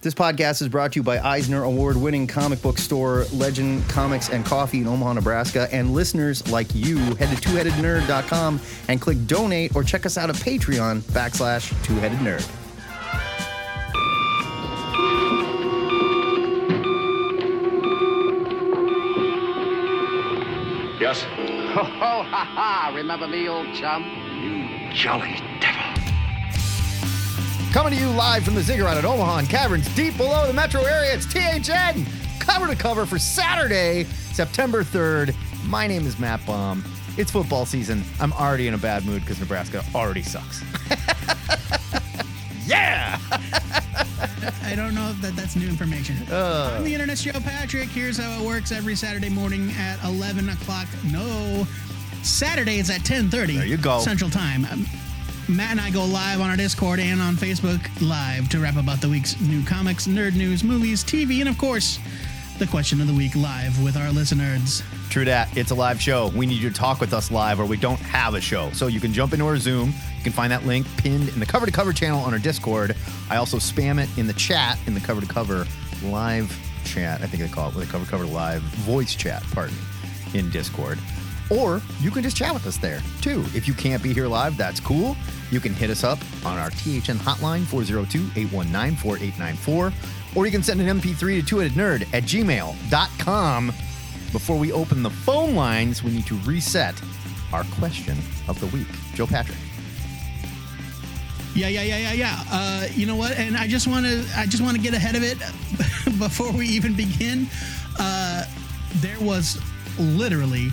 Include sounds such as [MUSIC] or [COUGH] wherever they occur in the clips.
This podcast is brought to you by Eisner Award winning comic book store Legend Comics and Coffee in Omaha, Nebraska, and listeners like you. Head to twoheadednerd.com and click donate or check us out at Patreon backslash twoheadednerd. Yes? Ho, [LAUGHS] oh, ho, ha, ha. Remember me, old chum? You jolly devil. Coming to you live from the Ziggurat at Omaha and Caverns, deep below the metro area, it's THN, cover to cover for Saturday, September 3rd. My name is Matt Baum. It's football season. I'm already in a bad mood because Nebraska already sucks. [LAUGHS] yeah! I don't know if that that's new information. Uh. I'm the Internet Show Patrick. Here's how it works every Saturday morning at 11 o'clock. No, Saturday is at 10:30. There you go. Central Time. Um, Matt and I go live on our Discord and on Facebook live to rap about the week's new comics, nerd news, movies, TV, and of course, the question of the week live with our listeners. True that. It's a live show. We need you to talk with us live or we don't have a show. So you can jump into our Zoom. You can find that link pinned in the cover to cover channel on our Discord. I also spam it in the chat in the cover to cover live chat. I think they call it the cover to cover live voice chat, pardon me, in Discord. Or you can just chat with us there too. If you can't be here live, that's cool. You can hit us up on our THN hotline 402 819 4894. Or you can send an MP3 to twoheadednerd at gmail.com. Before we open the phone lines, we need to reset our question of the week. Joe Patrick. Yeah, yeah, yeah, yeah, yeah. Uh, you know what? And I just want to, I just want to get ahead of it [LAUGHS] before we even begin. Uh, there was literally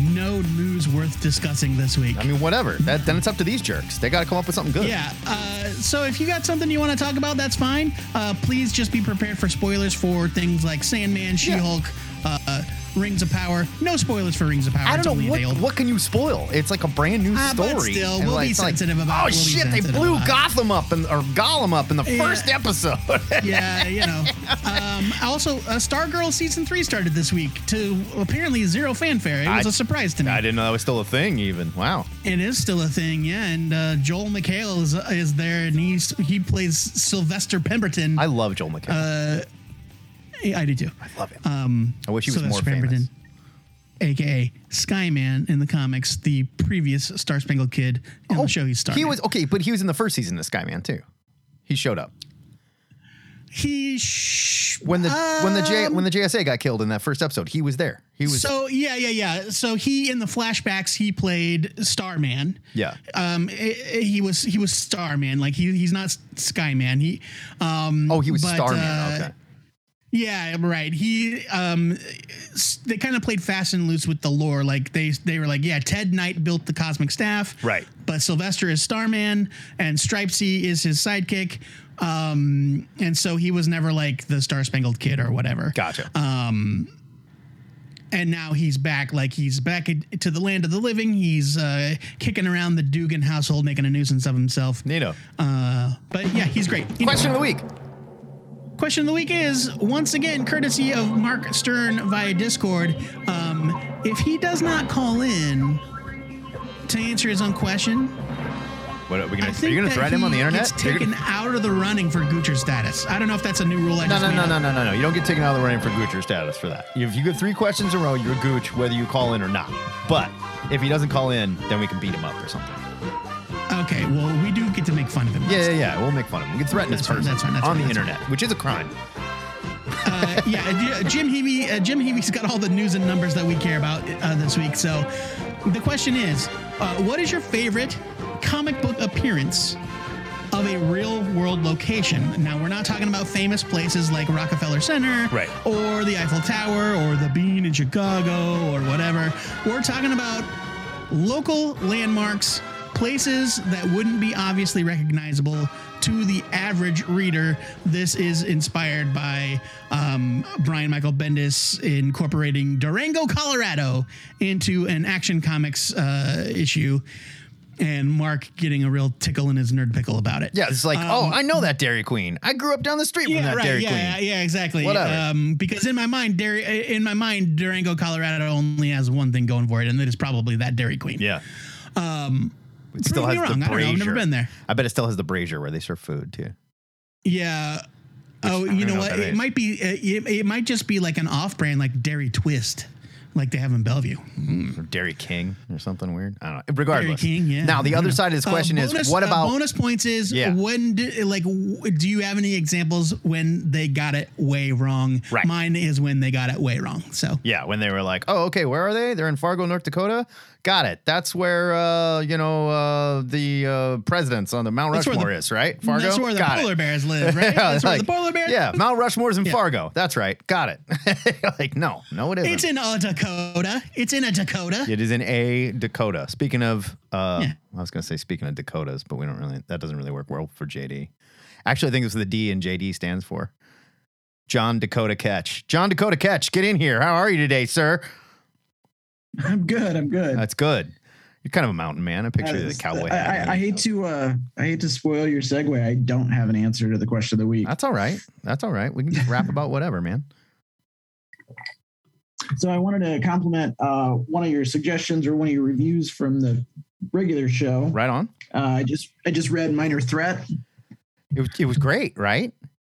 no news worth discussing this week. I mean, whatever. That, then it's up to these jerks. They got to come up with something good. Yeah. Uh, so if you got something you want to talk about, that's fine. Uh, please just be prepared for spoilers for things like Sandman, She-Hulk, uh, Rings of Power. No spoilers for Rings of Power. I don't know what, what can you spoil. It's like a brand new Ah, story. but still, And we'll be it's like, sensitive about Oh. We'll shit! They blew it. Gotham up in, or Gollum up in the Yeah. first episode. [LAUGHS] yeah, you know. Um, also, uh, Stargirl season three started this week to apparently zero fanfare. It was I- a surprise to me. I didn't know that was still a thing. Even wow. It is still a thing, yeah. And uh, Joel McHale is is there, and he's he plays Sylvester Pemberton. I love Joel McHale. I do too. I love him. Um, I wish he was more famous. Pemberton, aka Skyman in the comics, the previous Star Spangled Kid in the show he's starring. He was okay, but he was in the first season of Skyman too. He showed up he sh- when the when the J, um, when the JSA got killed in that first episode. He was there. He was So yeah, yeah, yeah. So he in the flashbacks he played Starman. Yeah. Um, he was he was Starman. Like he he's not Skyman. He um. oh he was but, Starman. uh, okay. Yeah, right. He um they kind of played fast and loose with the lore. Like they they were like, yeah, Ted Knight built the cosmic staff. Right. But Sylvester is Starman and Stripesy is his sidekick. Um and so he was never like the Star Spangled Kid or whatever. Gotcha. Um And now he's back like he's back to the land of the living. He's uh kicking around the Dugan household making a nuisance of himself. Nito. Uh but yeah, he's great. You know, Question of the week. Question of the week is once again courtesy of Mark Stern via Discord. Um, if he does not call in to answer his own question, What are we gonna? Are you gonna that threat him on the he internet? Gets taken gonna- out of the running for Goocher status. I don't know if that's a new rule. I no, just no, no, no, no, no, no. You don't get taken out of the running for Goocher status for that. If you get three questions in a row, you're a Gooch, whether you call in or not. But if he doesn't call in, then we can beat him up or something. Okay, well we do get to make fun of him. Yeah, yeah, yeah. We'll make fun of him. We can threaten his That's fine, person that's fine, that's on fine, the that's internet, which is a crime. uh, yeah, Jim Heavey. Uh, Jim Heavey's got all the news and numbers that we care about uh, this week. So, the question is, uh, what is your favorite comic book appearance of a real world location? Now, we're not talking about famous places like Rockefeller Center, Right. or the Eiffel Tower, or the Bean in Chicago, or whatever. We're talking about local landmarks, places that wouldn't be obviously recognizable to the average reader. This is inspired by um, Brian Michael Bendis incorporating Durango, Colorado into an Action Comics uh, issue. And Mark getting a real tickle in his nerd pickle about it. Yeah, it's like, oh, I know that Dairy Queen. I grew up down the street from Um, that right. Dairy yeah, Queen. yeah, yeah, exactly. Whatever. Um, because in my mind, Dairy, in my mind, Durango, Colorado only has one thing going for it, and that is probably that Dairy Queen. Yeah. Um, it still has me the brazier. I. I've never been there. I bet it still has the brazier where they serve food too. Yeah. Oh, you know know what? It is. might be. Uh, it, it might just be like an off-brand, like Dairy Twist, like they have in Bellevue. or Dairy King or something weird. I don't know. Regardless. Dairy King, yeah. Now the other side of this Uh, question bonus- is, what uh, about? bonus points? Is Yeah. when did, like do you have any examples when they got it way wrong? Right. Mine is when they got it way wrong. So yeah, when they were like, "Oh, okay, where are they? They're in Fargo, North Dakota." Got it. That's where uh, you know uh, the uh, presidents on the Mount That's Rushmore the- is, right? Fargo. that's where the Got it. polar bears live, right? [LAUGHS] That's where the polar bears. Yeah, Mount Rushmore's in Yeah. Fargo. That's right. Got it. [LAUGHS] like, no, no, it isn't. It's in a Dakota. It's in a Dakota. It is in a Dakota. Speaking of, uh, Yeah. I was going to say speaking of Dakotas, but we don't really. That doesn't really work well for JD. Actually, I think it's the D and JD stands for. John Dakota Catch. John Dakota Catch, get in here. How are you today, sir? I'm good. I'm good. That's good. You're kind of a mountain man. I picture the Uh, cowboy. I, hat. I, I hate to uh I hate to spoil your segue. I don't have an answer to the question of the week. That's all right. That's all right. We can just rap [LAUGHS] about whatever, man. So I wanted to compliment uh one of your suggestions or one of your reviews from the regular show. Right on. Uh, I just I just read Minor Threat. It was, it was great, right?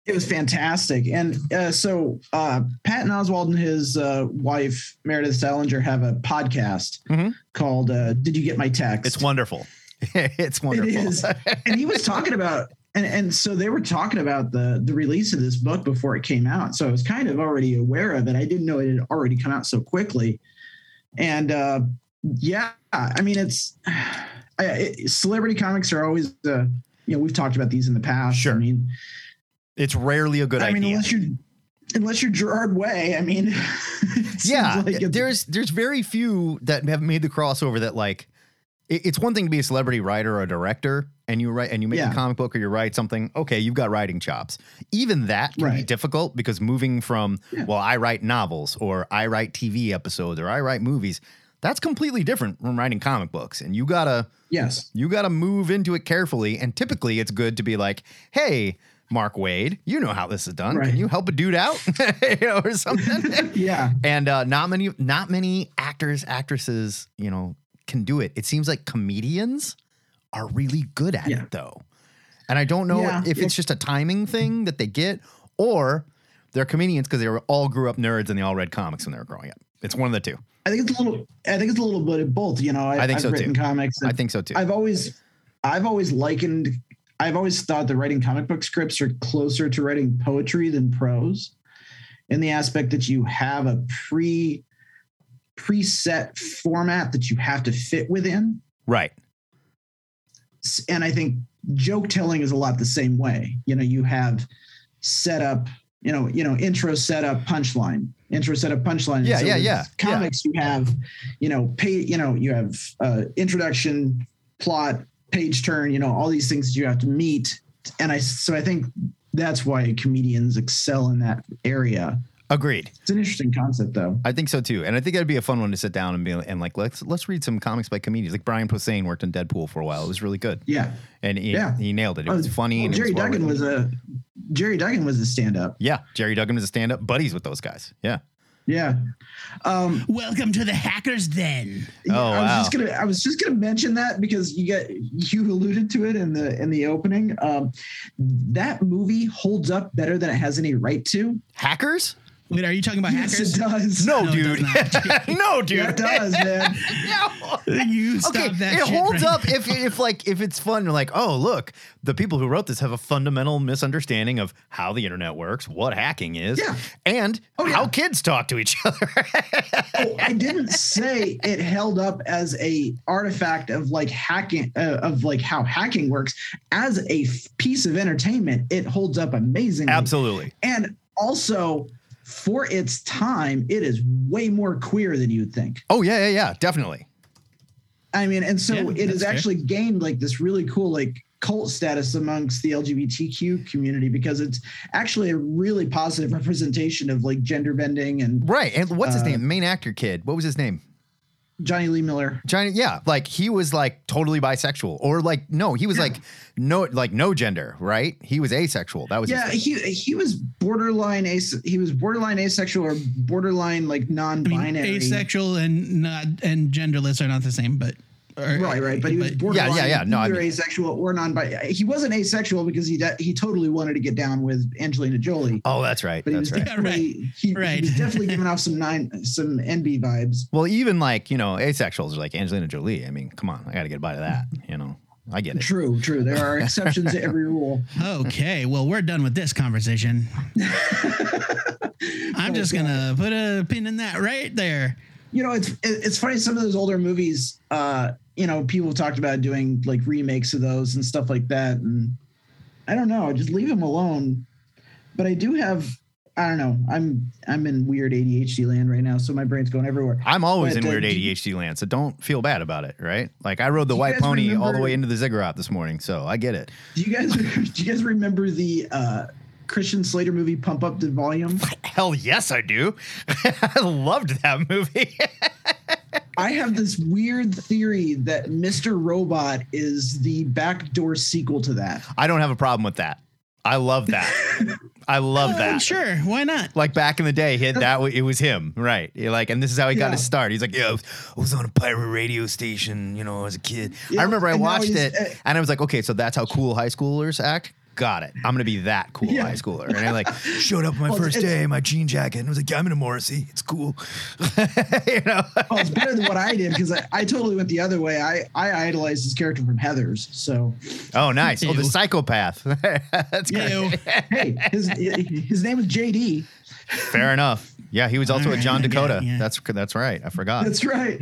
It was fantastic. And uh, so uh, Patton Oswalt and his uh, wife Meredith Salenger have a podcast Mhm. called uh, "Did You Get My Text?" It's wonderful. [LAUGHS] it's wonderful. It is. and he was talking about and and so they were talking about the the release of this book before it came out. So I was kind of already aware of it. I didn't know it had already come out so quickly. And uh yeah, I mean it's [SIGHS] I, it, celebrity comics are always uh you know, we've talked about these in the past. Sure. I mean, It's rarely a good idea. I mean unless you're unless you're Gerard Way, I mean [LAUGHS] yeah like there's there's very few that have made the crossover that like it- it's one thing to be a celebrity writer or a director and you write and you make Yeah. a comic book or you write something okay you've got writing chops even that can be difficult because moving from Yeah. well i write novels or i write tv episodes or i write movies that's completely different from writing comic books and you gotta yes. you gotta move into it carefully and typically it's good to be like hey mark waid you know how this is done Right. can you help a dude out [LAUGHS] you know or something [LAUGHS] Yeah. and uh, not many not many actors actresses you know can do it it seems like comedians are really good at Yeah. it though and i don't know Yeah, if it's just a timing thing that they get or they're comedians because they were all grew up nerds and they all read comics when they were growing up it's one of the two I think it's a little I think it's a little bit of both, you know. I, I think I've so, written too. comics. i think so too I've always I've always likened I've always thought that writing comic book scripts are closer to writing poetry than prose in the aspect that you have a pre preset format that you have to fit within. Right. And I think joke telling is a lot the same way. You know you have setup you know you know intro setup punchline intro setup punchline. Yeah, So yeah, yeah, comics you have you know pay you know you have uh introduction plot page turn you know all these things that you have to meet and i so i think that's why comedians excel in that area agreed it's an interesting concept though I think so too, and I think it'd be a fun one to sit down and be and like let's let's read some comics by comedians. Like Brian Posehn worked in Deadpool for a while; it was really good, yeah and he, Yeah. he nailed it. It oh, was funny. Well, and jerry was duggan was a gerry duggan was a stand-up Yeah, Gerry Duggan was a stand-up buddies with those guys. Yeah. Yeah um Welcome to the Hackers Den. Yeah, Oh, I was wow. just gonna I was just gonna mention that because you get you alluded to it in the in the opening. Um, that movie holds up better than it has any right to. Hackers? Wait, are you talking about Yes, hackers? it does. No, No, it dude. does [LAUGHS] no, dude. Yeah, it does, man. [LAUGHS] no. You stop Okay, that. it shit holds right up if if like if it's fun. You're like, oh look, the people who wrote this have a fundamental misunderstanding of how the internet works, what hacking is, Yeah. and Oh, yeah. how kids talk to each [LAUGHS] other. Oh, I didn't say it held up as a artifact of like hacking uh, of like how hacking works. As a f- piece of entertainment, it holds up amazingly. Absolutely. And also, for its time, it is way more queer than you'd think. Oh yeah, yeah, yeah, definitely. I mean, and so Yeah, it has fair. actually gained like this really cool like cult status amongst the LGBTQ community because it's actually a really positive representation of like gender bending and Right. And what's his Uh, name? Main actor kid. What was his name? Jonny Lee Miller. Johnny, yeah, like he was like totally bisexual, or like no, he was like no, like no gender, right? He was asexual. That was Yeah, his he he was borderline as he was borderline asexual or borderline like I mean, non-binary. asexual and not and genderless are not the same, but Or- Right, right, but he was but- borderline yeah, yeah, no, I either mean- asexual or non bi He wasn't asexual because he de- he totally wanted to get down with Angelina Jolie. Oh, that's right. But he was right. definitely he, Right. he was definitely giving off some nine some NB vibes. Well, even like, you know, asexuals are like Angelina Jolie. I mean, come on, I got to get a bite of that. You know, I get it. True, true. There are exceptions to every rule. Okay, well, we're done with this conversation. [LAUGHS] I'm just gonna put a pin in that right there. You know, it's it's funny. Some of those older movies, uh, you know, people talked about doing like remakes of those and stuff like that, and I don't know, just leave them alone. But I do have, I don't know, I'm I'm in weird ADHD land right now, so my brain's going everywhere. I'm always But, in uh, weird you- ADHD land, so don't feel bad about it, right? Like I rode the white pony all the way into the ziggurat this morning, so I get it. Do you guys [LAUGHS] do you guys remember the uh, Christian Slater movie Pump Up the Volume? Hell yes, I do. [LAUGHS] I loved that movie. [LAUGHS] I have this weird theory that Mr. Robot is the backdoor sequel to that. I don't have a problem with that. I love that. [LAUGHS] I love Uh, that. Sure, why not? Like back in the day, hit that it was him, right? You're like, and this is how he got his start. He's like, yeah, I was, I was on a pirate radio station, you know, as a kid. I remember I watched it, uh, and I was like, okay, so that's how cool high schoolers act. Got it. I'm gonna be that cool Yeah. high schooler. And I like [LAUGHS] showed up my Well, first day, in my jean jacket, and I was like, yeah, I'm in a Morrissey. It's cool. [LAUGHS] you know. Well, it's better than what I did because I, I totally went the other way. I, I idolized this character from Heather's. So, Oh, nice. Oh, the psychopath. [LAUGHS] that's great. Ew. hey, his his name is JD. Fair enough. Yeah, he was also a Alright, John yeah, Dakota. yeah. That's that's right. I forgot. That's right.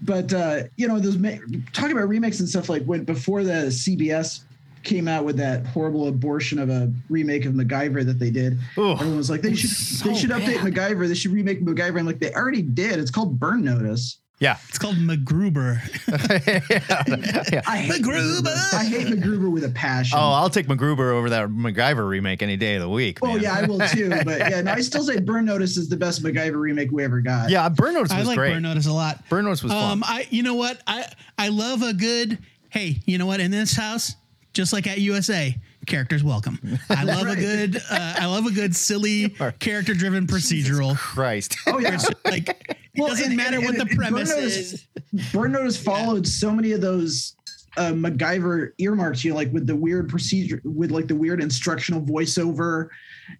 But uh, you know, those ma- talking about remakes and stuff like when before the CBS came out with that horrible abortion of a remake of MacGyver that they did. Ooh, Everyone was like, they should so they should update bad. MacGyver. They should remake MacGyver. I'm like, they already did. It's called Burn Notice. yeah. It's called MacGruber. [LAUGHS] yeah. I hate MacGruber. MacGruber. I hate MacGruber with a passion. Oh, I'll take MacGruber over that MacGyver remake any day of the week. Oh man. yeah, I will too. [LAUGHS] But yeah, no, I still say Burn Notice is the best MacGyver remake we ever got. yeah. Burn Notice was I like great. Burn Notice a lot. Burn Notice was Um, fun. I you know what I I love a good hey you know what in this house just like at USA characters welcome. I love a [LAUGHS] good uh, I love a good silly [LAUGHS] character driven procedural. Christ. Oh yeah. Like it Well, doesn't and- matter and- what the and- and Burn premise Notice- is. Burn Notice followed so many of those uh, MacGyver earmarks, you know, like with the weird procedure, with like the weird instructional voiceover,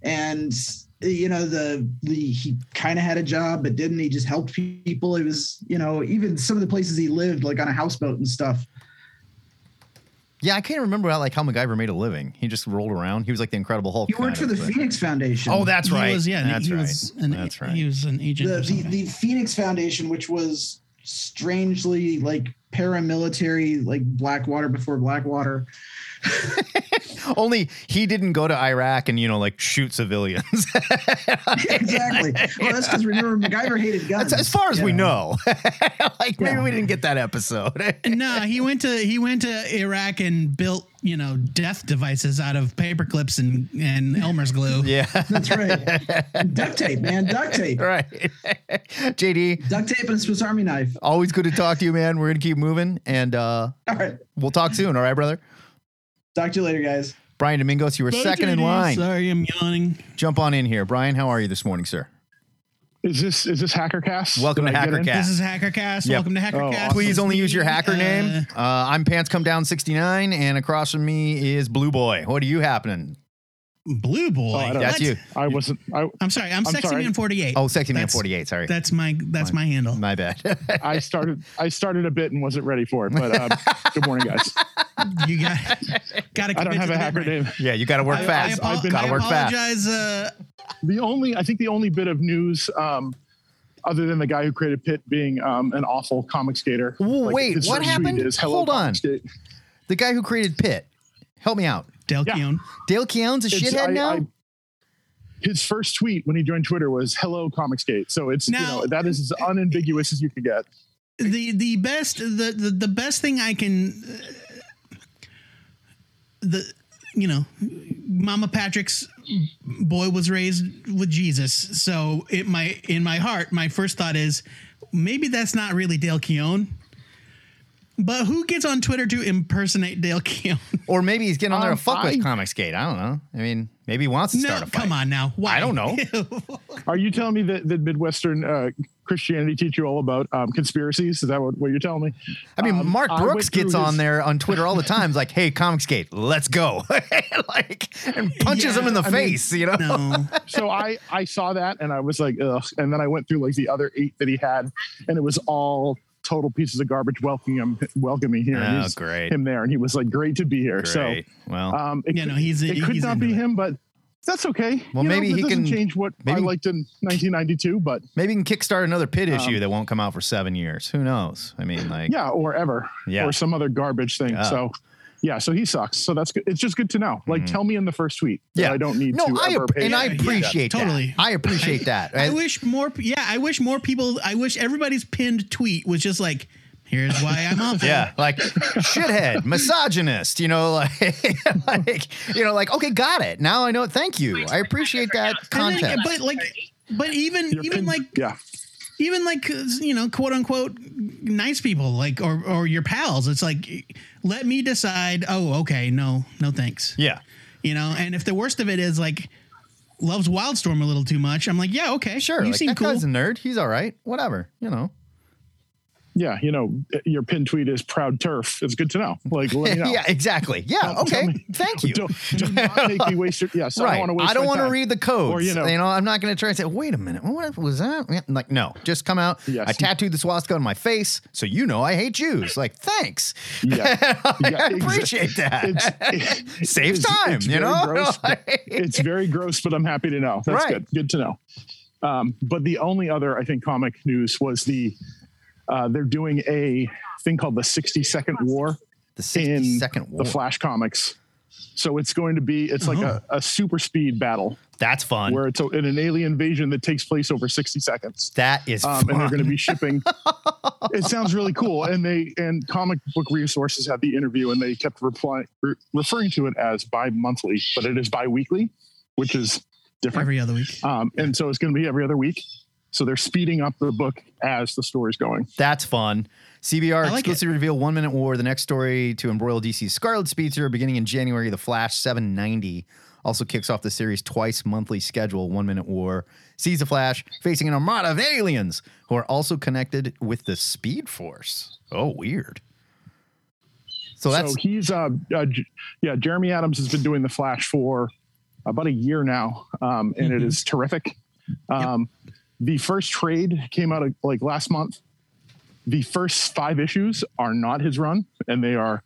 and you know the the he kind of had a job but didn't. He just helped people. It was you know even some of the places he lived, like on a houseboat and stuff. Yeah, I can't remember how like how MacGyver made a living. He just rolled around. He was like the Incredible Hulk. He worked for kind the but- Phoenix Foundation. Oh, that's right. He was yeah That's he right. was an, that's right. he was an agent. the, or the something. the Phoenix Foundation, which was strangely like paramilitary, like Blackwater before Blackwater. [LAUGHS] [LAUGHS] Only he didn't go to Iraq and you know like shoot civilians. [LAUGHS] exactly. [LAUGHS] Well, that's because remember MacGyver hated guns. That's as far as you we know. like maybe Yeah. we didn't get that episode. no, he went to he went to Iraq and built you know death devices out of paper clips and and Elmer's glue. yeah. That's right. duct tape, man. Duct tape. right. JD, Duct tape and a Swiss Army knife. always good to talk to you, man. We're gonna keep moving and uh All right. we'll talk soon. All right, brother. Talk to you later, guys. Brian Domingos, you were Bye, second in JD. line. Sorry, I'm yawning. Jump on in here. Brian, how are you this morning, sir? Is this is this HackerCast? Welcome Did to I get? HackerCast. This is HackerCast. Yep. Welcome to HackerCast. awesome. Please only use your hacker Uh, name. Uh, I'm Pants Come Down 69, and across from me is Blue Boy. What are you happening? Blue Boy. Oh, I That's What? you. I wasn't. I, I'm sorry. I'm, I'm Sexy sorry. Man 48. Oh, Sexy Man That's- 48. Sorry. That's my that's my handle. My bad. [LAUGHS] I started. I started a bit and wasn't ready for it. But um, good morning, guys. You got got to. I don't have a hacker name. yeah, you got to work I, fast. I, apo- been- got to I work fast. apologize. Uh, The only I think the only bit of news, um, other than the guy who created Pitt being um, an awful Comicsgater. Whoa, wait, what happened? Is, Hold on. Skate." The guy who created Pitt. Help me out. Del Yeah. Keown. Dale Keown's a It's- shithead I- now? I- his first tweet when he joined Twitter was "Hello, Comicsgate." So it's Now- you know that is as unambiguous as you can get. the the best the the, the best thing I can uh, the you know Mama Patrick's boy was raised with Jesus so it my in my heart my first thought is maybe that's not really Dale Keown but who gets on Twitter to impersonate Dale Keown [LAUGHS] or maybe he's getting on there to Um, fuck with I- Comicsgate. I don't know. I mean, maybe he wants to no start a fight. come on now why I don't know. [LAUGHS] Are you telling me that the Midwestern uh, Christianity teach you all about um, conspiracies? Is that what, what you're telling me? I mean, Um, Mark I Brooks through gets on there on [LAUGHS] Twitter all the time. Like, "Hey, Comicsgate, let's go!" like, and punches Yeah, him in the I mean, face. you know? No. So I I saw that and I was like, ugh. And then I went through like the other eight that he had, and it was all total pieces of garbage welcoming him, welcoming here. Oh, he's- great. Him there, and he was like, great to be here. Great. well, um, it, Yeah, no, he's- it could not be it. him, but that's okay. Well, You maybe it he can- change what maybe- I liked in 1992, but maybe he can kickstart another Pitt issue Um, that won't come out for seven years. Who knows? I mean, like, yeah, or ever, Yeah. or some other garbage thing. Yeah. So. Yeah, so he sucks. So that's good. It's just good to know. Like, mm-hmm. tell me in the first tweet. that yeah, I don't need no, to I ever pay. and I Yeah, yeah, appreciate that. totally. I appreciate that. I wish more. Yeah, I wish more people. I wish everybody's pinned tweet was just like, "Here's why I'm awful." [LAUGHS] Yeah, like shithead, [LAUGHS] misogynist, you know, [LAUGHS] like, like, you know, like, okay, got it. Now I know it. Thank you. I appreciate that And then- but like, but even You're even pin- like yeah, even like you know quote unquote nice people like or or your pals. It's like let me decide. Oh, okay, no, no, thanks. yeah, You know, and if the worst of it is like loves Wildstorm a little too much, I'm like, yeah, okay, sure. you like, seem that cool. guy's a nerd. He's all right. Whatever, you know. Yeah. You know, your pin tweet is proud turf. It's good to know. Like, let me [LAUGHS] know. yeah, exactly. Yeah, Don't okay. me- Thank you. Don't, do not make me waste your. Yes, right. I don't want to. I don't want to read the codes. Or, you know, you know, I'm not going to try and say, wait a minute, what was that? Like, no, just come out. Yes. I tattooed the swastika on my face, so you know I hate Jews. Like, thanks. Yeah. [LAUGHS] I Yeah, exa- appreciate that. It's, [LAUGHS] it- Saves it's- time, it's you very know? gross, but it's very gross, but I'm happy to know. That's Right. good. Good to know. Um, but the only other, I think, comic news was the uh, they're doing a thing called the 60 Second War the 60 in second war. the Flash comics. So it's going to be it's like Uh-huh. a, a super speed battle That's fun. where it's a, an alien invasion that takes place over 60 seconds. that is um, fun. and they're going to be shipping. [LAUGHS] it sounds really cool, and they and comic book resources had the interview, and they kept replying re- referring to it as bi-monthly, but it is bi-weekly, which is different. every other week. um, and so it's going to be every other week. So they're speeding up the book as the story's going. That's fun. CBR I like exclusively reveal One Minute War, the next story to embroil DC's Scarlet Speedster, beginning in January. The Flash 790 also kicks off the series' twice monthly schedule. One Minute War sees the Flash facing an armada of aliens who are also connected with the Speed Force. Oh, weird. So that's so he's uh, uh yeah Jeremy Adams has been doing the Flash for about a year now, um, and it is terrific. Um, The first trade came out uh, like last month. The first five issues are not his run, and they are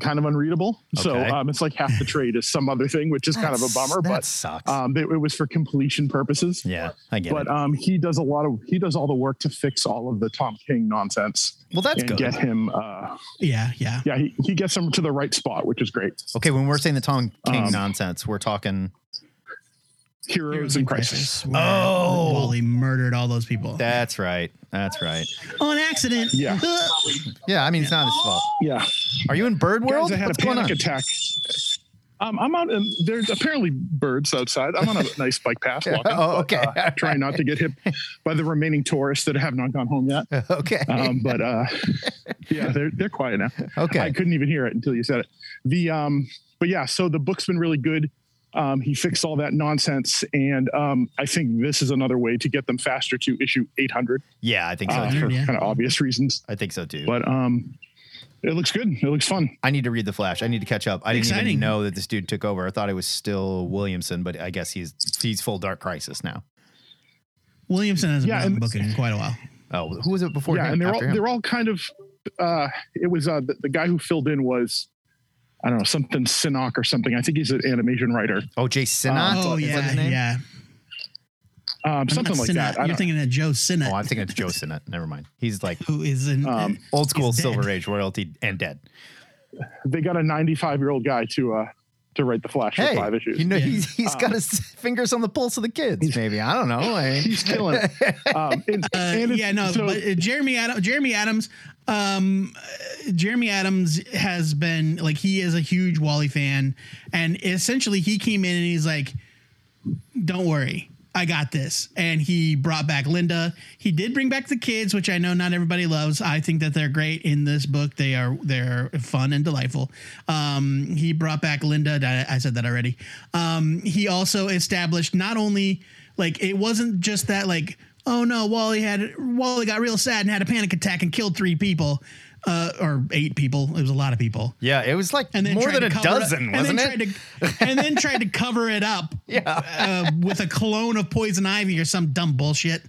kind of unreadable. So um, it's like half the trade is some other thing, which is kind of a bummer. That But sucks. um, it, it was for completion purposes. yeah, I get But it. um, he does a lot of he does all the work to fix all of the Tom King nonsense well, that's and good. get him. Uh, Yeah, yeah. yeah, he, he gets him to the right spot, which is great. Okay, when we're saying the Tom King Um, nonsense, we're talking. Heroes in Crisis. where Oh. Wally murdered all those people That's right. That's right. on accident. Yeah. Yeah, I mean, it's not his fault. Yeah, Are you in Bird World? guys, I had What's a panic attack. Um, I'm out, and there's apparently birds outside. I'm on a nice bike path [LAUGHS] walking. Oh, but, okay. uh, trying not to get hit by the remaining tourists that have not gone home yet. [LAUGHS] Okay. Um, but uh, yeah, they're they're quiet now. Okay. I couldn't even hear it until you said it. The um, but yeah, so the book's been really good. Um, he fixed all that nonsense, and um, I think this is another way to get them faster to issue 800 yeah, I think so uh, for yeah. kind of obvious reasons. I think so too. But um, it looks good. It looks fun. I need to read the Flash. I need to catch up. I didn't even know that this dude took over. I thought it was still Williamson, but I guess he's he's full Dark Crisis now. Williamson hasn't Yeah, been on and- the in quite a while. Oh, who was it before yeah, him? and they're all him? they're all kind of. Uh, it was uh, the, the guy who filled in was. I don't know something Sinnock or something. I think he's an animation writer, oh, Jay Sinnott. oh yeah, yeah. um, something like Sinnott. that. I You're thinking of Joe Sinnott, Oh, I'm thinking it's Joe Sinnott. Never mind. He's like who is in Um, old school Silver Age royalty and dead. they got a 95 year old guy to uh, to write the Flash Hey, for five issues. you know Yeah. he's he's got his fingers on the pulse of the kids. Maybe I don't know. I- [LAUGHS] he's killing it. [LAUGHS] Um, and, Uh, and yeah, no, so- but uh, Jeremy Adams, Jeremy Adams, um, Jeremy Adams has been like he is a huge Wally fan, and essentially he came in and he's like, "Don't worry, I got this," and he brought back Linda. He did bring back the kids, which I know not everybody loves. I think that they're great in this book. They are they're fun and delightful. Um, he brought back Linda. I I said that already. Um, he also established not only like it wasn't just that like oh no, Wally had Wally got real sad and had a panic attack and killed three people, uh, or eight people. It was a lot of people. Yeah, it was like And then more than a dozen, it, wasn't and then it? Tried to, and then tried to [LAUGHS] cover it up, Yeah. uh, with a clone of poison ivy or some dumb bullshit.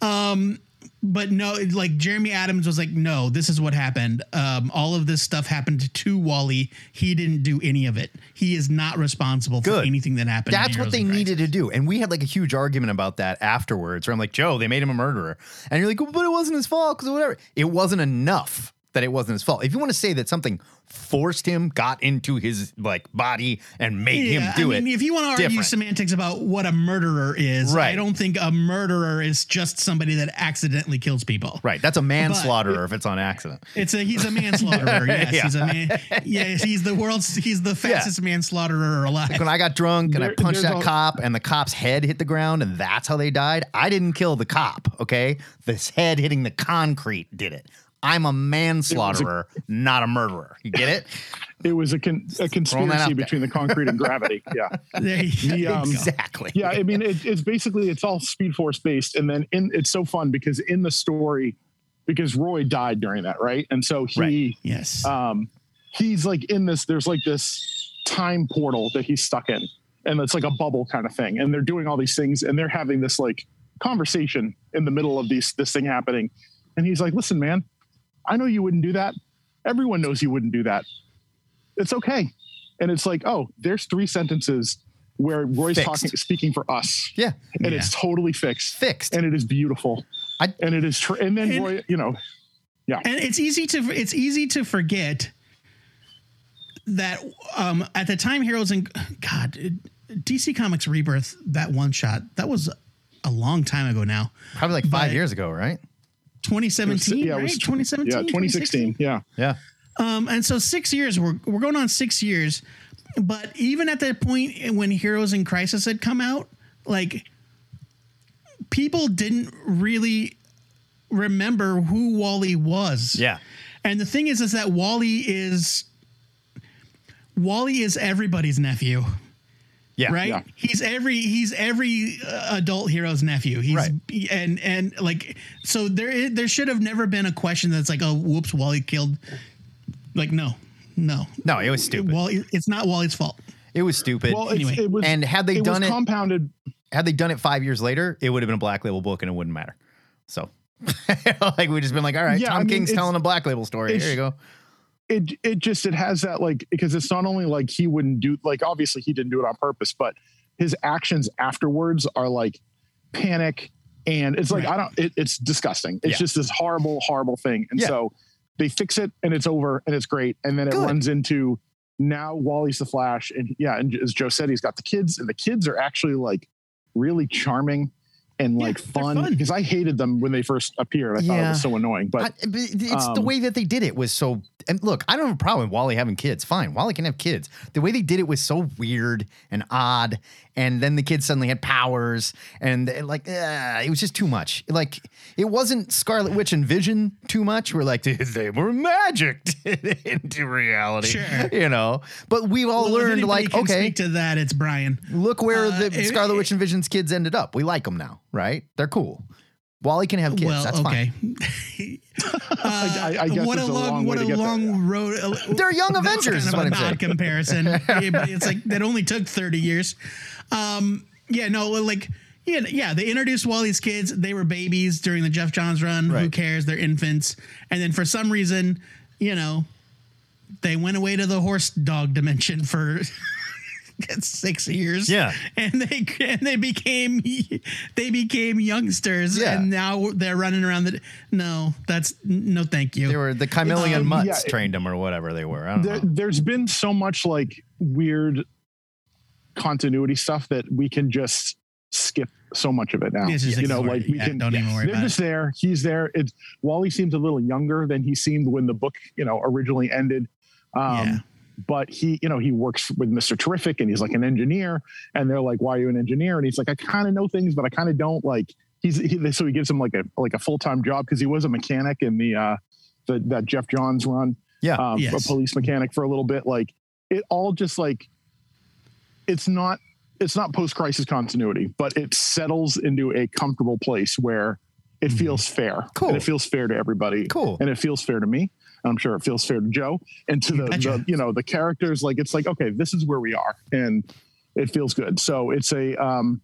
Um, but no, like Jeremy Adams was like, no, this is what happened. Um, all of this stuff happened to Wally. He didn't do any of it. He is not responsible for anything that happened. That's what they needed to do. And we had like a huge argument about that afterwards where I'm like, Joe, they made him a murderer. And you're like, but it wasn't his fault because whatever. It wasn't enough that it wasn't his fault. If you want to say that something forced him, got into his like body and made him do I mean, it. if you want to argue different. semantics about what a murderer is, I don't think a murderer is just somebody that accidentally kills people. Right. That's a manslaughterer if it's on accident. It's a he's a manslaughterer. [LAUGHS] Yes, Yeah. he's a man. Yes, he's the world's he's the fastest manslaughterer alive. When I got drunk and I punched that a- cop and the cop's head hit the ground and that's how they died, I didn't kill the cop, okay? This head hitting the concrete did it. I'm a manslaughterer, not a murderer. You get it? [LAUGHS] It was a, con- a out conspiracy there. between the concrete and gravity. [LAUGHS] Yeah. The, um, exactly. yeah i mean it, it's basically it's all speed force based and then in it's so fun because in the story because roy died during that right and so he Right. Yes. um he's like in this there's like this time portal that he's stuck in and it's like a bubble kind of thing and they're doing all these things and they're having this like conversation in the middle of these this thing happening and he's like listen man i know you wouldn't do that everyone knows you wouldn't do that it's okay and it's like oh there's three sentences where roy's Fixed. talking speaking for us Yeah. and it's totally fixed Fixed. and it is beautiful I- and it is tr- and then And- roy you know yeah. and it's easy to it's easy to forget that um at the time heroes and god dc comics rebirth that one shot that was a long time ago now Probably like five But- years ago, right? 2017 yeah, it right was 2017 yeah 2016 yeah Yeah. Um, and so six years, we're, we're going on six years. But even at that point when Heroes in Crisis had come out, like people didn't really remember who Wally was. Yeah. And the thing is, is that Wally is Wally is everybody's nephew, Yeah. right? Yeah. He's every he's every uh, adult hero's nephew. He's Right. and and like so there there should have never been a question that's like, oh, whoops, Wally killed. Like no, no, No, it was stupid. Wally, it's not Wally's fault. It was stupid. well Anyway. it was and had they it done was it, compounded had they done it five years later, it would have been a black label book and it wouldn't matter. So, [LAUGHS] like, we just been like, all right, Yeah, Tom I mean, King's telling a black label story. it's- Here you go. It it just it has that like because it's not only like he wouldn't do like obviously he didn't do it on purpose but his actions afterwards are like panic and it's like Right. i don't it, it's disgusting it's Yeah. just this horrible horrible thing and Yeah. so they fix it and it's over and it's great and then it Good. runs into now wally's the flash and yeah and as joe said he's got the kids and the kids are actually like really charming and Yeah, like fun because i hated them when they first appeared i thought it was so annoying but I, but it's the um, way that they did it was so. And look, I don't have a problem with Wally having kids. Fine, Wally can have kids. The way they did it was so weird and odd. And then the kids suddenly had powers, and uh, like uh, it was just too much. Like it wasn't Scarlet Witch and Vision too much. We're like [LAUGHS] they were magicked [LAUGHS] into reality, Sure. you know. But we've all Well, learned like can okay, speak to that, it's Brian. look where Uh, the it- Scarlet it- Witch and Vision's kids ended up. We like them now, right? They're cool. Wally can have kids. well, That's okay. fine. [LAUGHS] I, I guess what a long, long, what a to get there. long road. They're young That's Avengers, is kind what of I'm an saying. odd comparison. Yeah, but it's like that only took 30 years. Um, yeah, no, like yeah, yeah. They introduced Wally's kids. They were babies during the Geoff Johns run. Who cares? They're infants. And then for some reason, you know, they went away to the horse dog dimension for [LAUGHS] six years. Yeah. and they and they became they became youngsters, Yeah. and now they're running around the. No, that's no, thank you. They were the chameleon Um, mutts yeah, trained them or whatever they were. I don't there, know. there's been so much like weird continuity stuff that we can just skip so much of it now. It's just you know, like we Yeah, can. don't even worry they're just there. He's there. It's Wally seems a little younger than he seemed when the book, you know, originally ended. Um, Yeah. But he, you know, he works with Mr. Terrific and he's like an engineer. And they're like, "Why are you an engineer?" And he's like, "I kind of know things, but I kind of don't." Like he's he, so he gives him like a like a full time job because he was a mechanic in the uh the that Geoff Johns run Yeah. um, Yes. a police mechanic for a little bit. Like it all just like it's not it's not post crisis continuity, but it settles into a comfortable place where it feels fair. Mm-hmm. Cool. And it feels fair to everybody. Cool. And it feels fair to me. And I'm sure it feels fair to Joe and to the, the you know the characters. Like it's like okay, this is where we are, and it feels good. So it's a um,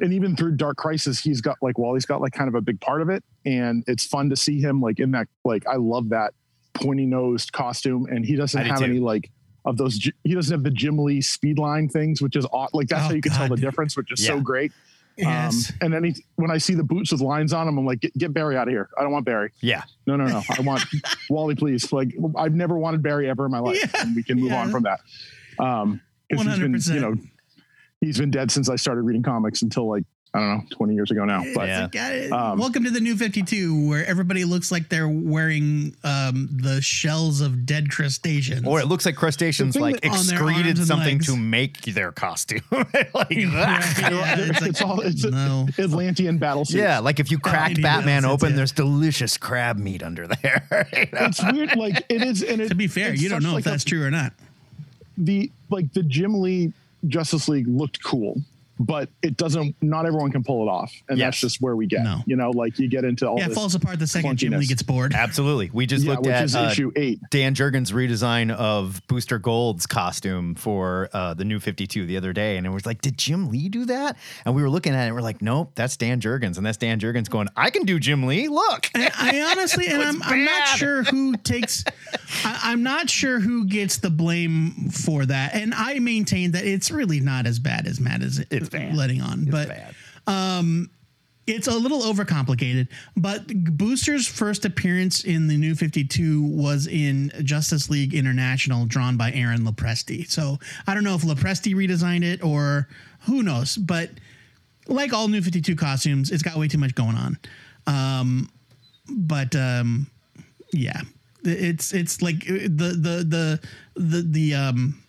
and even through Dark Crisis, he's got like Wally's got like kind of a big part of it, and it's fun to see him like in that like I love that pointy nosed costume, and he doesn't have too. any like of those. He doesn't have the Jim Lee speed line things, which is odd. Like that's Oh, how you can tell the difference, which is so great. Yes. Um, and then he, when I see the boots with lines on them, I'm like, get, get Barry out of here. I don't want Barry. Yeah. No, no, no. I want [LAUGHS] Wally, please. Like I've never wanted Barry ever in my life, Yeah, and we can move yeah. on from that. Um, 'cause he's been, 100%. you know, he's been dead since I started reading comics until like I don't know, 20 years ago now. But Yeah. Like, Um, welcome to the new 52 where everybody looks like they're wearing um, the shells of dead crustaceans. Or it looks like crustaceans like that- excreted something to make their costume. [LAUGHS] like Right, yeah, it's like, it's all it's no. Atlantean battle suits. Yeah, like if you cracked need Batman those, open, yeah. there's delicious crab meat under there. You [LAUGHS] know? it's weird. Like it is, and it, To be fair, you don't know like if that's a, true or not. The like the Jim Lee Justice League looked cool, but it doesn't. Not everyone can pull it off, and Yes. that's just where we get. No. You know, like you get into all Yeah, it falls apart the second Jim. Lee gets bored. Absolutely. We just yeah, looked at uh, issue eight. Dan Jurgens' redesign of Booster Gold's costume for uh, the new 52 the other day. And it was like, did Jim Lee do that? And we were looking at it and we're like, nope, that's Dan Jurgens. And that's Dan Jurgens going, I can do Jim Lee. Look. I, I honestly, and [LAUGHS] I'm, I'm not sure who takes, I, I'm not sure who gets the blame for that. And I maintain that it's really not as bad as Matt is It's bad. letting on. but bad. it's a little overcomplicated, but Booster's first appearance in the New 52 was in Justice League International, drawn by Aaron Lopresti. So I don't know if Lopresti redesigned it or who knows, but like all New 52 costumes, it's got way too much going on. Um, but um, yeah, it's it's like uh, the the the the the um,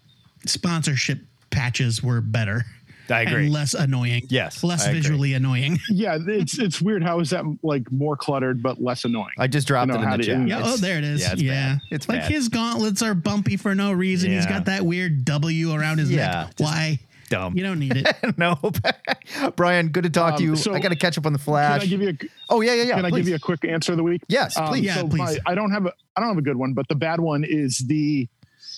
sponsorship patches were better. I agree. And less annoying. Yes, Less I agree. visually annoying. [LAUGHS] Yeah, it's it's weird. How is that like more cluttered but less annoying? I just dropped You know, it in the chat. Yeah, oh, there it is. Yeah, Yeah, it's bad. It's like bad. his gauntlets are bumpy for no reason. He's got that weird W around his Yeah, neck. just Why? dumb. You don't need it. [LAUGHS] nope. [LAUGHS] Brian, good to talk to Um, you. so I got to catch up on the flash. Can Flash. I give you a oh, yeah, yeah, yeah. Can I give you a quick answer of the week? Yes, please. Yeah, so please. My, I don't have a I don't have a good one, but the bad one is the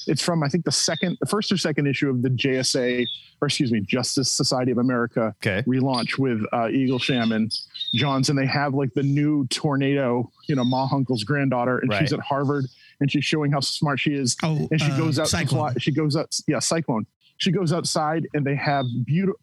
it's from I think the second the first or second issue of the JSA or excuse me Justice Society of America Okay. relaunch with uh, Eaglesham Johns and they have like the new tornado you know Ma Hunkel's granddaughter and she's at Harvard and she's showing how smart she is Oh, and she uh, goes out to fly, she goes out yeah Cyclone. She goes outside and they have beautiful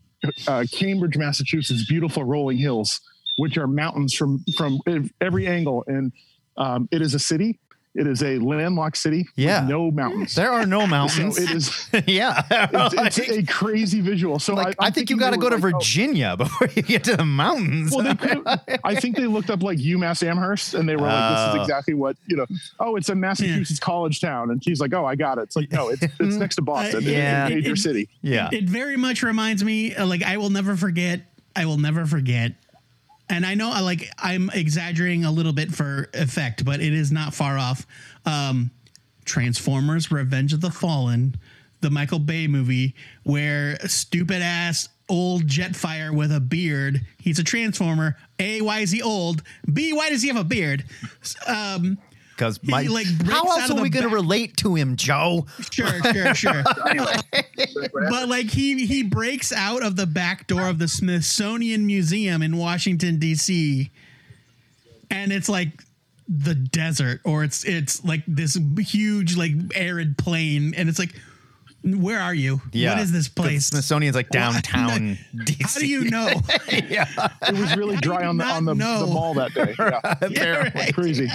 uh, Cambridge Massachusetts beautiful rolling hills which are mountains from from every angle and um, it is a city it is a landlocked city Yeah. with no mountains There are no [LAUGHS] so mountains. it is [LAUGHS] yeah. it's, it's [LAUGHS] a crazy visual so like, I, I, think you thinking got to go to like, oh, Virginia before you get to the mountains. well, they could, I think they looked up like UMass Amherst, and they were like, "This Oh. is exactly what you know." Oh, it's a Massachusetts hmm. college town, and she's like, "Oh, I got it." It's like, no, it's, it's hmm. next to Boston, Yeah. It's a major It- city. yeah. It very much reminds me, uh, like I will never forget. I will never forget. And I know, uh, like I'm exaggerating a little bit for effect, but it is not far off. Um, Transformers: Revenge of the Fallen, the Michael Bay movie, where stupid ass old Jetfire with a beard. He's a Transformer. A, why is he old? B, why does he have a beard? Um, Because my like, how else are we going to relate to him, Joe? sure, sure, sure. [LAUGHS] but like he he breaks out of the back door of the Smithsonian Museum in Washington D.C. and it's like the desert or it's it's like this huge like arid plain and it's like where are you? Yeah. What is this The place? Smithsonian's like [LAUGHS] downtown DC. How do you know? [LAUGHS] yeah, It was really dry on the not on the, know? the mall that day. Yeah. [LAUGHS] apparently. Crazy.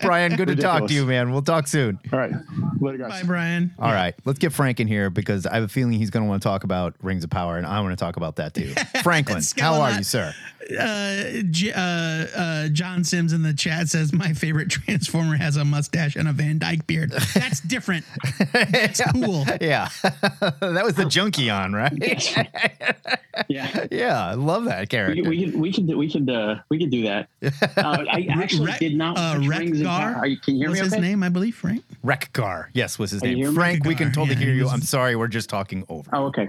Brian, good to talk to you, man. We'll talk soon. All right, later, guys. Bye, Brian. All right, let's get Frank in here because I have a feeling he's going to want to talk about Rings of Power, and I want to talk about that too. Franklin, how are Skeleton. you, sir? Uh, J- uh, uh, John Sims in the chat says my favorite Transformer has a mustache and a Van Dyke beard. That's different. That's [LAUGHS] cool. Yeah, [LAUGHS] that was the Junkion, right? Yeah. [LAUGHS] yeah, I love that We character. could, we could we could we could uh, we could do that. Uh, I actually Rek- did not uh, watch Rings of Wreck-Gar Are you, can you hear was me? his name, I believe, right? Wreck-Gar, yes, was his Can name. hear me? Frank, we can totally yeah, hear you. I'm sorry, we're just talking over. Oh, okay.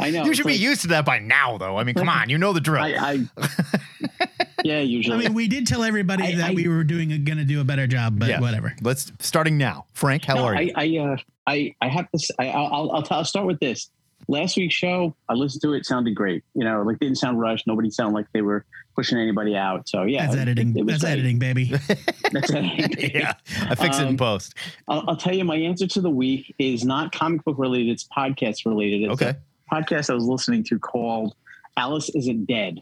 I know, You it's should be used to that by now, though. I mean, come on, you know the drill. I, I [LAUGHS] yeah, usually. I mean, we did tell everybody I- that I- we were doing gonna do a better job, but Yeah. whatever. Let's starting now. Frank, how No, are you? I, uh, I, I have to. s- I, I'll, I'll, I'll, t- I'll start with this. Last week's show, I listened to it. Sounded great. You know, like didn't sound rushed. Nobody sounded like they were pushing anybody out. So yeah, That's editing. it was That's great. editing, baby. [LAUGHS] That's editing. yeah, I fix it in Um, post. I'll, I'll tell you, my answer to the week is not comic book related. It's podcast related. It's Okay. a podcast I was listening to called "Alice Isn't Dead."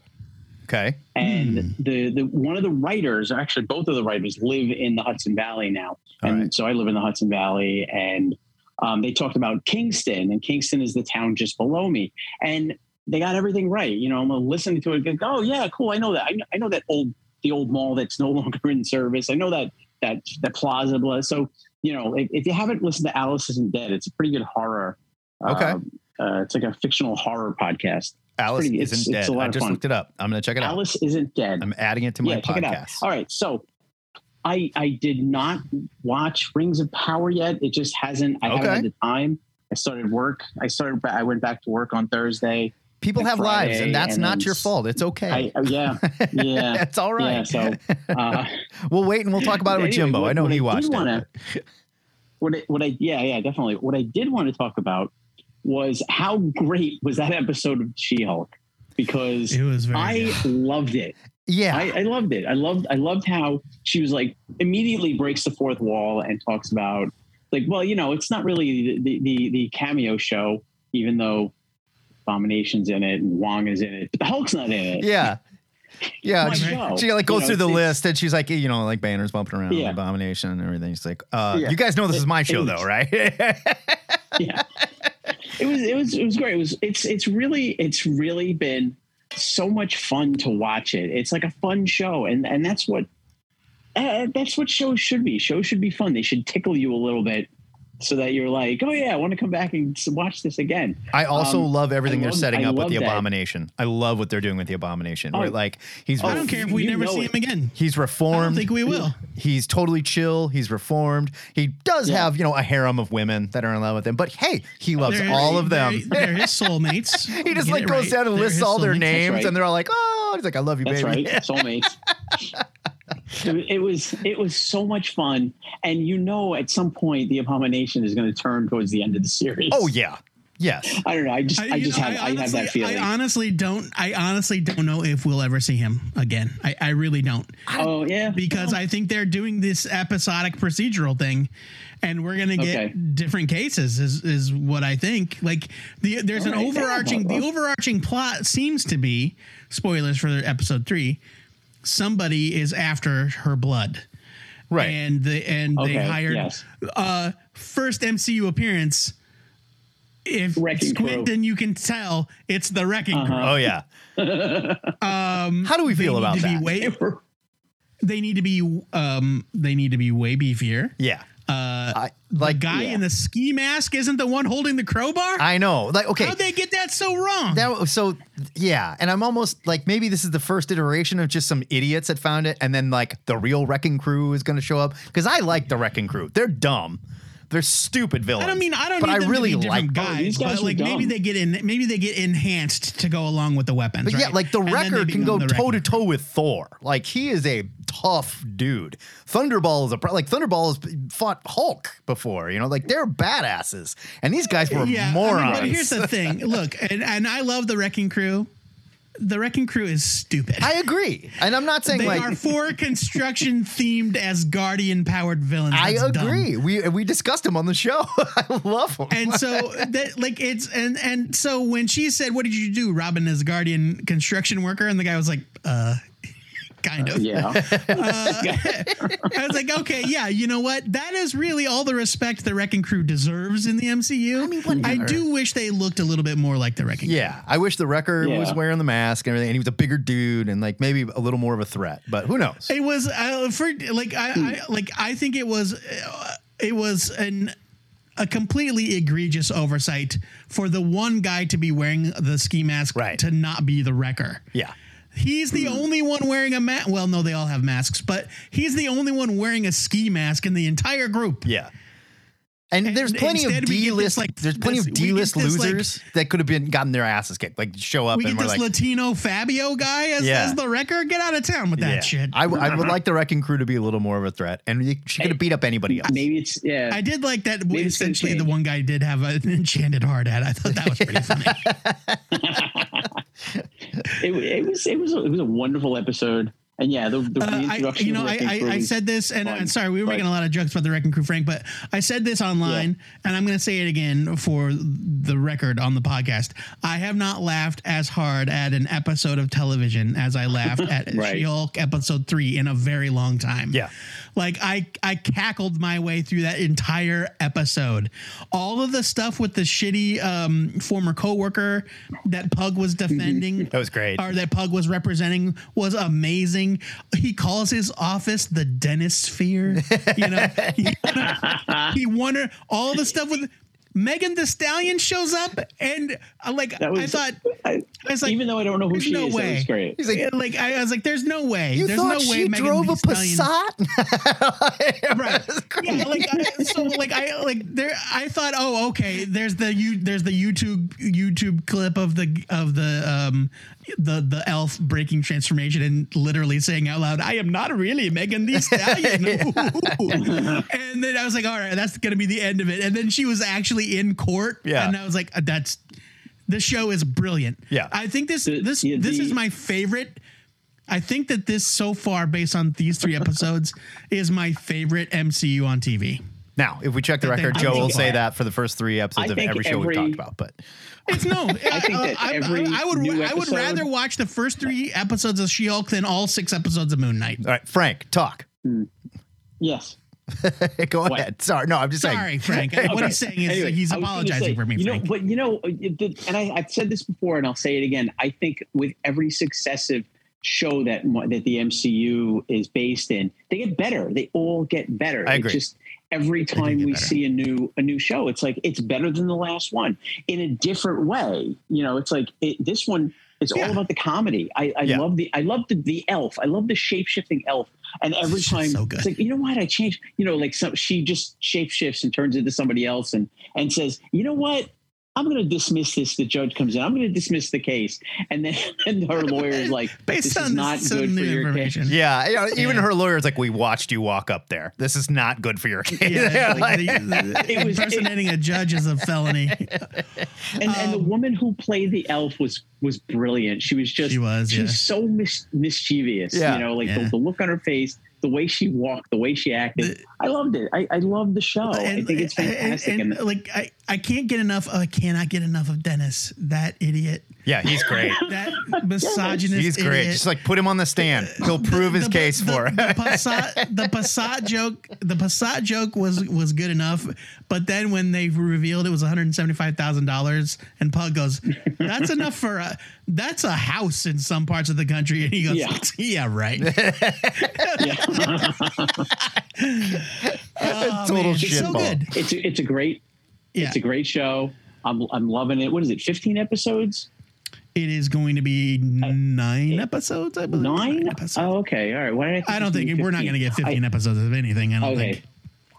Okay. and Hmm. the the one of the writers, actually both of the writers, live in the Hudson Valley now, All and right. so I live in the Hudson Valley, and um, they talked about Kingston, and Kingston is the town just below me, and they got everything right. You know, I'm listening to it, and go, oh yeah, cool, I know that, I know, I know that old the old mall that's no [LAUGHS] longer in service. I know that that that plaza, blah. So you know, if, if you haven't listened to Alice Isn't Dead, it's a pretty good horror. Okay. um, uh, it's like a fictional horror podcast. Alice pretty- isn't it's- dead. it's a lot I just fun. looked it up. I'm gonna check it out. Alice Isn't Dead. I'm adding it to my yeah, check it out. podcast. All right, so I I did not watch Rings of Power yet. It just hasn't. I haven't Okay. had the time. I started work. I started. I went back to work on Thursday. People have lives, and that's and not your fault. It's okay. I uh, yeah [LAUGHS] yeah. it's all right. Yeah, so [LAUGHS] uh, we'll wait and we'll talk about it with Anyway, Jimbo. what- I know he I watched wanna- it. what I, what I yeah yeah definitely. What I did want to talk about was how great was that episode of She Hulk because It was very. I good. loved it. Yeah. I, I loved it. I loved I loved how she was like immediately breaks the fourth wall and talks about like, well, you know, it's not really the the, the cameo show, even though Abomination's in it and Wong is in it, but the Hulk's not in it. yeah. Yeah, she, she like You goes know, through the list and she's like, you know, like banners bumping around, Yeah. abomination and everything. She's like, uh, Yeah. you guys know this is my show though, right? [LAUGHS] yeah. It was it was it was great. It was it's it's really it's really been so much fun to watch it. It's like a fun show, and and that's what uh, that's what shows should be. Shows should be fun. They should tickle you a little bit, so that you're like, oh yeah, I want to come back and watch this again. I also Um, love everything I they're love- setting I up with the that. abomination. I love what they're doing with the abomination. Where Oh. like he's Oh, I don't care if we never see it. him again. he's I reformed. don't think we will. He's totally chill. He's reformed. He does Yeah. have, you know, a harem of women that are in love with him. But hey, he loves They're- all of them. They're, they're his [LAUGHS] soulmates. he just like it goes right. down and They're lists all their soulmates. names, right. and they're all like, "Oh," he's like, "I love you, That's baby." right, [LAUGHS] soulmates. It, it was it was so much fun, and you know, at some point, the abomination is going to turn towards the end of the series. oh yeah, yes. I don't know. I just I, you just know, have I, have that feeling. I honestly don't. I honestly don't know if we'll ever see him again. I, I really don't oh yeah, because I think they're doing this episodic procedural thing, and we're gonna get Okay. different cases. Is is what I think. Like the there's an All right, yeah, overarching. well, the overarching plot seems to be spoilers for episode three. Somebody is after her blood. Right. and the and they hired yes. uh first MCU appearance. If Wrecking squint, Crew. then you can tell it's the wrecking Uh-huh. crew. oh yeah. [LAUGHS] Um, How do we feel about to that? way- they need to be um, they need to be way beefier. yeah. Uh, I the like. guy yeah. in the ski mask isn't the one holding the crowbar. I know. Like, okay. How'd they get that so wrong? That so yeah, and I'm almost like maybe this is the first iteration of just some idiots that found it, and then like the real wrecking crew is going to show up because I like the wrecking crew. They're dumb, they're stupid villains. I don't mean I don't but need I them really to be like. guys, these guys but were like maybe they get in maybe they get enhanced to go along with the weapons. But yeah, like the And then they wrecker can go toe to toe with Thor. Like he is a tough dude. Thunderball is a pro- like Thunderball has fought Hulk before. You know, like they're badasses, and these guys were Yeah, I mean, morons. but here's the thing. [LAUGHS] Look, and, and I love the wrecking crew. The wrecking crew is stupid. I agree, and I'm not saying they like are four [LAUGHS] construction themed as guardian powered villains. I That's dumb. agree. We we discussed him on the show. [LAUGHS] I love him. And so [LAUGHS] that like it's and and so when she said, "What did you do?" Robin is a guardian construction worker, and the guy was like, "Uh." Kind of. Yeah. [LAUGHS] Uh, I was like, okay, yeah, you know what? That is really all the respect the Wrecking Crew deserves in the MCU. I mean, whatever. do wish they looked a little bit more like the Wrecking Crew. Yeah, I wish the wrecker was wearing the mask and everything, and he was a bigger dude and like maybe a little more of a threat. But who knows? It was uh, for like I, I like I think it was uh, it was an a completely egregious oversight for the one guy to be wearing the ski mask Right. to not be the wrecker. Yeah, He's the hmm. only one wearing a mask. Well, no, they all have masks, but he's the only one wearing a ski mask in the entire group. yeah. And And there's plenty of instead we get D this, list. like, there's plenty this- of D list this, like- losers that could have been gotten their asses kicked. Like show up We and get we're this like, Latino Fabio guy as, Yeah. as the wrecker. Get out of town with that yeah. shit. I, w- I would like the wrecking crew to be a little more of a threat, and she could have beat up anybody else. Maybe it's yeah. I did like that. Maybe Essentially, the one guy did have an [LAUGHS] enchanted hard hat. I thought that was pretty [LAUGHS] funny. [LAUGHS] it, it was it was a, it was a wonderful episode. And yeah, the, the Uh, I, you know, of I, I, I said this, and fun, I'm sorry, we were but- making a lot of jokes about the Wrecking Crew, Frank, but I said this online, and I'm going to say it again for the record on the podcast. I have not laughed as hard at an episode of television as I laughed [LAUGHS] at Right. She-Hulk episode three in a very long time. Yeah. Like I, I cackled my way through that entire episode. All of the stuff with the shitty um, former coworker that Pug was defending. That was great. Or that Pug was representing was amazing. He calls his office the dentist sphere. You know, [LAUGHS] he, [LAUGHS] he wondered all the stuff with Megan Thee Stallion shows up, and uh, like was, I thought, [LAUGHS] I, I was like, even though I don't know who she no is, that way. was great. He's like, like I was like, "There's no way. you There's thought no way she Megan drove a Stallion- Passat? [LAUGHS] right yeah like I, so like i like there i thought oh okay there's the you there's the youtube youtube clip of the of the um the the elf breaking transformation and literally saying out loud i am not really megan the [LAUGHS] stallion and then i was like all right that's gonna be the end of it and then she was actually in court Yeah. and i was like uh, that's this show is brilliant Yeah. i think this The- this yeah, this the- is my favorite I think that this so far, based on these three episodes, [LAUGHS] is my favorite MCU on TV. Now, if we check the record, Joe will say that for the first three episodes of every show we've talked about. But It's no. [LAUGHS] I think uh, that I, every I, would. new I would rather watch the first three episodes of She-Hulk than all six episodes of Moon Knight. all right, Frank, talk. Hmm. Yes. [LAUGHS] Go What? ahead. Sorry, no, I'm just Sorry, saying. Sorry, Frank. [LAUGHS] What he's saying is Anyway, he's I was gonna apologizing say, for me, You know, Frank. but you know, and I, I've said this before, and I'll say it again. I think with every successive show that that the MCU is based in, they get better. They all get better. I It's agree. just every time we better. see a new a new show, it's like it's better than the last one in a different way. You know, it's like it, this one is Yeah. all about the comedy. I, I Yeah. love the I love the, the elf. I love the shape shifting elf. And every It's time so it's like, you know what? I changed, you know, like some she just shape shifts and turns into somebody else and and says, you know what? I'm going to dismiss this. The judge comes in. I'm going to dismiss the case, and then [LAUGHS] and her lawyer is like, [LAUGHS] Based "This on is not good for your information. case." Yeah, you know, even Yeah. her lawyer's like, we watched you walk up there. This is not good for your case. Yeah, Like- like, [LAUGHS] the, the It was- impersonating a judge is a felony. And, and the Um, woman who played the elf was was brilliant. She was just She was, she yeah. so mis- mischievous. Yeah. You know, like Yeah. the, the look on her face, the way she walked, the way she acted. I loved it. I, I loved the show. I think it's fantastic. And, And, and, like I, I can't get enough. Oh, I cannot get enough of Dennis, that idiot, yeah, he's great. [LAUGHS] that misogynist. He's great. idiot. Just like put him on the stand. Uh, He'll prove his the, case the, for it. the Passat, the Passat joke. The Passat joke was was good enough, but then when they revealed it was one hundred seventy five thousand dollars, and Pug goes, "That's enough for a that's a house in some parts of the country," and he goes, "Yeah, [LAUGHS] Yeah. right." [LAUGHS] Oh, Total man, it's so shitball. good. it's a, it's a great Yeah, it's a great show. I'm I'm loving it. What is it? 15 episodes? it is going to be uh, nine episodes. I believe Nine? episodes. Oh, okay. All right. Why did I, I don't think gonna be we're not going to get 15? 15 episodes of anything. I don't Okay. think.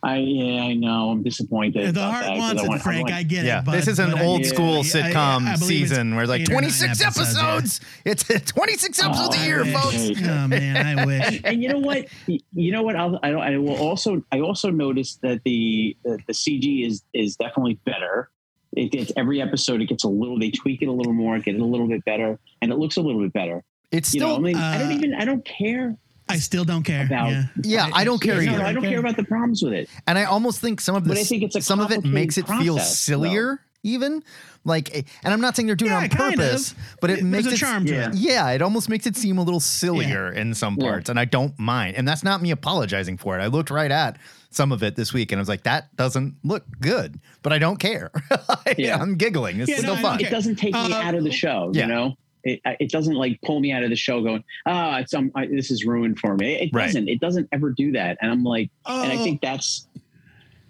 I yeah, I know. I'm disappointed. The heart that, 'cause wants I it, want- I Frank. want- I get Yeah, it. But, this is an but I- old yeah, school I- I sitcom believe season where it's like eight or nine 26 episodes, yeah. episodes. It's 26 episodes Oh, a year, I folks. wish. Oh man, I [LAUGHS] wish. and you know what? You know what? I'll, I, I will also. I also noticed that the the, the CG is is definitely better. It gets every episode. It gets a little. They tweak it a little more, get it a little bit better, and it looks a little bit better. It's You know, I still, mean, I don't uh, even. I don't care I still don't care. about. yeah. yeah, I don't care No. I don't care about the problems with it. And I almost think some of this, But I think it's a some of it makes make it feel process, sillier even like and i'm not saying they're doing Yeah, it on purpose of. but it There's makes a it charm to Yeah. it. yeah it almost makes it seem a little sillier in some Yeah. parts and i don't mind and that's not me apologizing for it i looked right at some of it this week and i was like that doesn't look good but i don't care [LAUGHS] Yeah. i'm giggling it's Yeah, still no, fun don't it doesn't take me Uh, out of the show. yeah. You know, it it doesn't like pull me out of the show. Going, ah, it's um, I, this is ruined for me. It Right. doesn't. It doesn't ever do that. And I'm like, and I Oh. think that's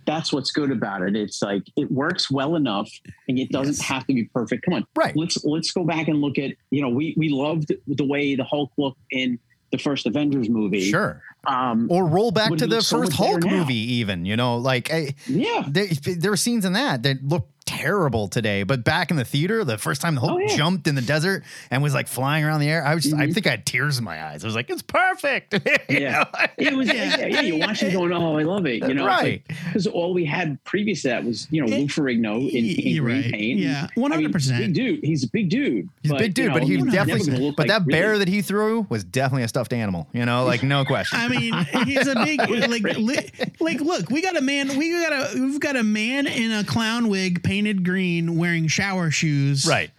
that's what's good about it. It's like it works well enough, and it doesn't Yes. have to be perfect. Come on, Right. Let's let's go back and look at you know we we loved the way the Hulk looked in the first Avengers movie. sure Um, or roll back to the so first hulk movie even you know like I, yeah. there, there were scenes in that that looked terrible today, but back in the theater, the first time the Hulk Oh, yeah. jumped in the desert and was like flying around the air, I was just, I Mhm. think I had tears in my eyes. I was like, it's perfect. [LAUGHS] Yeah. It was Yeah. yeah, yeah. You watch it going, oh, I love it. You know, Right. Because all we had previous to that was you know It- Lou Ferrigno in, in green right. paint. Yeah, I mean, 100%. big dude. He's a big dude. He's a big dude, you know, but he definitely, but like that bear really- that he threw was definitely a stuffed animal, you know, like no question. I mean, [LAUGHS] he's a big like li, like look, we got a man we got a we've got a man in a clown wig painted green wearing shower shoes. right.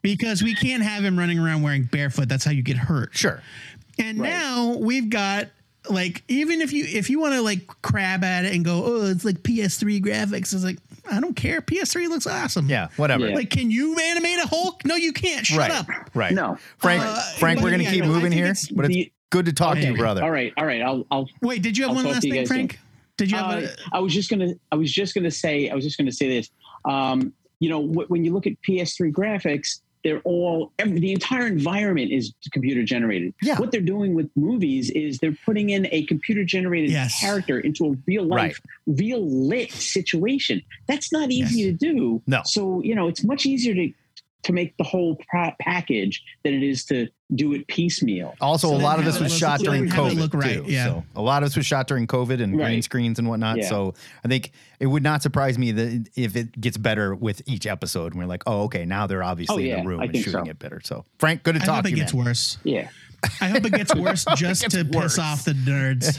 Because we can't have him running around wearing barefoot. That's how you get hurt. Sure. And Right. now we've got like even if you if you want to like crab at it and go, "Oh, it's like PS3 graphics." It's like, I don't care. PS3 looks awesome. Yeah. Whatever. Yeah. Like, can you animate a Hulk? No, you can't. Shut right. up. Right. No. Frank, Uh, Frank, we're going to yeah, keep no, moving here, it's but it's the- good to talk to you, brother. All right, all right. I'll I'll Wait, did you have I'll one last thing, guys Frank? Did you have Uh, a, I was just gonna. I was just gonna say. I was just gonna say this. Um, you know, wh- when you look at PS3 graphics, they're all every, the entire environment is computer generated. Yeah. What they're doing with movies is they're putting in a computer generated Yes. character into a real life, real lit situation. That's not easy Yes. to do. No. So you know, it's much easier to to make the whole pra- package than it is to do it piecemeal. Also, So a lot of this was look- shot during COVID. look right, too. yeah. So a lot of this was shot during COVID and green screens and whatnot. Yeah. So I think it would not surprise me that if it gets better with each episode. And we're like, oh, okay, now they're obviously Oh, in the room I and shooting so. it better. So Frank, good to I talk hope to it you. gets man. worse. Yeah. I hope it gets [LAUGHS] worse just gets to worse. piss off the nerds.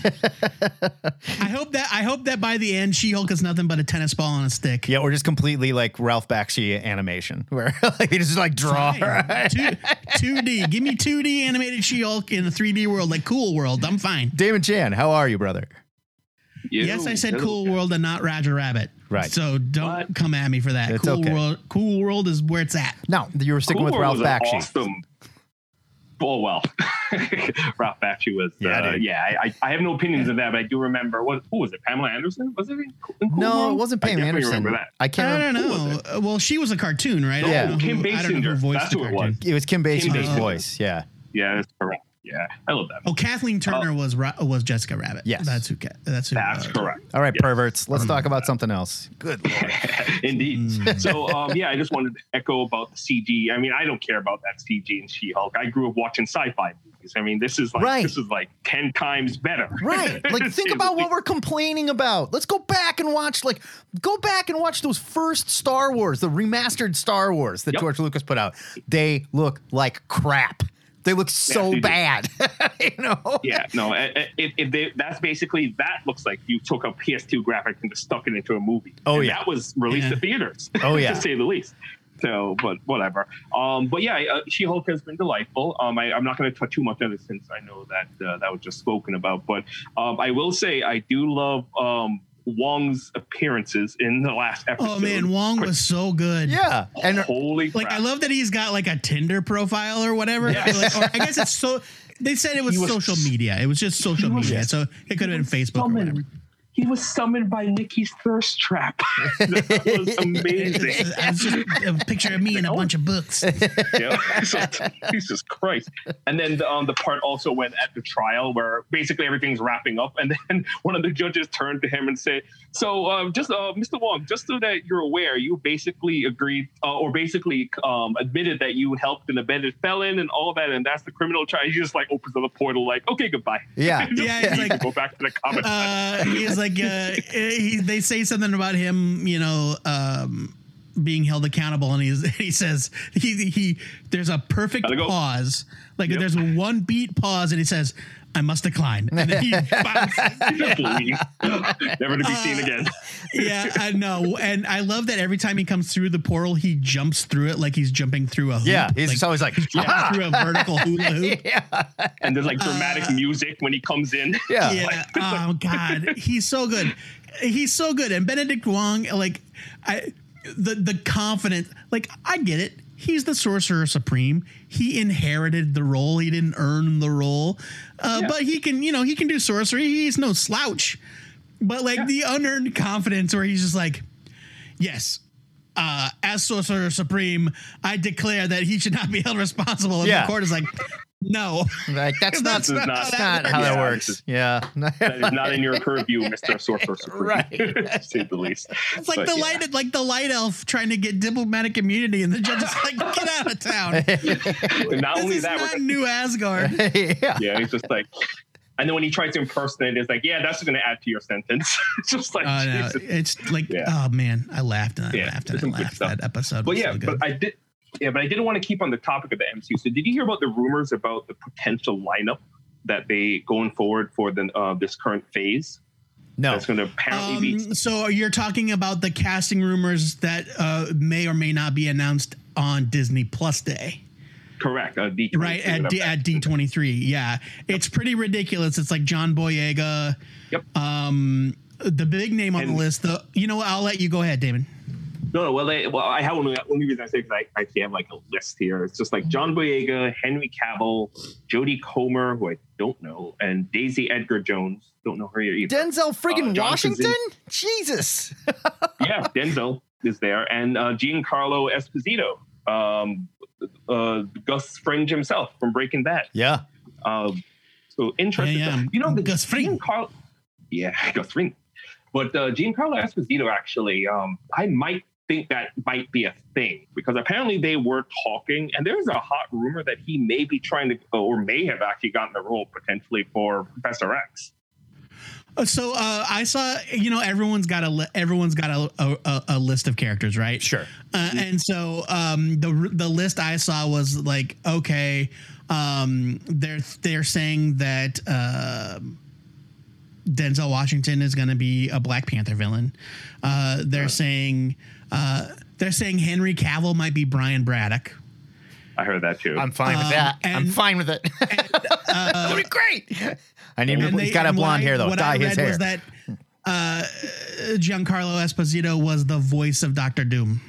I hope that I hope that by the end, She Hulk is nothing but a tennis ball on a stick. Yeah, or just completely like Ralph Bakshi animation, [LAUGHS] where like they just like draw. her. [LAUGHS] Two D. Give me two D animated She Hulk in a three D world, like Cool World. I'm fine. Damon Chan, how are you, brother? yes, I said Cool World and not Roger Rabbit. Right. So don't What? come at me for that. It's cool okay. World. Cool World is where it's at. No, you were sticking Cool with Ralph was Bakshi. Awesome. Oh well, [LAUGHS] Ralph Bakshi was. Yeah, uh, yeah. I, I, I have no opinions of that, but I do remember. What? Who was it? Pamela Anderson? Was it? In, in Cool No, World? it wasn't Pamela Anderson. Remember that? I can't. I don't who know. Uh, Well, she was a cartoon, right? I Yeah. don't know Kim who, I don't know who Basinger. voiced That's who it was. It was Kim Basinger's voice. Yeah. Yeah, that's correct. Yeah, I love that. Oh, Kathleen Turner was Ra- was Jessica Rabbit. Yes. that's who. That's who. That's uh, correct. All right, Yes. perverts. Let's talk about something else. Good [LAUGHS] lord. Indeed. Mm. So, um, yeah, I just wanted to echo about the CG. I mean, I don't care about that CG in She-Hulk. I grew up watching sci-fi movies. I mean, this is like Right. this is like ten times better. Right. [LAUGHS] Like think about what we're complaining about. Let's go back and watch like go back and watch those first Star Wars, the remastered Star Wars that Yep. George Lucas put out. They look like crap. They look so they bad. [LAUGHS] you know? Yeah, no, they, that's basically that looks like you took a PS2 graphic and just stuck it into a movie. Oh, And yeah. that was released Yeah. to theaters. [LAUGHS] Oh, yeah. to say the least. So, but whatever. Um, but yeah, uh, She-Hulk has been delightful. Um, I, I'm not going to touch too much on it since I know that uh, that was just spoken about. But um, I will say I do love um, Wong's appearances in the last oh, episode. Oh man, Wong was so good. Yeah. And Holy Like crap. I love that he's got like a Tinder profile or whatever. Yes. Like, or I guess it's so. They said it was, was- social media. It was just social He was- media, so it could have been Facebook or whatever. He was summoned by Nikki's thirst trap. [LAUGHS] that was [LAUGHS] amazing. it's just a picture of me and a bunch of books. [LAUGHS] Yeah. So, Jesus Christ. And then the, um, the part also went at the trial where basically everything's wrapping up. And then one of the judges turned to him and said, So, um, just uh, Mr. Wong, just so that you're aware, you basically agreed uh, or basically um, admitted that you helped an abetted felon and all that. And that's the criminal trial. He just like opens up a portal, like, okay, goodbye. Yeah. Yeah, he's like- go back to the comic. Uh, he's like, uh, [LAUGHS] he, they say something about him, you know, um, being held accountable, and he's [LAUGHS] he says he he there's a perfect go. pause, like Yep. there's a one beat pause, and he says, "I must decline," and then he [LAUGHS] bounces. [LAUGHS] Never to be seen Uh, again. yeah, I know, and I love that every time he comes through the portal, he jumps through it like he's jumping through a hoop. Yeah, he's like, always like, jumping through a vertical hula [LAUGHS] hoop. yeah, And there's like dramatic Uh, music when he comes in. yeah. yeah. Oh God, he's so good. He's so good. And Benedict Wong, like, I the the confidence. Like, I get it. He's the sorcerer supreme. He inherited the role. He didn't earn the role, uh, Yeah. but he can. You know, he can do sorcery. He's no slouch. But like the unearned confidence, where he's just like, yes. Uh, as sorcerer supreme, I declare that he should not be held responsible. And Yeah. the court is like, no, [LAUGHS] Like that's not That's not- that's not how that Yeah, works. this Yeah. That is not in your purview, [LAUGHS] Mr. Sorcerer Supreme. Right. [LAUGHS] to say the least. It's like But, the yeah. light, like the light elf trying to get diplomatic immunity, and the judge is like, "Get out of town! Not This only is that, not we're New Asgard." yeah. yeah, he's just like, and then when he tries to impersonate, it's like, yeah, that's going to add to your sentence. it's just like, Uh, no, Jesus. it's like, Yeah. oh man, I laughed and I Yeah, laughed and I laughed. That episode But was yeah, so but. I did, yeah, but I didn't want to keep on the topic of the MCU. So did you hear about the rumors about the potential lineup that they going forward for the uh, this current phase? No. That's going to apparently be Um, so you're talking about the casting rumors that uh, may or may not be announced on Disney Plus Day, correct. Uh, D23, right at D- at D twenty three. Yeah, it's pretty ridiculous. It's like John Boyega. Yep. Um, the big name on And- the list. The you know what? I'll let you go ahead, Damon. No, no. Well, they, well, I have only, only reason I say because I actually have like a list here. It's just like John Boyega, Henry Cavill, Jodie Comer, who I don't know, and Daisy Edgar Jones. Don't know her either. Denzel friggin' Uh, Washington? Krasinski. Jesus. [LAUGHS] yeah, Denzel is there, and uh, Giancarlo Esposito, um, uh, Gus Fring himself from Breaking Bad. Yeah. Um, so interesting. Yeah, yeah. You know, the Gus Fring. Giancarlo, yeah, [LAUGHS] Gus Fring. But uh, Giancarlo Esposito, actually, um, I might think that might be a thing because apparently they were talking, and there's a hot rumor that he may be trying to, or may have actually gotten the role potentially for Professor X. Uh, So uh, I saw, you know, everyone's got a li- everyone's got a, a, a- a list of characters, right? Sure. Uh, and so um, the the list I saw was like, okay, um, they're they're saying that uh, Denzel Washington is going to be a Black Panther villain. Uh, they're saying uh, they're saying Henry Cavill might be Brian Braddock. I heard that too. I'm fine with Um, that. I'm fine with it. [LAUGHS] That'll [LAUGHS] be great. I need him. And He's they- got a blonde I- hair though. What Dye I his read hair. was that uh, Giancarlo Esposito was the voice of Doctor Doom.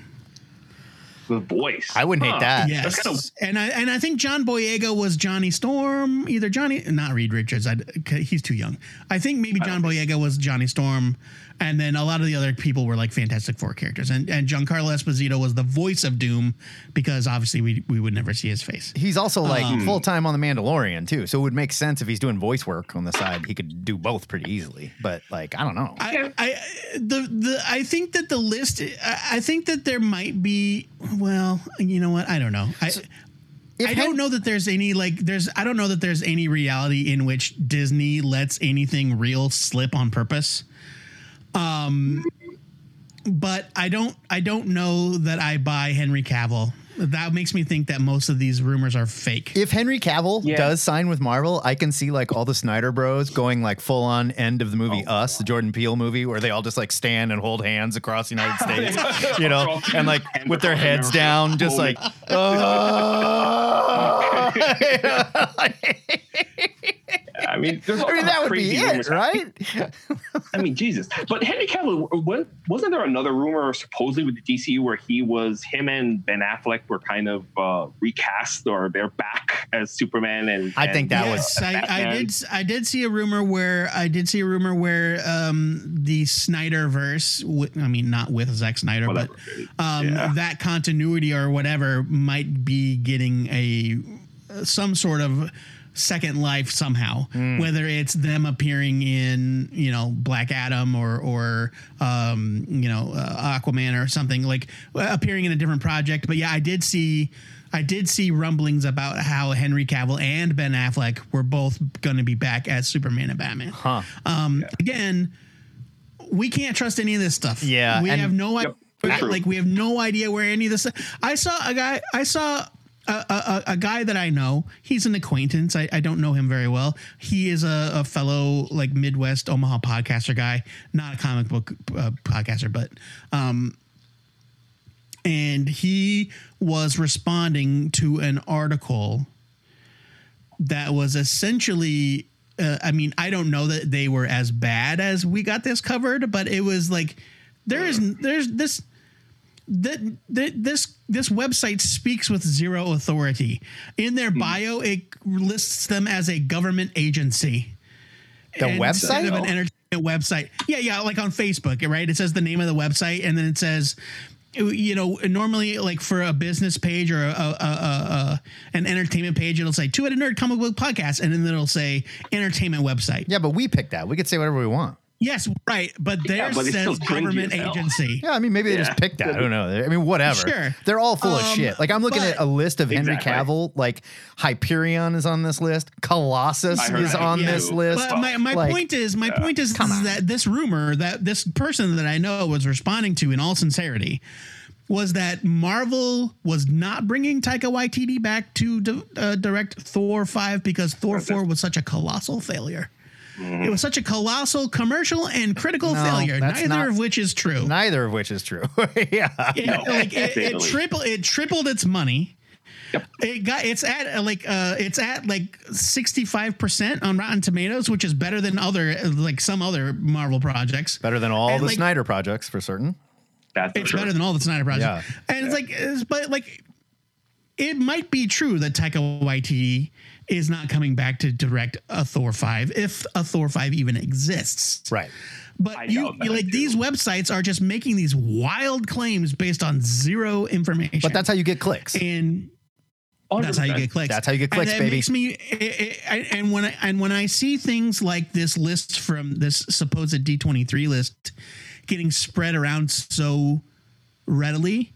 the voice. I wouldn't hate Huh. that. Yes, kinda- and I and I think John Boyega was Johnny Storm, either Johnny, not Reed Richards. I, he's too young. I think maybe John Boyega was Johnny Storm, and then a lot of the other people were like Fantastic Four characters, and and Giancarlo Esposito was the voice of Doom because obviously we we would never see his face. He's also like Um, full time on the Mandalorian too, so it would make sense if he's doing voice work on the side. He could do both pretty easily. But like, I don't know. I, I the the I think that the list I, I think that there might be well you know what I don't know I If I don't know that there's any like there's I don't know that there's any reality in which Disney lets anything real slip on purpose. Um but I don't I don't know that I buy Henry Cavill. That makes me think that most of these rumors are fake. If Henry Cavill Yeah. does sign with Marvel, I can see like all the Snyder Bros going like full on end of the movie Oh. Us, the Jordan Peele movie, where they all just like stand and hold hands across the United [LAUGHS] States, [LAUGHS] you know, and like with their heads down, just like. "Oh." [LAUGHS] I mean, there's I mean, that would be it, rumors. right? [LAUGHS] I mean, Jesus. But Henry Cavill, wasn't there another rumor supposedly with the DCU where he was, him and Ben Affleck were kind of uh, recast or they're back as Superman and. I think and- that was- Yes, I, I did. I did see a rumor where I did see a rumor where um, the Snyderverse, wi- I mean, not with Zack Snyder, Whatever. but um, Yeah. that continuity or whatever might be getting a some sort of second life somehow. Whether it's them appearing in you know Black Adam or or um, you know uh, Aquaman or something like uh, appearing in a different project. But yeah, I did see. I did see rumblings about how Henry Cavill and Ben Affleck were both going to be back as Superman and Batman. Huh. Um, Again, we can't trust any of this stuff. Yeah, we and- have no. Yep. True. like we have no idea where any of this. I saw a guy. I saw. A, a, a- guy that I know, he's an acquaintance. I, I don't know him very well. He is a, a fellow like Midwest Omaha podcaster guy, not a comic book uh, podcaster, but um, and he was responding to an article that was essentially uh, i mean i don't know that they were as bad as we got this covered but it was like there is there's this that that this this website speaks with zero authority in their hmm. bio it lists them as a government agency The and website? of an oh. entertainment website. Yeah, yeah, like on Facebook, right? It says the name of the website, and then it says, you know, normally like for a business page or a, a, a, an entertainment page, it'll say two at a nerd comic book podcast, and then it'll say entertainment website. Yeah, but we picked that. We could say whatever we want. Yes, right, but Yeah, theirs but still says government agency. Yeah, I mean, maybe they just picked that. I don't know. I mean, whatever. Sure. They're all full of Um, shit. Like I'm looking but- at a list of Henry Exactly. Cavill. Like Hyperion is on this list. Colossus is that on too. this list. But my, my Like, point is, my point is, is that this rumor that this person that I know was responding to, in all sincerity, was that Marvel was not bringing Taika Waititi back to di- uh, direct Thor five because Thor four was such a colossal failure. It was such a colossal commercial and critical No, failure, neither not- of which is true. Neither of which is true. [LAUGHS] yeah. It, like it, it the triple it tripled its money. Yep. It got it's at uh, like uh it's at like 65% on Rotten Tomatoes, which is better than other like some other Marvel projects. Better than all And, the like, Snyder projects for certain. That's for It's sure. better than all the Snyder projects. Yeah. And it's like it's, but like it might be true that Taika Waititi is not coming back to direct a Thor 5 if a Thor 5 even exists. Right. But I you, you like too. these websites are just making these wild claims based on zero information. But that's how you get clicks. and that's how you get clicks. That's how you get And clicks, that baby. Makes me it, it, I- and when I and when I see things like this list from this supposed D twenty three list getting spread around so readily.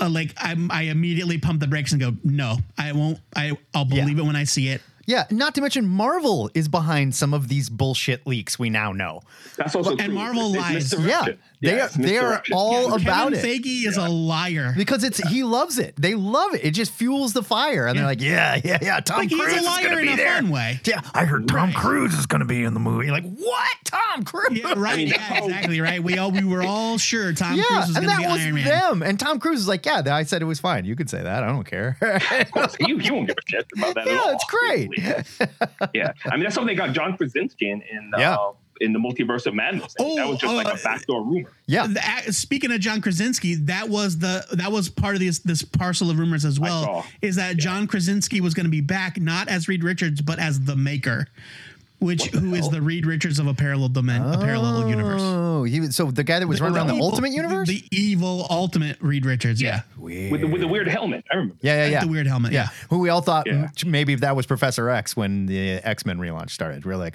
Uh, Like I'm, I immediately pump the brakes and go, no, I won't. I, I'll Yeah. believe it when I see it. Yeah, not to mention Marvel is behind some of these bullshit leaks we now know. That's also And true. Marvel It's lies. misdirection. Yeah, they are they are all Kevin about it. Feige is a liar. Because it's he loves it. They love it. It just fuels the fire, and they're like, "Yeah, yeah, yeah." Tom Like he's Cruise a is liar gonna in be a there. fun way. Yeah, I heard Tom Right. Cruise is going to be in the movie. Like, what? Tom Cruise? Yeah, right. yeah, exactly. Right. We all we were all sure Tom Yeah, Cruise was and going to that be was Iron Man. them. And Tom Cruise is like, "Yeah, I said it was fine. You could say that. I don't care." Of [LAUGHS] you, you won't give a shit about that at Yeah, all. it's great. [LAUGHS] yeah, I mean that's something they got John Krasinski in in, Yeah. uh, in the Multiverse of Madness. I mean, that Oh, was just like uh, a backdoor rumor. yeah, The ac- speaking of John Krasinski, that was the that was part of this this parcel of rumors as well. Is that John Krasinski was going to be back not as Reed Richards but as the Maker, which who is the Reed Richards of a parallel domain, a parallel universe. Oh, he was so the guy that was running around the evil- Ultimate Universe. the evil Ultimate Reed Richards. Yeah, with the, with the weird helmet. I remember. yeah, yeah, Like yeah. the weird helmet. yeah. Who we all thought Yeah. maybe that was Professor X when the X Men relaunch started. We are like,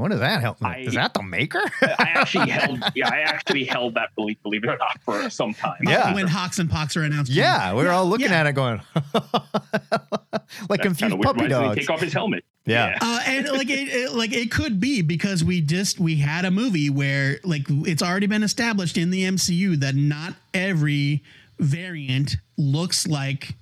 what is that help? I- is that the Maker? [LAUGHS] I actually held, yeah, I actually held that belief, believe it or not, for some time. Yeah. when HoX and PoX are announced. yeah, we were all looking yeah. at it going, [LAUGHS] like That's confused puppy Why dogs. Take off his helmet. Yeah. Uh, and like it, it, like it could be because we just we had a movie where like it's already been established in the MCU that not every variant looks like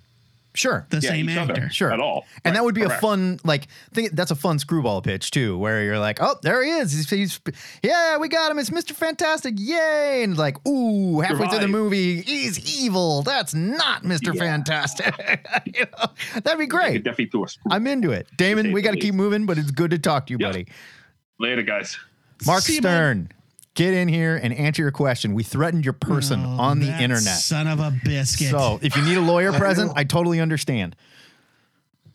Sure. the Yeah, same actor. Sure. At all. And that would be a fun, like, think that's a fun screwball pitch too, where you're like, oh, there he is. He's, he's yeah, we got him. It's Mr. Fantastic. Yay. And like, ooh, halfway through the movie, he's evil. That's not Mr. Yeah. Fantastic. [LAUGHS] you know, that'd be great. could definitely do a screw. I'm into it. Damon, we got to keep moving, but it's good to talk to you, Yep. buddy. Later, guys. Mark See you. Stern, get in here and answer your question. We threatened your person Oh, on the internet. Son of a biscuit. So if you need a lawyer [LAUGHS] present, I totally understand.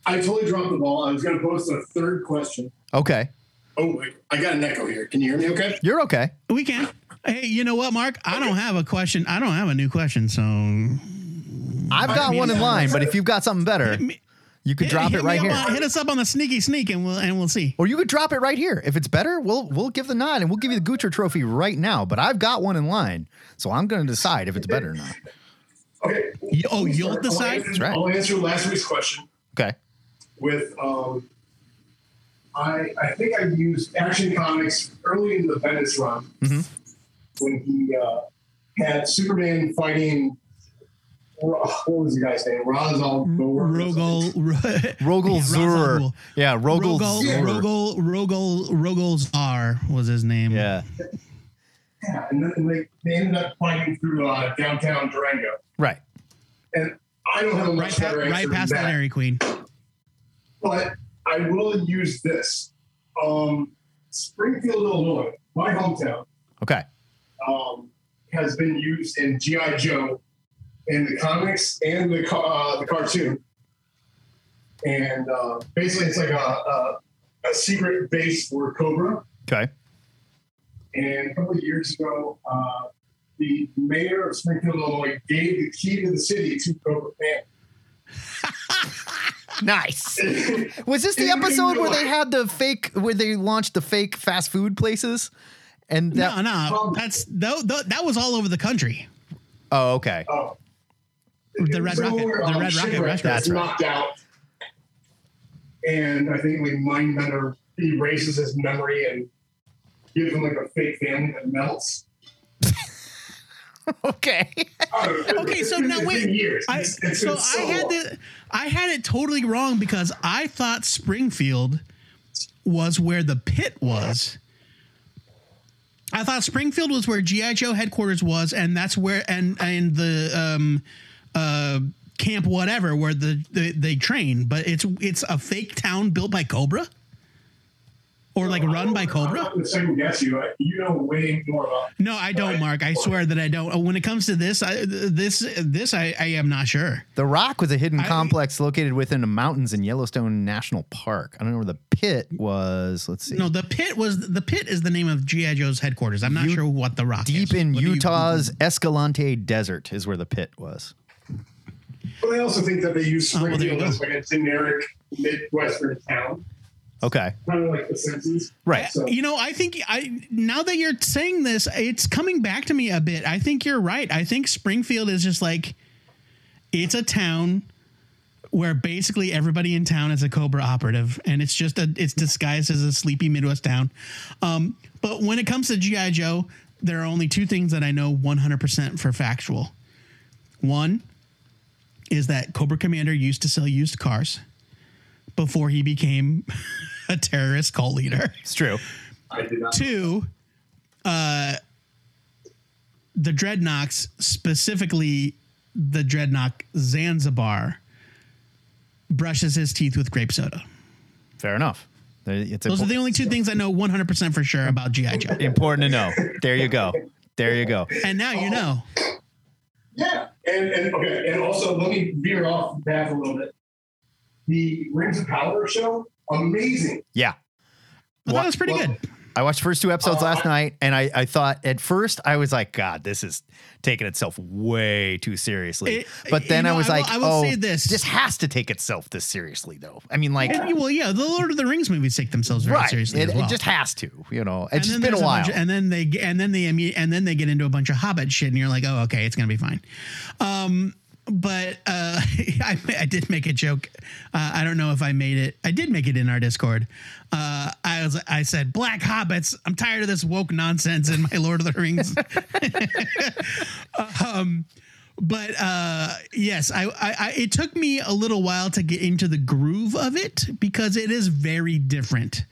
I totally dropped the ball. I was going to post a third question. Okay. Oh, wait, I got an echo here. Can you hear me okay? You're okay. we can. Hey, you know what, Mark? I don't have a question. I don't have a new question. So I've got mean, one in line, but if you've got something better, you could drop hit it right here. on- hit us up on the sneaky sneak, and we'll and we'll see. Or you could drop it right here. If it's better, we'll we'll give the nod and we'll give you the Gucci trophy right now. But I've got one in line, so I'm going to decide if it's better or not. Okay. You- oh, Let me you'll start. decide? I'll answer, That's right. I'll answer last week's question Okay. with um, I I think I used Action Comics early in the Bendis run Mhm. when he uh, had Superman fighting. What was the guy's name? Razal Rogol, Rogol Yeah, Zur. Razal Yeah, Rogol Rogol, Zur. Rogol, Rogol, Rogol Zaar was his name. Yeah. Yeah, and then they, they ended up fighting through uh, downtown Durango. Right. And I don't have a much Right, pa- better answer right past the that. Dairy Queen. but I will use this. Um, Springfield, Illinois, my hometown, Okay. um, has been used in GI Joe, in the comics and the uh, the cartoon. And uh, basically, it's like a, a, a secret base for Cobra. Okay. And a couple of years ago, uh, the mayor of Springfield, Illinois, gave the key to the city to Cobra Fan. [LAUGHS] Nice. [LAUGHS] Was this the episode where they had the fake, where they launched the fake fast food places? And that, no, no, that's that, that, that was all over the country. oh, okay. Oh. The Red Rocket, the um, Red Rocket Shipwreck restaurant. That's gets right. knocked out. And I think like Mindbender erases his memory and gives him like a fake family that melts. [LAUGHS] Okay. Okay, so It's now been wait. Years. I, It's- it's so been I had long. the I had it totally wrong because I thought Springfield was where the pit was. I thought Springfield was where GI Joe headquarters was, and that's where and and the um uh camp whatever where the, the they train, but it's it's a fake town built by Cobra. Or like run by I'm Cobra? not going second guess you. I- You know way more about. No, I don't, Mark. I swear that I don't. When it comes to this, I, this, this, I, I am not sure. The Rock was a hidden I- complex located within the mountains in Yellowstone National Park. I don't know where the pit was. Let's see. No, the pit was the pit is the name of GI Joe's headquarters. I'm not U- sure what the rock Deep is. in What do you- Utah's Escalante Desert is where the pit was. But I also think that they use Oh, Springfield go. as like a generic midwestern town, Okay. kind of like the Simpsons. Right. So You know, I think I now that you're saying this, it's coming back to me a bit. I think you're right. I think Springfield is just like it's a town where basically everybody in town is a Cobra operative, and it's just a it's disguised as a sleepy Midwest town. Um, but when it comes to GI Joe, there are only two things that I know 100% for factual. One is that Cobra Commander used to sell used cars before he became [LAUGHS] a terrorist cult leader. It's true. I did not. Two, uh, the Dreadnoks, specifically the Dreadnok Zanzibar, brushes his teeth with grape soda. Fair enough. It's Those impo- are the only two things I know 100% for sure about G.I. Joe. important to know. There you go. There you go. And now you know. Yeah, and and okay, and also let me veer off the path a little bit. The Rings of Power show, amazing. Yeah. I thought it was pretty good. I watched the first two episodes last night, and I, I thought at first I was like, God, this is taking itself way too seriously. It- but then you I was I will- like, I will oh, say this. this has to take itself this seriously, though. I mean, like, And, well, yeah, the Lord of the Rings movies take themselves very right? seriously It, well. it just has to, you know. It's just been a while. bunch of- and then they get- and then they and then they get into a bunch of Hobbit shit, and you're like, oh, okay, it's gonna be fine. Um, but uh, [LAUGHS] I, I did make a joke. Uh, I don't know if I made it. I did make it in our Discord. Uh, I was I said black hobbits. I'm tired of this woke nonsense in my Lord of the Rings. [LAUGHS] um, but uh, yes, I, I, I it took me a little while to get into the groove of it because it is very different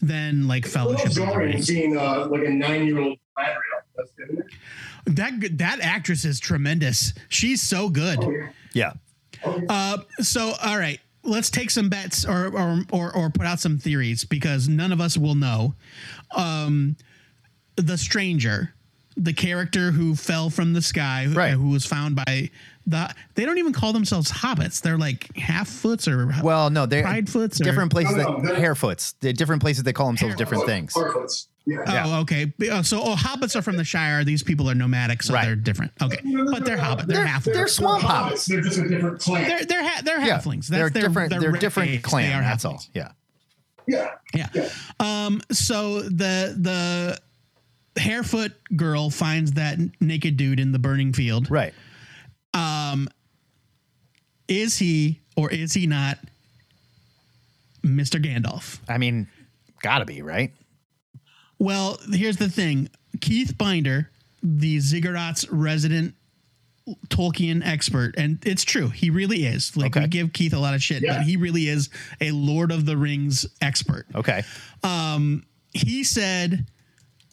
than like A little Fellowship of the jarring seeing uh, like a. That's isn't it? That that actress is tremendous. She's so good. Oh, yeah. yeah. Uh, so all right, let's take some bets or or or, or put out some theories because none of us will know. Um, the stranger, the character who fell from the sky, who, Right. who was found by the. They don't even call themselves hobbits. They're like half foots or Well, no, they're Pridefoots or- different places. No, no, that, they're- Harfoots. They're different places. They call themselves different Oh, things. Harfoots. Yeah. Oh, okay. Uh, So, oh, hobbits are from the Shire. These people are nomadic, so Right. they're different. Okay, No, no, but they're no, hobbit. They're, They're- half. they're swamp hobbits. They're just a different clan. They're they're ha- they're Yeah, halflings. That's they're their- different. their They're race. different They clan. are That's all. halflings. Yeah. yeah. Yeah. Um. So the the Harfoot girl finds that naked dude in the burning field. Right. Um. Is he or is he not Mr. Gandalf? I mean, gotta be right. Well, here's the thing. Keith Binder, the Ziggurats resident Tolkien expert, and it's true. He really is. Like we give Keith a lot of shit, Yeah. but he really is a Lord of the Rings expert. Okay. He said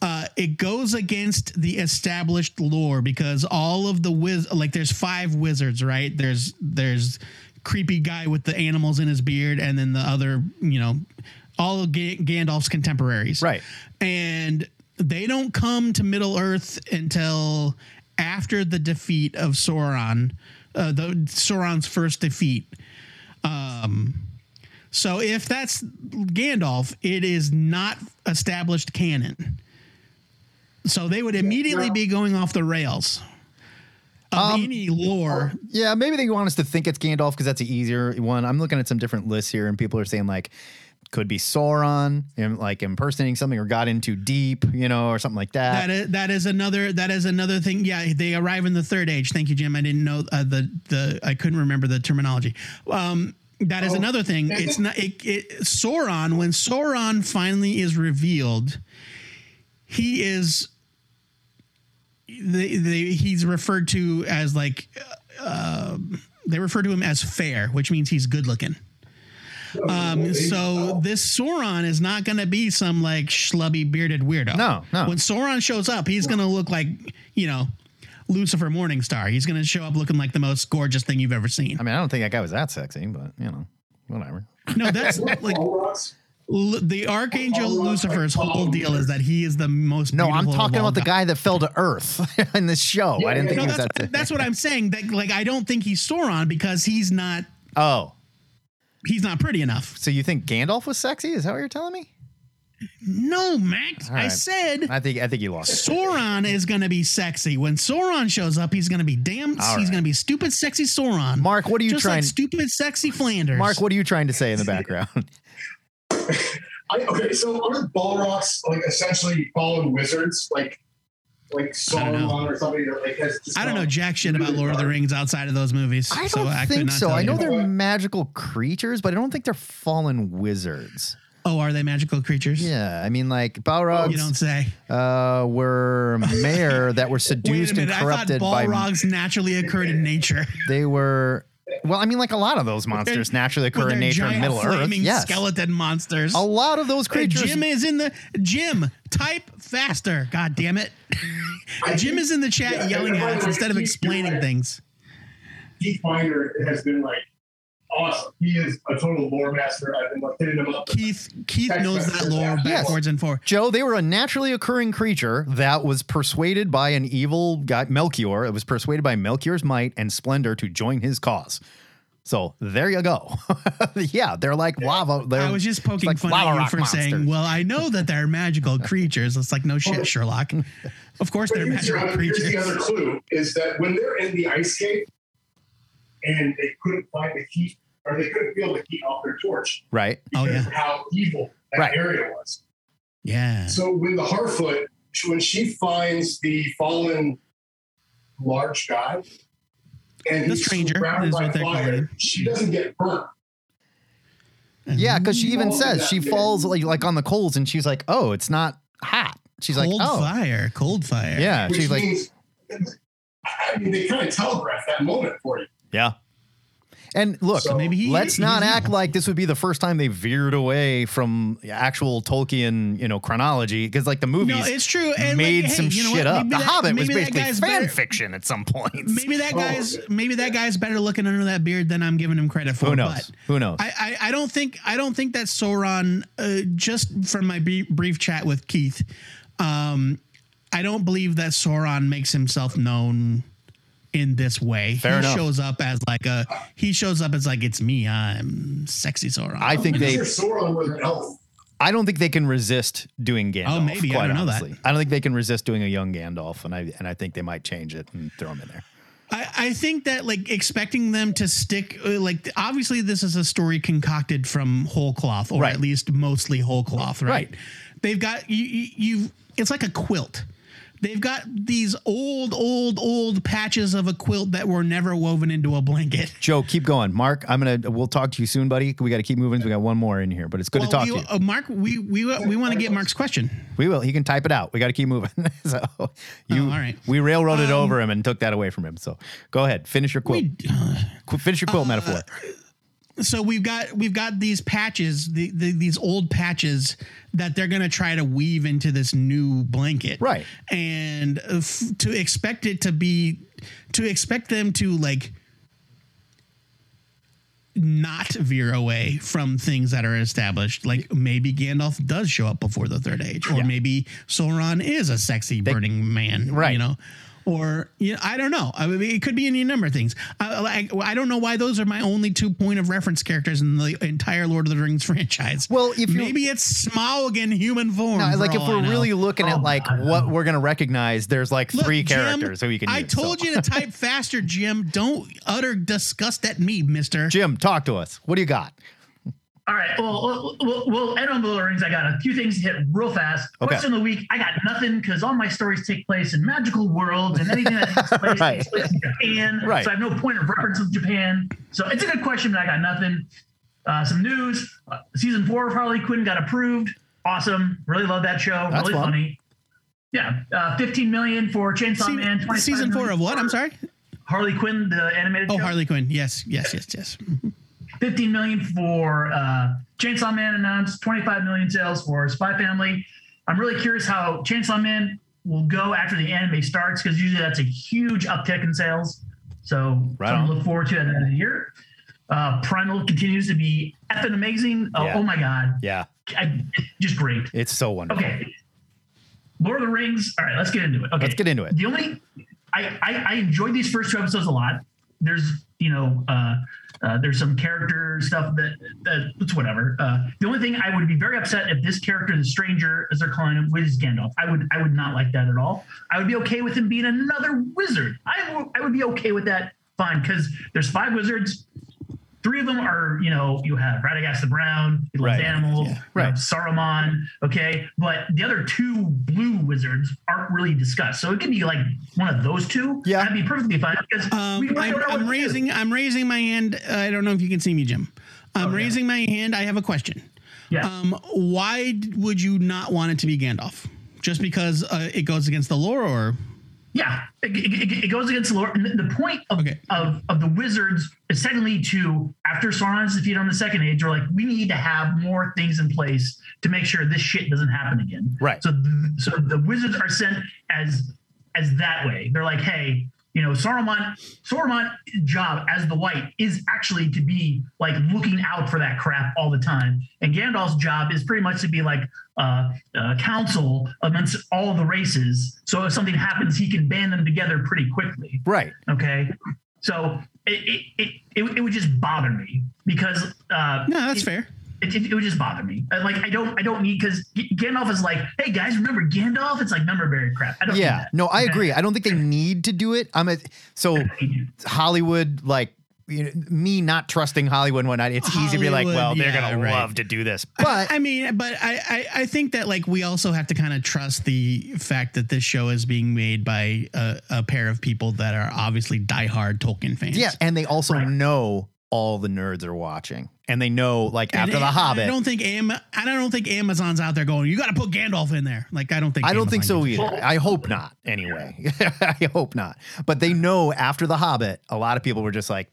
uh, it goes against the established lore because all of the wiz like there's five wizards, right? There's there's creepy guy with the animals in his beard, and then the other, you know, all of Ga- Gandalf's contemporaries, Right. and they don't come to Middle Earth until after the defeat of Sauron, uh, the Sauron's first defeat. Um, so if that's Gandalf, it is not established canon. So they would immediately be going off the rails of any lore. Yeah, maybe they want us to think it's Gandalf because that's the easier one. I'm looking at some different lists here, and people are saying like could be Sauron, like impersonating something or got in too deep, you know, or something like that. That is that is another that is another thing. Yeah, they arrive in the third age. Thank you, Jim. I didn't know uh, the the I couldn't remember the terminology. Um, that is another thing. It's not it, it Sauron. When Sauron finally is revealed, he is. The, the, he's referred to as like uh, they refer to him as fair, which means he's good looking. Um, so this Sauron is not going to be some like schlubby bearded weirdo. No, no. When Sauron shows up, he's going to look like you know Lucifer Morningstar. He's going to show up looking like the most gorgeous thing you've ever seen. I mean, I don't think that guy was that sexy, but you know, whatever. No, that's like l- the Archangel Lucifer's whole deal is that he is the most. No, I'm talking about the gods. guy that fell to Earth [LAUGHS] in this show. I didn't think No, he was that's, that. that's what I'm saying. That like I don't think he's Sauron because he's not oh, he's not pretty enough. so you think Gandalf was sexy? Is that what you're telling me? No, Max. All I right. said I think I think you lost. it. Sauron is going to be sexy. When Sauron shows up, he's going to be damn. All he's right. going to be stupid, sexy Sauron. Mark, what are you Just trying? Like stupid, sexy Flanders. Mark, what are you trying to say in the background? [LAUGHS] [LAUGHS] I, okay, so are Balrogs like essentially fallen wizards, like like I don't know. Sauron or somebody that like has? I don't know jack shit about Lord of the? Rings outside of those movies. I don't I could think not so. I know you. they're magical creatures, but I don't think they're fallen wizards. Oh, are they magical creatures? Yeah, I mean, like Balrogs You don't say. uh, were Maiar that were Wait seduced a minute. and I thought corrupted by. Balrogs naturally occurred in nature. They were. Well, I mean, like a lot of those monsters naturally occur their in nature in Middle Earth. flaming Yes, skeleton monsters. a lot of those creatures. Jim is in the Jim. Type faster. God damn it. Jim is in the chat yeah, yelling at us instead of explaining things. Keith Finder has been like awesome. He is a total lore master. I've been like hitting him up. Keith Keith knows that lore back. Yes. backwards and forwards. Joe, they were a naturally occurring creature that was persuaded by an evil guy, Melkor. It was persuaded by Melkor's might and splendor to join his cause. So there you go. [LAUGHS] yeah, they're like lava. They're, I was just poking like fun at you for monsters. saying, "Well, I know that they're magical [LAUGHS] creatures." It's like, no shit, Sherlock. Of course, But they're here's, your magical here's the other clue: is that when they're in the ice cave and they couldn't find the heat, or they couldn't feel the heat off their torch right. Oh, yeah. of how evil that Right. area was. Yeah. So when the Harfoot, when she finds the fallen large guy, and The he's stranger surrounded is by what they call fire, she doesn't get burnt. Yeah, because she even Oh, says she bit. falls like like on the coals, and she's like, "Oh, it's not hot." She's like, cold "Oh, fire, cold fire. yeah." Which She's like, I mean, they kind of telegraph that moment for you. "Yeah." And look, So maybe he- let's not he's act like this would be the first time they veered away from actual Tolkien, you know, chronology because like the movies No, it's true. And made like, hey, some you know shit up. The Hobbit was basically fan better- fiction at some point. Maybe that [LAUGHS] Oh, guy's maybe that guy's better looking under that beard than I'm giving him credit for. Who knows? But Who knows? I, I, I don't think I don't think that Sauron. Uh, just from my brief, brief chat with Keith, um, I don't believe that Sauron makes himself known in this way. Fair he enough. shows up as like a he shows up as like it's me. I'm sexy Sauron. I think they. Sauron was an elf. I don't think they can resist doing Gandalf. Oh, maybe. I don't know that. I don't think they can resist doing a young Gandalf, and I and I think they might change it and throw him in there. I, I think that like expecting them to stick uh, like obviously this is a story concocted from whole cloth or Right. at least mostly whole cloth right, Right. they've got you, you you've it's like a quilt they've got these old, old, old patches of a quilt that were never woven into a blanket. [LAUGHS] Joe, keep going. Mark, I'm gonna. We'll talk to you soon, buddy. We got to keep moving. We got one more in here, but it's good to talk we- to you. uh, Mark, we we we want to get Mark's question. We will. He can type it out. We got to keep moving. [LAUGHS] so you, Oh, all right. we railroaded Um, over him and took that away from him. So go ahead, finish your quilt. We, uh, finish your quilt metaphor. So we've got we've got these patches, the, the, these old patches that they're gonna try to weave into this new blanket, Right. And uh, f- to expect it to be, to expect them to like not veer away from things that are established. Like maybe Gandalf does show up before the third age, or maybe Sauron is a sexy burning man, Right. You know, or you know, I don't know. I mean, it could be any number of things. I, like, I don't know why those are my only two point of reference characters in the entire Lord of the Rings [LAUGHS] franchise. Well, if you- maybe it's Smaug in human form. No, like if we're I know. really looking at oh like what we're gonna recognize, there's like Look, three Jim, characters who you can. I use, told so. you to [LAUGHS] type faster, Jim. Don't utter disgust at me, Mister. Jim, talk to us. What do you got? All right. Well, we'll, end on the Lord of the Rings. I got a few things to hit real fast. Okay. Question of the week. I got nothing because all my stories take place in magical worlds and anything that takes [LAUGHS] place Right. takes place in Japan. Right. So I have no point of reference with Japan. So it's a good question, but I got nothing. Uh, some news. Uh, season four of Harley Quinn got approved. Awesome. Really love that show. That's really fun. funny. Yeah. Uh, 15 million for Chainsaw Se- Man. season four of what? I'm sorry. Harley Quinn, the animated Oh, show. Harley Quinn. Yes, yes, yes, yes. 15 million for uh, Chainsaw Man announced, 25 million sales for Spy Family. I'm really curious how Chainsaw Man will go after the anime starts because usually that's a huge uptick in sales. So Right something to look forward to at the end of the year. Uh, Primal continues to be effing amazing. Oh, Yeah. oh my god, Yeah, I, just great. it's so wonderful. Okay. Lord of the Rings. All right, let's get into it. Okay. Let's get into it. The only I, I I enjoyed these first two episodes a lot. There's you know uh, uh, there's some character stuff that that it's whatever. Uh, the only thing I would be very upset if this character, the stranger, as they're calling him, was Gandalf. I would I would not like that at all. I would be okay with him being another wizard. I I would be okay with that. Fine, because there's five wizards. Three of them are, you know, you have Radagast the Brown, he loves Right. animals, Yeah. you Right. have Saruman, okay, but the other two blue wizards aren't really discussed. So it could be like one of those two. Yeah. that'd be perfectly fine because Um, we I'm, don't know what I'm to do. raising. I'm raising my hand. I don't know if you can see me, Jim. I'm Okay. raising my hand. I have a question. Yeah. Um, why would you not want it to be Gandalf? Just because uh, it goes against the lore, or Yeah, it, it- it goes against the lore. And the point of, Okay. of of the wizards is secondly to after Sauron's defeat on the second age, we're like we need to have more things in place to make sure this shit doesn't happen again. Right. So the, so the wizards are sent as as that way. They're like, hey, you know, Saruman Saruman's job as the White is actually to be like looking out for that crap all the time, and Gandalf's job is pretty much to be like uh, uh, counsel amongst all the races. So if something happens, he can band them together pretty quickly. Right. Okay. So it it, it, it, it would just bother me because uh, no, that's fair. It, it, it would just bother me. Uh, Like I don't I don't need because Gandalf is like, hey guys, remember Gandalf? It's like member berry crap. I don't. Yeah. that. No, I agree. I don't think they need to do it. I'm a so Hollywood like. You know, me not trusting Hollywood and whatnot, it's easy to be like, well, they're yeah, gonna right. love to do this. But I mean, but I, I I think that like we also have to kind of trust the fact that this show is being made by a, a pair of people that are obviously diehard Tolkien fans. Yeah, and they also know all the nerds are watching, and they know like after And the Hobbit. I don't think Am- I don't think Amazon's out there going. You got to put Gandalf in there. Like I don't think. I don't think so either. I hope not. Anyway, [LAUGHS] I hope not. But they know after the Hobbit, a lot of people were just like,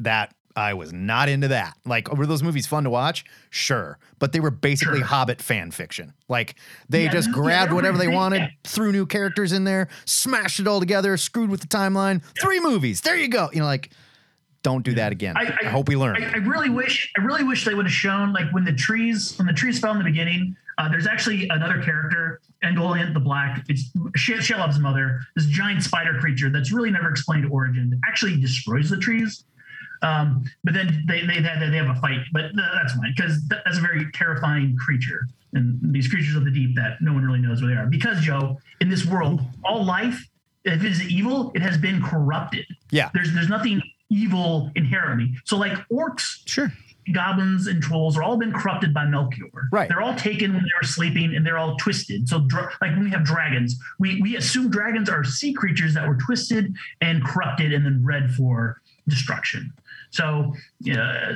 "That I was not into that." Like, were those movies fun to watch? Sure, but they were basically Sure. Hobbit fan fiction. Like they Yeah, just grabbed whatever they wanted, yeah. threw new characters in there, smashed it all together, screwed with the timeline. Three movies. There you go. You know, like, don't do that again. I, hope we learn. I, I really wish I really wish they would have shown like when the trees when the trees fell in the beginning. Uh, there's actually another character, Ungoliant the Black. It's she- Shelob's mother. This giant spider creature that's really never explained origin. Actually destroys the trees. Um, but then they they, they they have a fight, but th- that's fine because that's a very terrifying creature. And these creatures of the deep that no one really knows where they are. Because Joe, in this world, all life, if it is evil, it has been corrupted. Yeah. There's there's nothing evil inherently. So like orcs, Sure. goblins and trolls are all been corrupted by Melkor. Right. They're all taken when they were sleeping and they're all twisted. So, dra- like when we have dragons, we, we assume dragons are sea creatures that were twisted and corrupted and then bred for destruction. So, yeah.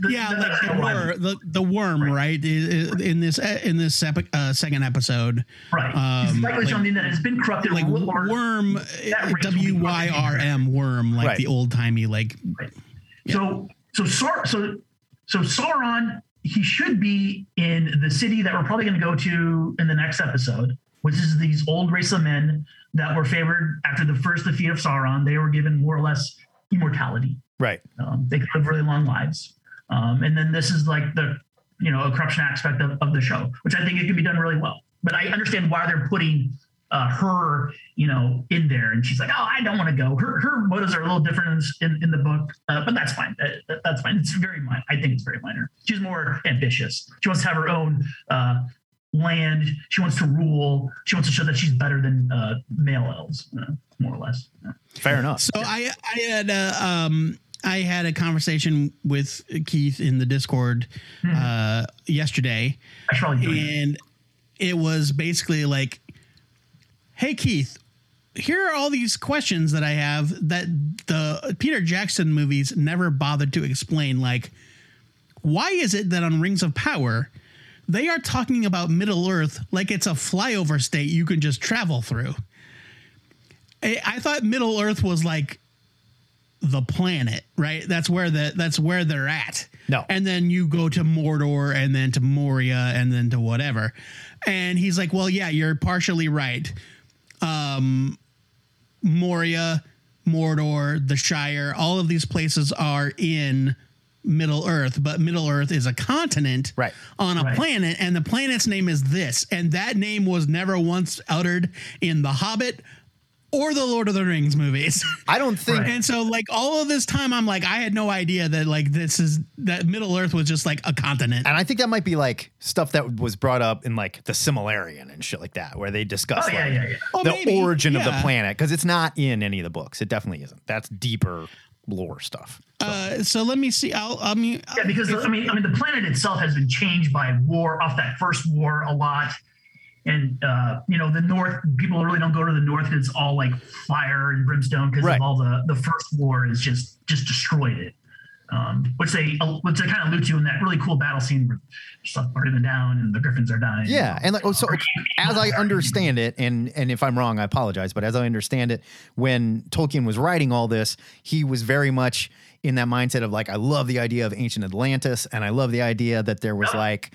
the- yeah, the- like the, that's wor- the, the worm, right? i- i- In this in this epi- uh, second episode, Right. it's um, likely like- something that has been corrupted. like or- worm, that race will be W Y R M, worm, like Right. the old timey, like So so Saur- so so Sauron he should be in the city that we're probably going to go to in the next episode, which is these old race of men that were favored after the first defeat of Sauron. They were given more or less immortality. Right. Um, they could live really long lives. Um, and then this is like the you know a corruption aspect of, of the show, which I think it can be done really well. But I understand why they're putting uh, her, you know, in there, and she's like, "Oh, I don't want to go." Her her motives are a little different in, in, in the book, uh, but that's fine. Uh, that- that's fine. It's very minor. I think it's very minor. She's more ambitious. She wants to have her own uh, land. She wants to rule. She wants to show that she's better than uh, male elves, uh, more or less. Yeah. Fair enough. So I I had a um I had a conversation with Keith in the Discord uh yesterday. I should probably join. and it was basically like hey Keith here are all these questions that I have that the Peter Jackson movies never bothered to explain. Like why is it that on Rings of Power they are talking about Middle Earth like it's a flyover state you can just travel through? I, I thought Middle Earth was like the planet, right? That's where the that's where they're at. No. And then you go to Mordor and then to Moria and then to whatever. And he's like, "Well, yeah, you're partially right. Um Moria, Mordor, the Shire, all of these places are in Middle Earth, but Middle Earth is a continent Right. on a Right. planet, and the planet's name is this, and that name was never once uttered in The Hobbit or the Lord of the Rings movies. [LAUGHS] I don't think and so, like all of this time, I'm like, I had no idea that like this is that Middle Earth was just like a continent. and I think that might be like stuff that was brought up in like the Silmarillion and shit like that, where they discuss Oh yeah, like, yeah, yeah. Oh, the maybe. origin of the planet because it's not in any of the books. It definitely isn't. That's deeper lore stuff. Uh, so let me see. I'll, I mean, Yeah, because I mean, I mean, the planet itself has been changed by war off that first war a lot, and uh, you know, the North people really don't go to the North it's all like fire and brimstone because Right. of all the the first war is just just destroyed it. Um, which they which they kind of allude to in that really cool battle scene where stuff burning down and the griffins are dying. Yeah, and like oh, so as I understand it, and and if I'm wrong, I apologize. But as I understand it, when Tolkien was writing all this, he was very much in that mindset of like, I love the idea of ancient Atlantis, and I love the idea that there was like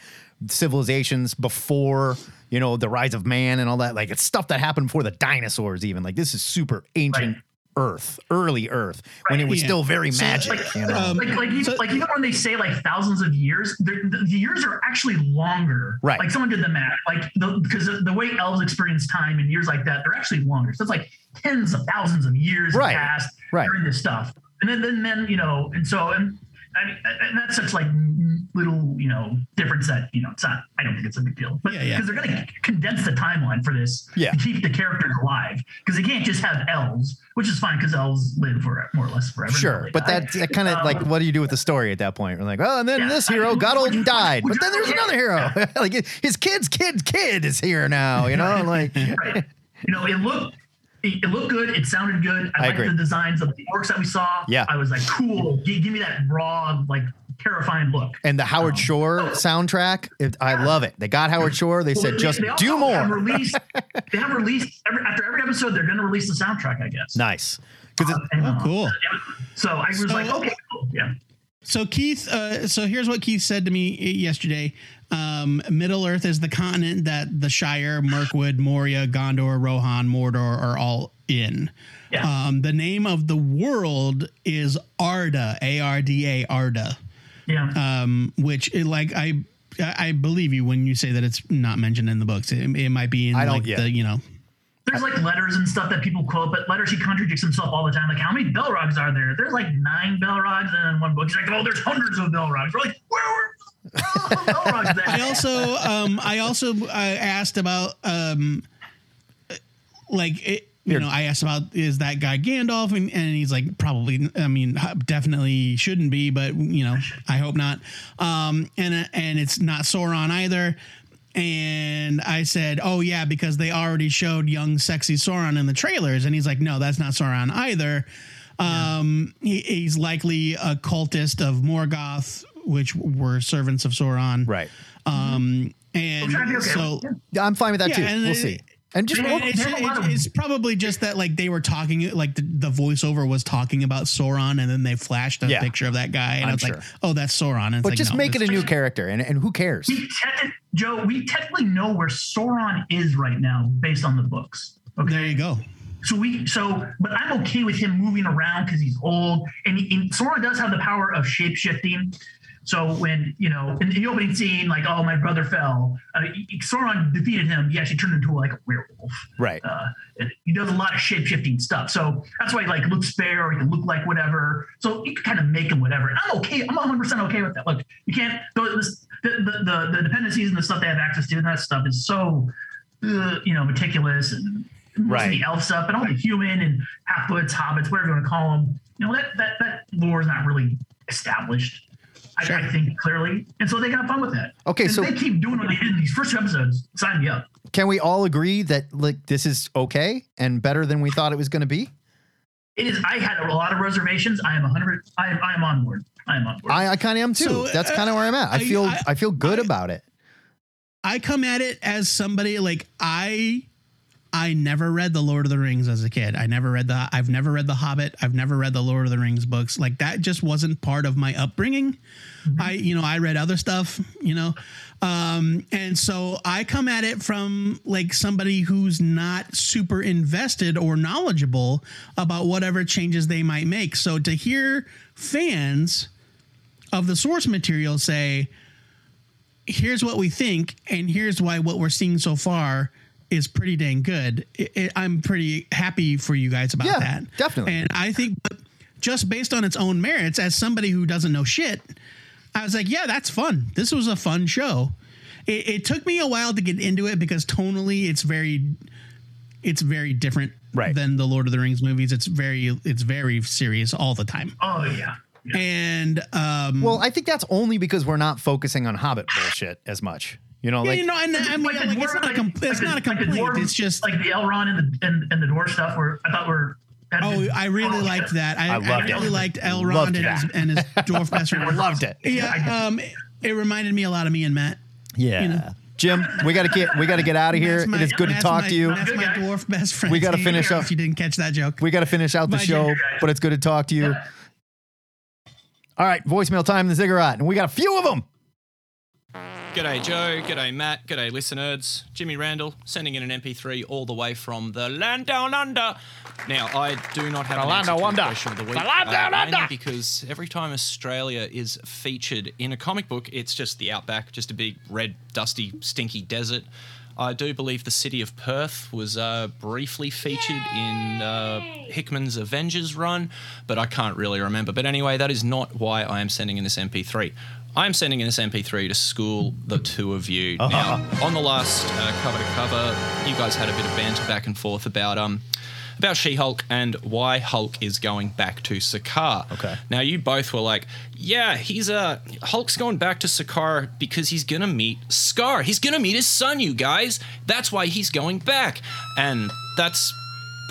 civilizations before you know the rise of man and all that. Like it's stuff that happened before the dinosaurs, even. Like this is super ancient. Right. Earth, early Earth, when it was Yeah. still very So, magic. like, you know? um, like like even, So- like even when they say like thousands of years, the, the years are actually longer. Right. Like someone did the math, like the, because the, the way elves experience time and years like that, they're actually longer. So it's like tens of thousands of years have Right. passed Right. during this stuff, and then then then you know, and so and. I mean, and that's such like little, you know, difference that you know it's not. I don't think it's a big deal, but Yeah, yeah. because they're going to condense the timeline for this Yeah. to keep the characters alive, because they can't just have elves, which is fine because elves live for more or less forever. Sure, but die. that, that kind of Um, like, what do you do with the story at that point? We're like, oh, and then Yeah, this I- hero got old and died, but then there's another hero. [LAUGHS] like his kid's kid's kid is here now. You know, like right. You know, it looked it, it looked good. It sounded good. I, I liked agree. the designs of the orcs that we saw. Yeah. I was like, cool. Give, give me that raw, like terrifying look. and the Howard Um, Shore soundtrack. It, I love it. They got Howard Shore. They Well, said they- just they also do Have more. released, [LAUGHS] they have released every, after every episode. They're going to release the soundtrack, I guess. Nice, because And, Oh, uh, cool. So I was So- like, okay, cool. Yeah. So Keith, uh, so here's what Keith said to me yesterday. Um, Middle Earth is the continent that the Shire, Mirkwood, Moria, Gondor, Rohan, Mordor are all in. Yeah. Um, the name of the world is Arda, A R D A, Arda, Yeah. um, which it, like I. I believe you when you say that it's not mentioned in the books. It, it might be in I don't- like yeah. the you know There's like letters and stuff that people quote, but letters he contradicts himself all the time. Like, how many Belrogs are there? There's like nine Belrogs and in one book. He's like, oh, there's hundreds of Belrogs. We're like, where were where are the Belrogs there? I [LAUGHS] also um I also uh, asked about um like it, you know, I asked about is that guy Gandalf, and, and he's like, probably. I mean, definitely shouldn't be, but you know, I hope not. Um, and and it's not Sauron either. And I said, "Oh yeah, because they already showed young, sexy Sauron in the trailers." And he's like, "No, that's not Sauron either. Um, he, he's likely a cultist of Morgoth, which were servants of Sauron, right? Um, and trying okay so I'm fine with that Yeah, too. and we'll it- see. And just Yeah, it's, They have a lot it's- probably just that like they were talking like the, the voiceover was talking about Sauron and then they flashed a Yeah. picture of that guy and I'm I was sure. like, oh, that's Sauron. And it's but like, just no, make it a new character, and, and who cares? we techni- Joe, we technically know where Sauron is right now based on the books. Okay. There you go. So we so, but I'm okay with him moving around because he's old, and, he, and Sauron does have the power of shape shifting. So when you know in the opening scene, like oh my brother fell, uh, Sauron defeated him. He actually turned into like a werewolf. Right. Uh, and he does a lot of shape shifting stuff. So that's why he like looks fair or he can look like whatever. So you can kind of make him whatever. And I'm okay. I'm 100 percent okay with that. Look, you can't the, the the the dependencies and the stuff they have access to and that stuff is so uh, you know meticulous and Right. the elf stuff, and all the human and Harfoots, hobbits, whatever you want to call them, you know that that that lore is not really established. I, I think clearly, and so they got fun with that. Okay, And so- they keep doing what they did in these first two episodes. Sign me up. Can we all agree that like this is okay and better than we thought it was going to be? It is. I had a lot of reservations. I am 100. I am. I am on board. I am on board. I, I kind of am too. So, That's uh, kind of where I'm at. I I- feel I, I- feel good about it. I come at it as somebody like I I never read the Lord of the Rings as a kid. I never read the I've never read the Hobbit. I've never read the Lord of the Rings books. Like that just wasn't part of my upbringing. I you know, I read other stuff, you know. Um and so I come at it from like somebody who's not super invested or knowledgeable about whatever changes they might make. So to hear fans of the source material say here's what we think, and here's why what we're seeing so far is pretty dang good. It, it, I'm pretty happy for you guys about Yeah, that. definitely. And I think just based on its own merits, as somebody who doesn't know shit, I was like, yeah, that's fun. This was a fun show. It, it took me a while to get into it because tonally, it's very, it's very different Right. than the Lord of the Rings movies. It's very, it's very serious all the time. oh yeah. yeah. And um, Well, I think that's only because we're not focusing on Hobbit bullshit as much. You know, yeah, like you know, and I mean, Like the like, it's dwarf- not a, like- it's like not a the- like complaint. dwarf- it's just like the Elrond and the and, and the dwarf stuff. Were I thought were. Oh, I really oh, liked that. I, I I, loved it. really liked Elrond Loved and his, and his [LAUGHS] dwarf best friend. I loved it. Yeah, um, it reminded me a lot of me and Matt. yeah. you know. Jim, we got to get we got to get out of here. My- it is good to talk my- to you. That's my dwarf best friend. We gotta finish up. If you didn't catch that joke, We got to finish out the Bye, show, Jim. but it's good to talk to you. All right, voicemail time, the ziggurat, and we got a few of them. G'day Joe, g'day Matt, g'day listeners. Jimmy Randall sending in an MP3 all the way from the land down under. Now, I do not have The an land answer down to the under. question of the week, The land down mainly under. because every time Australia is featured in a comic book, it's just the outback, just a big red, dusty, stinky desert. I do believe the city of Perth was uh, briefly featured in uh, Hickman's Avengers run, but I can't really remember. But anyway, that is not why I am sending in this MP3. I am sending in this MP3 to school the two of you. Now, on the last uh, cover to cover, you guys had a bit of banter back and forth about um about She-Hulk and why Hulk is going back to Sakaar. Okay. Now you both were like, "Yeah, he's uh Hulk's going back to Sakaar because he's gonna meet Scar. He's gonna meet his son, you guys. That's why he's going back." And that's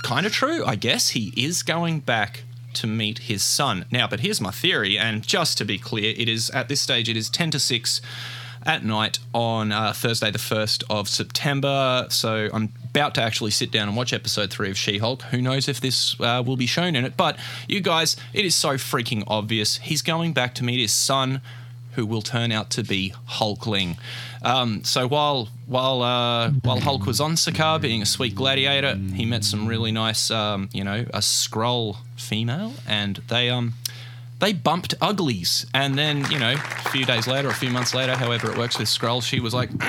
kind of true, I guess. He is going back to meet his son. Now, but here's my theory, and just to be clear, it is at this stage it is 10 to 6 at night on uh, Thursday, the 1st of September. So I'm about to actually sit down and watch episode 3 of She Hulk. Who knows if this uh, will be shown in it, but you guys, it is so freaking obvious. He's going back to meet his son. Who will turn out to be Hulkling? Um, so while while uh, while Hulk was on Sakaar being a sweet gladiator, he met some really nice, um, you know, a Skrull female, and they um they bumped uglies. And then, you know, a few days later, a few months later, however it works with Skrull, she was like, [CLEARS THROAT]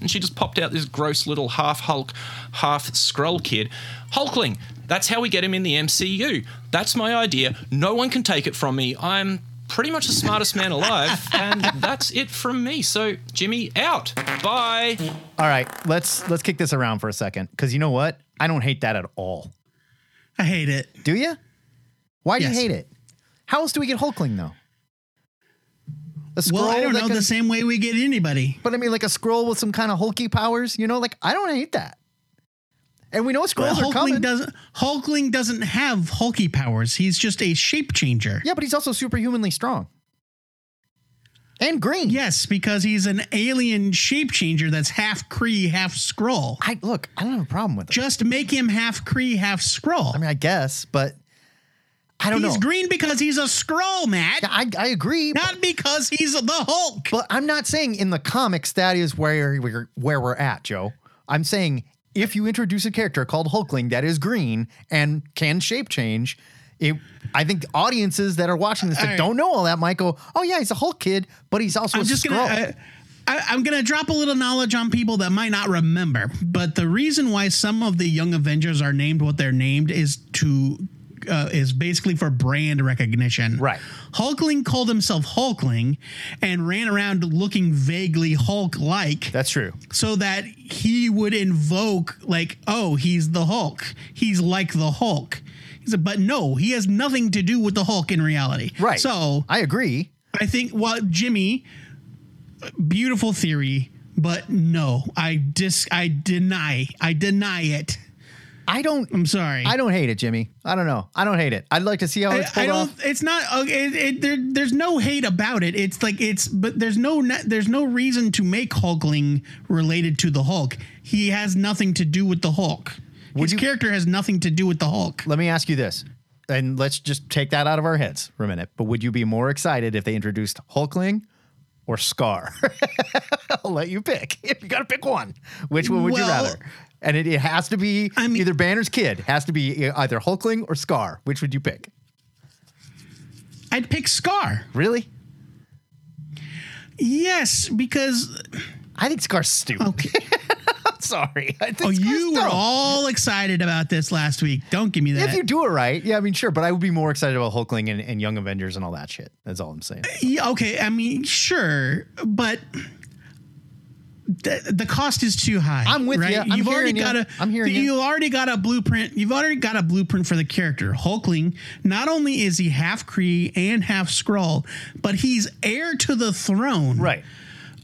and she just popped out this gross little half Hulk, half Skrull kid. Hulkling. That's how we get him in the MCU. That's my idea. No one can take it from me. I'm pretty much the smartest man alive, and that's it from me. So, Jimmy, out. Bye. All right, let's let's kick this around for a second because you know what? I don't hate that at all. I hate it. Do you? Why do Yes. you hate it? How else do we get Hulkling though? A Well, I don't that know can- the same way we get anybody. But I mean, like a Skrull with some kind of hulky powers, you know? Like I don't hate that. And we know Skrulls are coming. Hulkling doesn't. Hulkling doesn't have hulky powers. He's just a shape changer. yeah, but he's also superhumanly strong. And green. Yes, because he's an alien shape changer that's half Kree, half Skrull. I look. I don't have a problem with it. Just make him half Kree, half Skrull. I mean, I guess, but I don't he's know. He's green because he's a Skrull, Matt. Yeah, I, I agree. Not because he's the Hulk. But I'm not saying in the comics that is where we're where we're at, Joe. I'm saying if you introduce a character called Hulkling that is green and can shape change, it I think audiences that are watching this that right. don't know all that might go, "Oh yeah, he's a Hulk kid, but he's also I'm a just Skrull." gonna. I, I, I'm gonna drop a little knowledge on people that might not remember. But the reason why some of the Young Avengers are named what they're named is to uh, is basically for brand recognition. Right. Hulkling called himself Hulkling and ran around looking vaguely Hulk-like. That's true. so that he would invoke like, oh, he's the Hulk. He's like the Hulk. He said, but no, he has nothing to do with the Hulk in reality. Right. So I agree. I think well, Jimmy, beautiful theory, but no, I dis I deny. I deny it. I don't I'm sorry. I don't hate it, Jimmy. I don't know. I don't hate it. I'd like to see how it's pulled I don't. off. It's not. uh, It, it, there, there's no hate about it. It's like it's. But there's no. There's no reason to make Hulkling related to the Hulk. He has nothing to do with the Hulk. His you- character has nothing to do with the Hulk. Let me ask you this. And let's just take that out of our heads for a minute. But would you be more excited if they introduced Hulkling or Scar? [LAUGHS] I'll let you pick. [LAUGHS] If you got to pick one, which one would you rather? And it, it has to be I mean- either Banner's kid, has to be uh, either Hulkling or Scar. Which would you pick? I'd pick Scar. Really? Yes, because I think Scar's stupid. okay. [LAUGHS] I'm sorry. I think Oh, Scar's you were all excited about this last week. Don't give me that. If you do it right, yeah, I mean, sure, but I would be more excited about Hulkling and, and Young Avengers and all that shit. That's all I'm saying. Yeah, okay, I mean, sure, but the, the cost is too high. I'm with right? ya. I'm You've already got a. I'm hearing ya. You already got a blueprint. You've already got a blueprint for the character Hulkling. Not only is he half Kree and half Skrull, but he's heir to the throne. Right.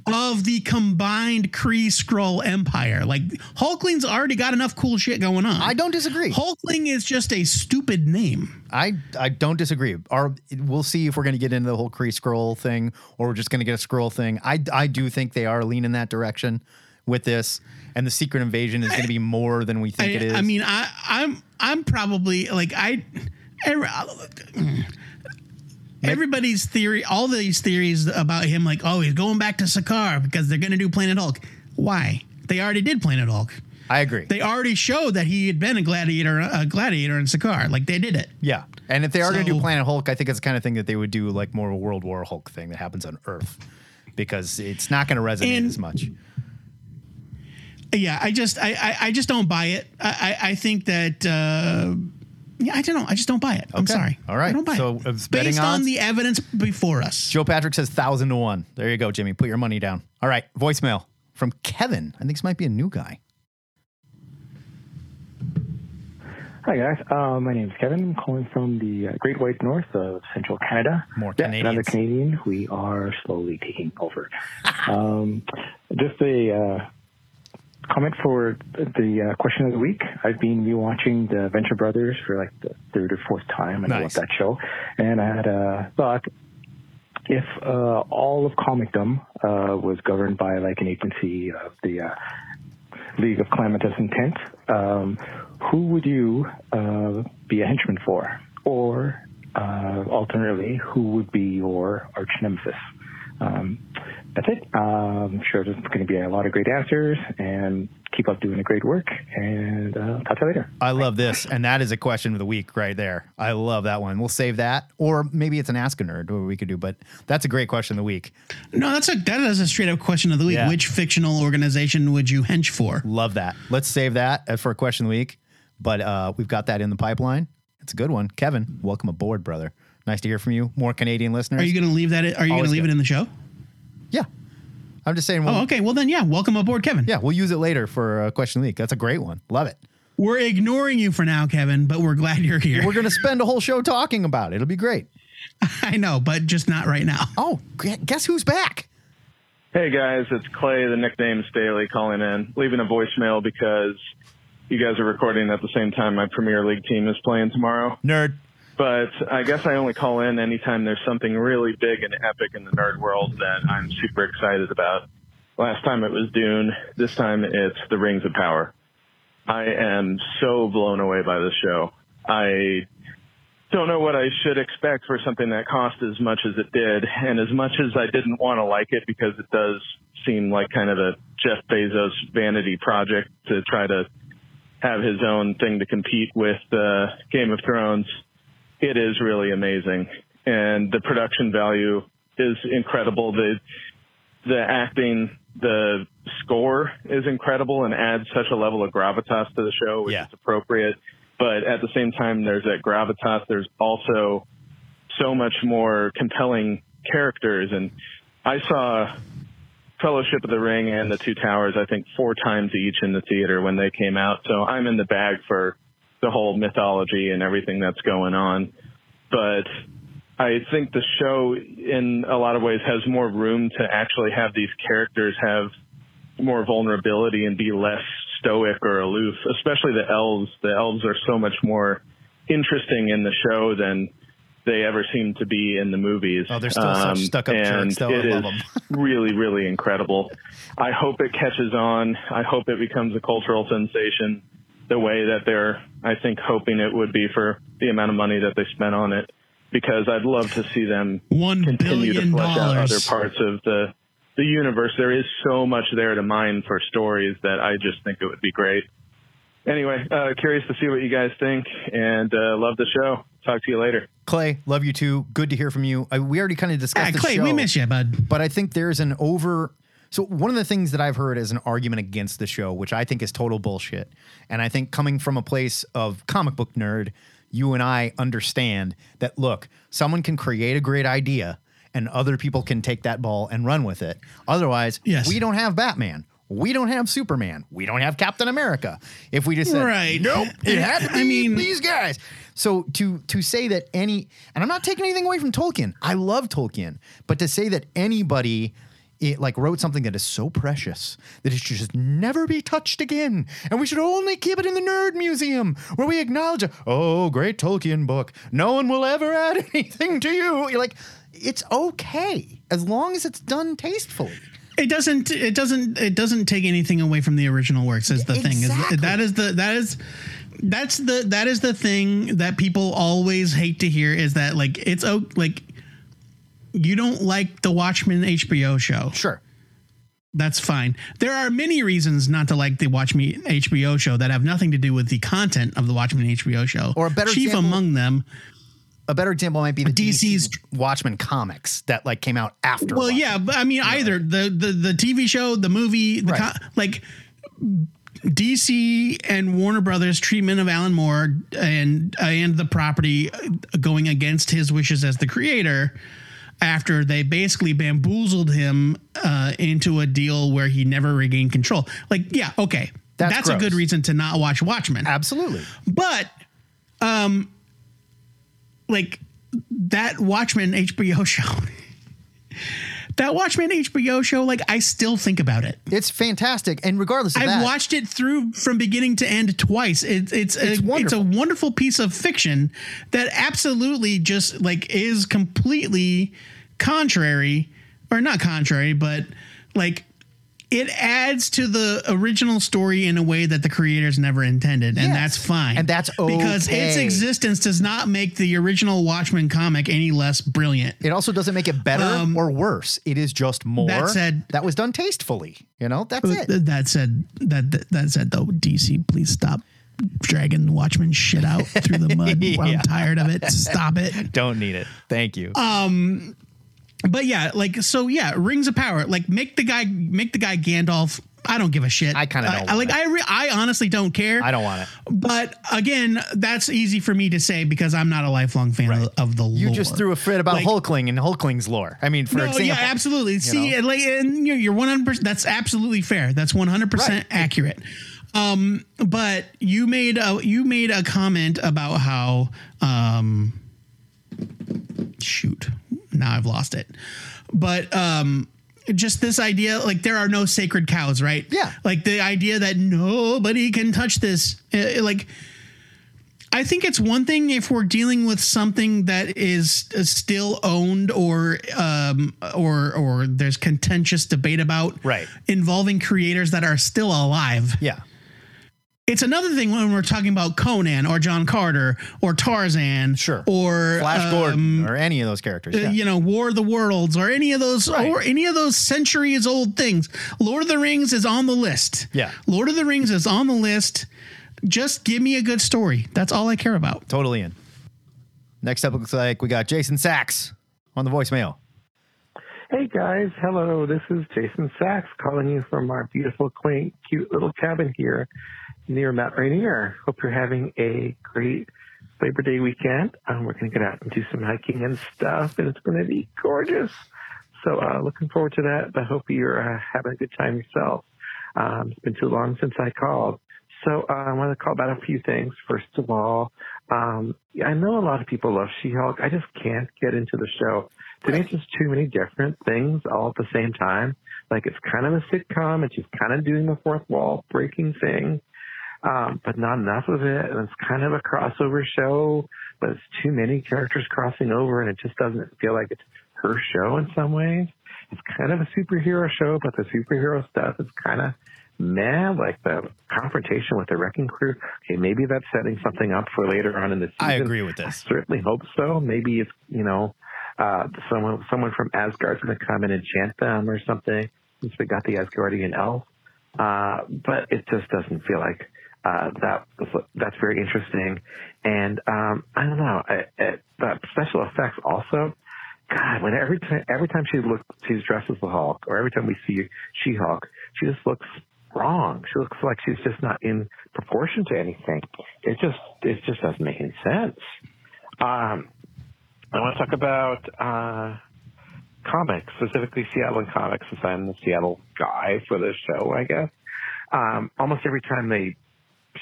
Of the combined Kree Skrull Empire. Like, Hulkling's already got enough cool shit going on. I don't disagree. Hulkling is just a stupid name. I I don't disagree. Our, we'll see if we're going to get into the whole Kree Skrull thing or we're just going to get a Skrull thing. I I do think they are leaning that direction with this, and the secret invasion is going to be more than we think I, it is. I mean, I, I'm I'm probably like I. every- Everybody's theory, all these theories about him, like, oh, he's going back to Sakaar because they're going to do Planet Hulk. Why? They already did Planet Hulk. I agree. They already showed that he had been a gladiator, a gladiator in Sakaar. Like they did it. yeah, and if they are going to do Planet Hulk, I think it's the kind of thing that they would do like more of a World War Hulk thing that happens on Earth, because it's not going to resonate And- as much. Yeah, I just, I, I, I just don't buy it. I, I, I think that. Uh, yeah, I don't know. I just don't buy it. I'm Okay. sorry. All right. I don't buy So, it. it's betting Based on odds? the evidence before us. Joe Patrick says thousand to one. There you go, Jimmy. Put your money down. All right, voicemail from Kevin. I think this might be a new guy. Hi guys, uh, my name is Kevin. I'm calling from the uh, Great White North of Central Canada. More Yeah, another Canadians. Canadian. We are slowly taking over. [LAUGHS] um, just a uh, comment for the uh, question of the week. I've been rewatching the Venture Brothers for like the third or fourth time, and I love that show. And I had a thought: if uh, all of comicdom uh, was governed by like an agency of the uh, League of Calamitous Intent, um, who would you uh, be a henchman for? Or uh, alternately, who would be your arch nemesis? Um, that's it. Um, I'm sure there's going to be a lot of great answers, and keep up doing the great work. And uh, talk to you later. I love this, and that is a question of the week right there. I love that one. We'll save that, or maybe it's an ask a nerd, what we could do. But that's a great question of the week. No, that's a that is a straight up question of the week. Yeah. Which fictional organization would you hench for? Love that. Let's save that for a question of the week. But uh, we've got that in the pipeline. It's a good one. Kevin, welcome aboard, brother. Nice to hear from you. More Canadian listeners. Are you going to leave that? Are you going to leave good. it in the show? Yeah. I'm just saying. We'll, Oh, okay. Well, then, yeah. Welcome aboard, Kevin. Yeah, we'll use it later for uh, question leak. That's a great one. Love it. We're ignoring you for now, Kevin, but we're glad you're here. We're going to spend a whole show talking about it. It'll be great. [LAUGHS] I know, but just not right now. [LAUGHS] Oh, guess who's back? Hey guys, it's Clay, the nickname Staley, calling in, leaving a voicemail because you guys are recording at the same time my Premier League team is playing tomorrow. Nerd. But I guess I only call in anytime there's something really big and epic in the nerd world that I'm super excited about. Last time it was Dune. This time it's The Rings of Power. I am so blown away by this show. I don't know what I should expect for something that cost as much as it did. And as much as I didn't want to like it because it does seem like kind of a Jeff Bezos vanity project to try to have his own thing to compete with uh, Game of Thrones, it is really amazing. And the production value is incredible. The, the acting, the score is incredible and adds such a level of gravitas to the show, which is appropriate. But at the same time, there's that gravitas. There's also so much more compelling characters. And I saw Fellowship of the Ring and The Two Towers, I think, four times each in the theater when they came out. So I'm in the bag for the whole mythology and everything that's going on. But I think the show, in a lot of ways, has more room to actually have these characters have more vulnerability and be less stoic or aloof, especially the elves. The elves are so much more interesting in the show than they ever seem to be in the movies. Um, Oh, they're still such stuck-up and jerks, though. It love is [LAUGHS] really, really incredible. I hope it catches on. I hope it becomes a cultural sensation the way that they're, I think, hoping it would be for the amount of money that they spent on it. Because I'd love to see them One continue to billion flesh out other parts of the the universe. There is so much there to mine for stories that I just think it would be great. Anyway, uh, curious to see what you guys think, and uh, love the show. Talk to you later. Clay, love you too. Good to hear from you. I, we already kind of discussed Ah, the Clay, show, we miss you, bud. But I think there's an over. So one of the things that I've heard as an argument against the show, which I think is total bullshit, and I think coming from a place of comic book nerd, you and I understand that. Look, someone can create a great idea, and other people can take that ball and run with it. Otherwise, Yes. we don't have Batman. We don't have Superman. We don't have Captain America. If we just said, Right. nope, it had to be I mean- these guys. So to to say that any, and I'm not taking anything away from Tolkien. I love Tolkien, but to say that anybody. It like wrote something that is so precious that it should just never be touched again, and we should only keep it in the nerd museum where we acknowledge, oh, great Tolkien book. No one will ever [LAUGHS] add anything to you. You're like, it's okay as long as it's done tastefully. It doesn't. It doesn't. It doesn't take anything away from the original works. Is the thing. Is that is the that is that's the that is the thing that people always hate to hear. Is that like it's like you don't like the Watchmen HBO show. Sure. That's fine. There are many reasons not to like the Watchmen HBO show that have nothing to do with the content of the Watchmen HBO show. Or a better chief example- among them. A better example might be the DC's DC's Watchmen comics that like came out after. Well, yeah, but I mean, either the the the TV show, the movie, the Right. co- like DC and Warner Brothers treatment of Alan Moore and and the property going against his wishes as the creator after they basically bamboozled him uh, into a deal where he never regained control. Like, yeah, okay, That's that's, a good reason to not watch Watchmen. Absolutely. But, um, like that Watchmen HBO [LAUGHS] show. That Watchmen HBO show, like I still think about it. It's fantastic, and regardless of that, I've that, watched it through from beginning to end twice. It's it's It's a, it's a wonderful piece of fiction that absolutely just like is completely contrary, or not contrary, but like it adds to the original story in a way that the creators never intended, and Yes. that's fine. And that's okay. because its existence does not make the original Watchmen comic any less brilliant. it also doesn't make it better Um, or worse. It is just more. that said- that was done tastefully. You know, that's it. That said, that, that that said though, DC, please stop dragging the Watchmen shit out through the mud. [LAUGHS] Yeah. I'm tired of it. Stop it. [LAUGHS] Don't need it. Thank you. Um, but yeah, like so, yeah, Rings of Power. Like make the guy, make the guy Gandalf I don't give a shit. I kinda don't I, like. I re- I honestly don't care. I don't want it. But again, that's easy for me to say because I'm not a lifelong fan of, of the lore. You just threw a fit about Like- Hulkling and Hulkling's lore. I mean, for no, example. yeah, absolutely. See, know? like, and you're, you're 100%. That's absolutely fair. That's 100% accurate. Um, but you made a you made a comment about how um, shoot, now I've lost it. But um, just this idea, like there are no sacred cows, right? Yeah. Like the idea that nobody can touch this, uh, like. I think it's one thing if we're dealing with something that is uh, still owned or um, or or there's contentious debate about right involving creators that are still alive. Yeah. It's another thing when we're talking about Conan or John Carter or Tarzan, sure, or Flash Gordon or any of those characters. uh, yeah. you know, War of the Worlds or any of those or any of those centuries old things. Lord of the Rings is on the list. Yeah. Lord of the Rings is on the list. Just give me a good story. That's all I care about. Totally in. Next up looks like we got Jason Sachs on the voicemail. Hey guys, hello. This is Jason Sachs calling you from our beautiful, quaint, cute little cabin here near Mount Rainier. Hope you're having a great Labor Day weekend. Um, we're going to get out and do some hiking and stuff, and it's going to be gorgeous. So, uh, looking forward to that. But hope you're uh, having a good time yourself. Um, it's been too long since I called. So uh, I want to call about a few things. First of all, um, I know a lot of people love She-Hulk. I just can't get into the show. To me, it's just too many different things all at the same time. Like it's kind of a sitcom, and she's kind of doing the fourth wall breaking thing, um, but not enough of it. And it's kind of a crossover show, but it's too many characters crossing over, and it just doesn't feel like it's her show in some ways. It's kind of a superhero show, but the superhero stuff is kind of meh. Like the confrontation with the wrecking crew. Okay, maybe that's setting something up for later on in the season. I agree with this. I certainly hope so. Maybe it's you know uh, someone someone from Asgard's going to come and enchant them or something. Since we got the Asgardian elf, uh, but it just doesn't feel like uh, that. That's very interesting, and um, I don't know. I, I, the special effects also. God, when every time every time she looks, she's dressed as the Hulk, or every time we see She Hulk, she just looks wrong. She looks like she's just not in proportion to anything. It just it just doesn't make any sense. Um, I want to talk about uh, comics, specifically Seattle and comics, since I'm the Seattle guy for this show, I guess. Um, almost every time they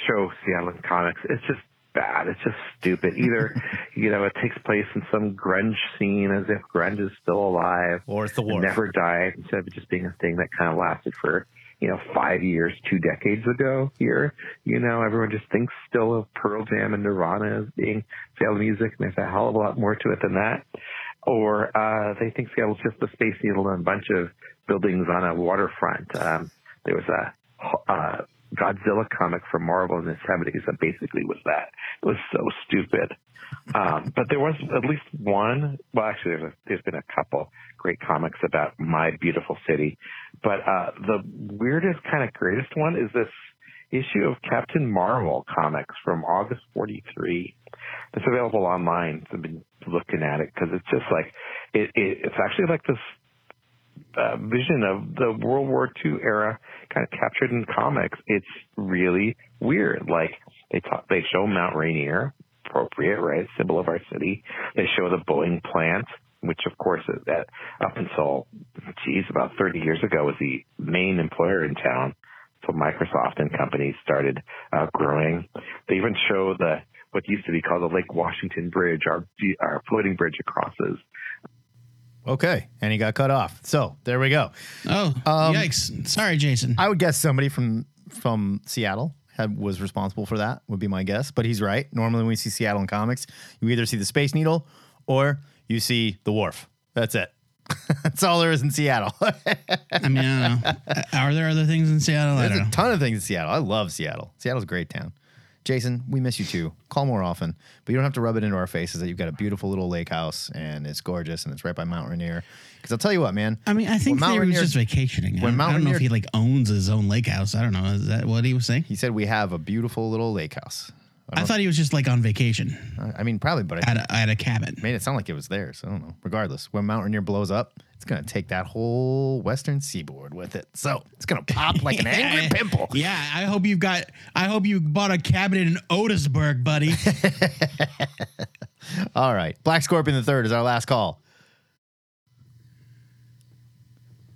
show Seattle and comics, it's just bad. It's just stupid. Either, [LAUGHS] you know, it takes place in some grunge scene as if grunge is still alive. Or it's the war. Never died instead of just being a thing that kind of lasted for, you know, five years, two decades ago here. You know, everyone just thinks still of Pearl Jam and Nirvana as being Seattle music, and there's a hell of a lot more to it than that. Or uh, they think Seattle's just a space needle and a bunch of buildings on a waterfront. Um, there was a uh, Godzilla comic from Marvel in the 70s that basically was that. It was so stupid. Um, but there was at least one. Well, actually, there's, a, there's been a couple great comics about my beautiful city. But uh, the weirdest, kind of greatest one is this issue of Captain Marvel comics from August 43. It's available online. I've been looking at it because it's just like it, it, it's actually like this uh, vision of the World War II era kind of captured in comics. It's really weird. Like they talk, they show Mount Rainier, appropriate, right? Symbol of our city. They show the Boeing plant, which of course is that up until, geez, about 30 years ago was the main employer in town. So Microsoft and companies started uh, growing. They even show the what used to be called the Lake Washington Bridge, our our floating bridge it crosses. Okay, and he got cut off. So there we go. Oh, yikes! Sorry, Jason. I would guess somebody from from Seattle had was responsible for that. Would be my guess, but he's right. Normally, when we see Seattle in comics, you either see the Space Needle or you see the Wharf. That's it. [LAUGHS] That's all there is in Seattle. [LAUGHS] I mean, I don't know. Are there other things in Seattle? I There's a know. ton of things in Seattle. I love Seattle. Seattle's a great town. Jason, we miss you too. Call more often, but you don't have to rub it into our faces that you've got a beautiful little lake house and it's gorgeous and it's right by Mount Rainier. Because I'll tell you what, man. I mean, I think Mount they was Rainier- just vacationing. When don't, Mount I don't know if he like owns his own lake house. I don't know. Is that what he was saying? He said we have a beautiful little lake house. I thought he was just like on vacation uh, I mean, probably, but I at a, at a cabin. made it sound like it was there. So I don't know. Regardless, when Mount Rainier blows up, it's gonna take that whole western seaboard with it. So it's gonna pop like an [LAUGHS] angry pimple. Yeah, I hope you've got. I hope you bought a cabin in Otisburg, buddy. [LAUGHS] [LAUGHS] All right, Black Scorpion the third is our last call.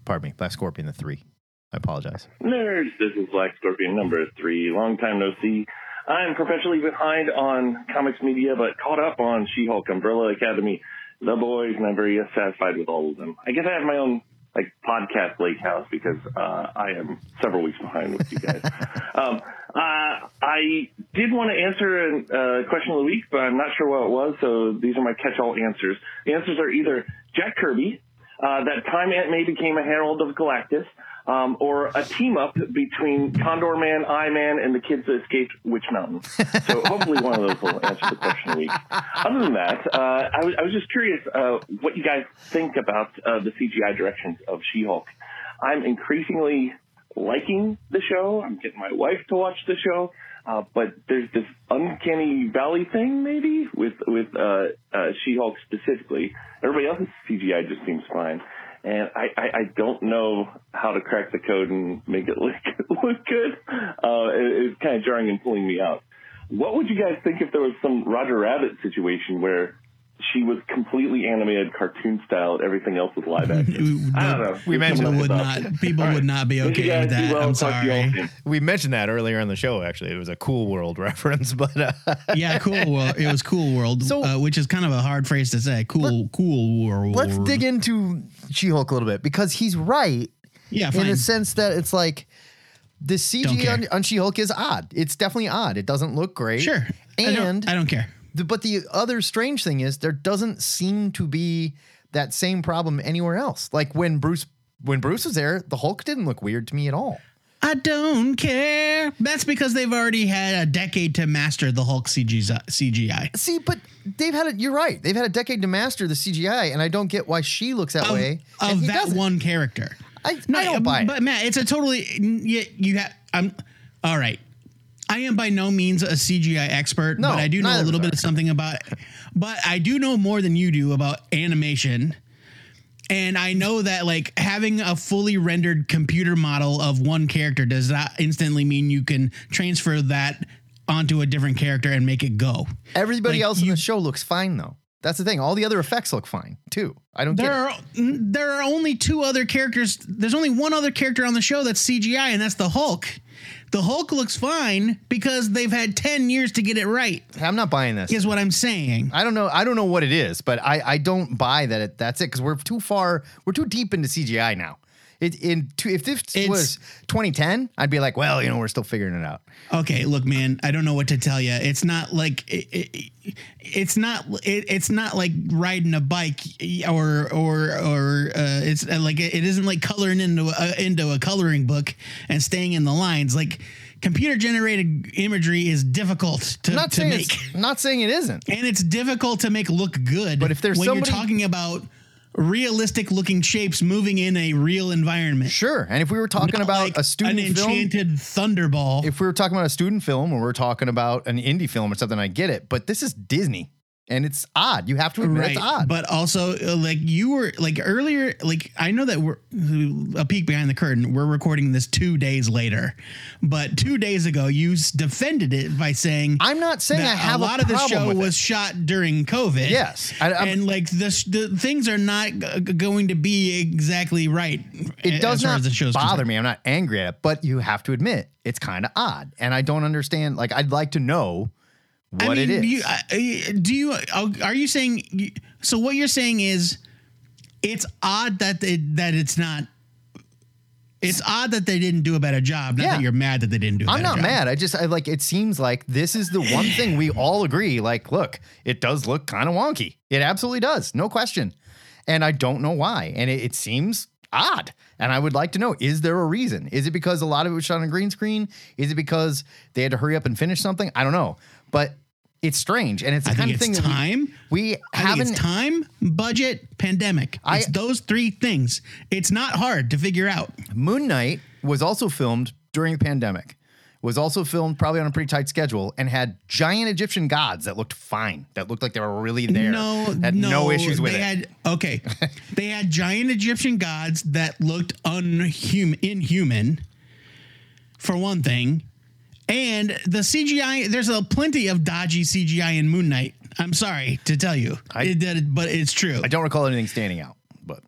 Pardon me, Black Scorpion the three. I apologize. Nerds, this is Black Scorpion number three. Long time no see. I'm perpetually behind on comics media, but caught up on She-Hulk, Umbrella Academy, The Boys, and I'm very satisfied with all of them. I guess I have my own like podcast lake house because uh, I am several weeks behind with you guys. [LAUGHS] um, uh, I did want to answer a uh, question of the week, but I'm not sure what it was, so these are my catch-all answers. The answers are either Jack Kirby, uh, that time Aunt May became a herald of Galactus, um, or a team up between Condor Man, Eye Man, and the kids that escaped Witch Mountain. So [LAUGHS] hopefully one of those will answer the question of the week. Other than that, uh, I, was, I was just curious uh, what you guys think about uh, the CGI directions of She-Hulk. I'm increasingly liking the show. I'm getting my wife to watch the show. Uh, but there's this uncanny valley thing, maybe with with uh, uh, She-Hulk specifically. Everybody else's CGI just seems fine, and I, I, I don't know how to crack the code and make it [LAUGHS] look look good. Uh, it, it's kind of jarring and pulling me out. What would you guys think if there was some Roger Rabbit situation where she was completely animated cartoon style. Everything else was live action. I don't know. We mentioned People would not. People would not be okay guys. with that. well. I'm Talk to you all sorry. We mentioned that earlier in the show. Actually, it was a Cool World [LAUGHS] reference, but uh, [LAUGHS] yeah, cool. World. It was cool world, uh, which is kind of a hard phrase to say. Cool, cool world. let's dig into She-Hulk a little bit because he's right. Yeah, in fine. the sense that it's like the CG on, on She-Hulk is odd. It's definitely odd. It doesn't look great. Sure. I don't- and I don't care. But the other strange thing is there doesn't seem to be that same problem anywhere else. Like when Bruce when Bruce was there, the Hulk didn't look weird to me at all. I don't care. That's because they've already had a decade to master the Hulk CGI. See, but they've had it. You're right. They've had a decade to master the CGI, and I don't get why she looks that Of- way. of that doesn't. one character. I, I don't buy it. But Matt, it's a totally you, you have. I'm um, all right. I am by no means a CGI expert, No, but I do know a little bit of something about. But I do know more than you do about animation. And I know that like having a fully rendered computer model of one character does not instantly mean you can transfer that onto a different character and make it go. Everybody Like, else in the show looks fine though. That's the thing. All the other effects look fine too. I don't There are there are only two other characters. There's only one other character on the show that's CGI, and that's the Hulk. The Hulk looks fine because they've had ten years to get it right. I'm not buying this. Is what I'm saying. I don't know. I don't know what it is, but I, I don't buy that it, that's it because we're too far. We're too deep into CGI now. It in two, if this was 2010, I'd be like, well, you know, we're still figuring it out. Okay, look, man, I don't know what to tell you. It's not like it, it, it's not it, it's not like riding a bike or or or uh, it's uh, like it isn't like coloring into a, into a coloring book and staying in the lines. Like computer generated imagery is difficult to, I'm not to saying make. it isn't saying it isn't. and it's difficult to make look good. But if there's when somebody- you're talking about realistic looking shapes moving in a real environment, Sure. And if we were talking Not about like a student an film, enchanted thunderball. if we were talking about a student film or we are talking about an indie film or something, I get it. But this is Disney, and it's odd. You have to admit it's odd. But also, uh, like you were like earlier, like I know that we're a peek behind the curtain. We're recording this two days later, but two days ago, you defended it by saying I'm not saying I have a a lot of the show with it. was shot during COVID. Yes, I- and like this, the things are not g- g- going to be exactly right. it does not the show's bother concerned. me. I'm not angry at it, but you have to admit it's kind of odd, and I don't understand. Like, I'd like to know what I mean, it is. Do you, do you uh, are you saying so? What you're saying is it's odd that they, that it's not. It's odd that they didn't do a better job. Not Yeah. that you're mad that they didn't do. A I'm not job. mad. I just I like it seems like this is the one thing we [SIGHS] all agree. Like, look, it does look kind of wonky. It absolutely does, no question. And I don't know why. And it, it seems odd. And I would like to know: is there a reason? Is it because a lot of it was shot on green screen? Is it because they had to hurry up and finish something? I don't know, but it's strange, and it's the I kind of thing that time. we, we haven't. time, budget, pandemic. I- it's those three things. It's not hard to figure out. Moon Knight was also filmed during the pandemic, was also filmed probably on a pretty tight schedule and had giant Egyptian gods that looked fine, that looked like they were really there. No, had no, no, issues with they it. Had, okay, [LAUGHS] they had giant Egyptian gods that looked unhum- inhuman, for one thing, and the CGI. There's a plenty of dodgy CGI in Moon Knight. I'm sorry to tell you, It did- but it's true. I don't recall anything standing out, but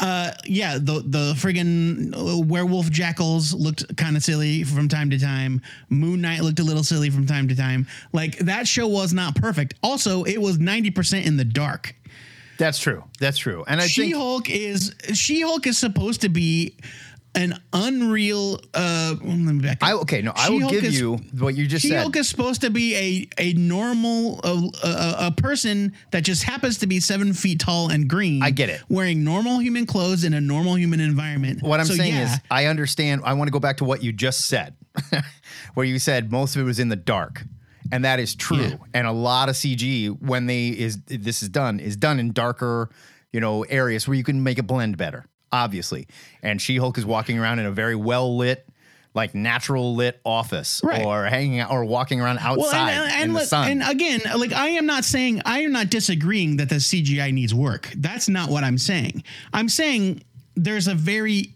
Uh, yeah, the the friggin' werewolf jackals looked kind of silly from time to time. Moon Knight looked a little silly from time to time. Like that show was not perfect. Also, it was ninety percent in the dark. That's true. That's true. And I think She think Hulk is She Hulk is supposed to be an unreal. Uh, let me back up. I okay. No, I will She-Hulk give is- you what you just She said. Hulk is supposed to be a a normal a, a, a person that just happens to be seven feet tall and green. I get it. Wearing normal human clothes in a normal human environment. What I'm So, saying yeah, is, I understand. I want to go back to what you just said, [LAUGHS] where you said most of it was in the dark, and that is true. Yeah. And a lot of CG when they is this is done is done in darker, you know, areas where you can make it blend better, obviously. And She Hulk is walking around in a very well lit. Like natural lit office, Right. or hanging out, or walking around outside and, and, in the look- sun. and again, like I am not saying I am not disagreeing that the CGI needs work. That's not what I'm saying. I'm saying there's a very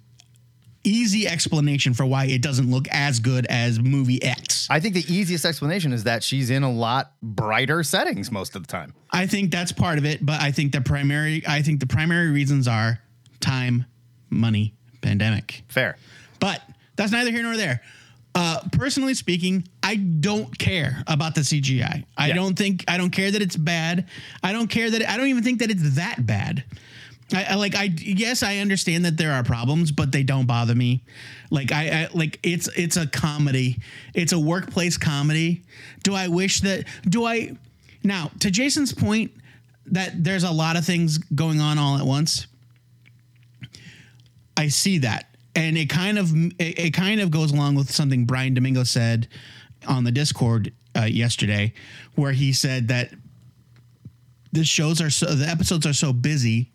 easy explanation for why it doesn't look as good as movie X. I think the easiest explanation is that she's in a lot brighter settings most of the time. I think that's part of it, but I think the primary I think the primary reasons are time, money, pandemic. Fair. But that's neither here nor there. Uh, personally speaking, I don't care about the CGI. I Yeah. don't think I don't care that it's bad. I don't care that I don't even think that it's that bad. I, I like I yes I understand that there are problems, but they don't bother me. Like I, I like it's it's a comedy. It's a workplace comedy. Do I wish that do I now to Jason's point that there's a lot of things going on all at once. I see that, and it kind of it, it kind of goes along with something Brian Domingo said on the Discord uh, yesterday, where he said that the shows are so the episodes are so busy,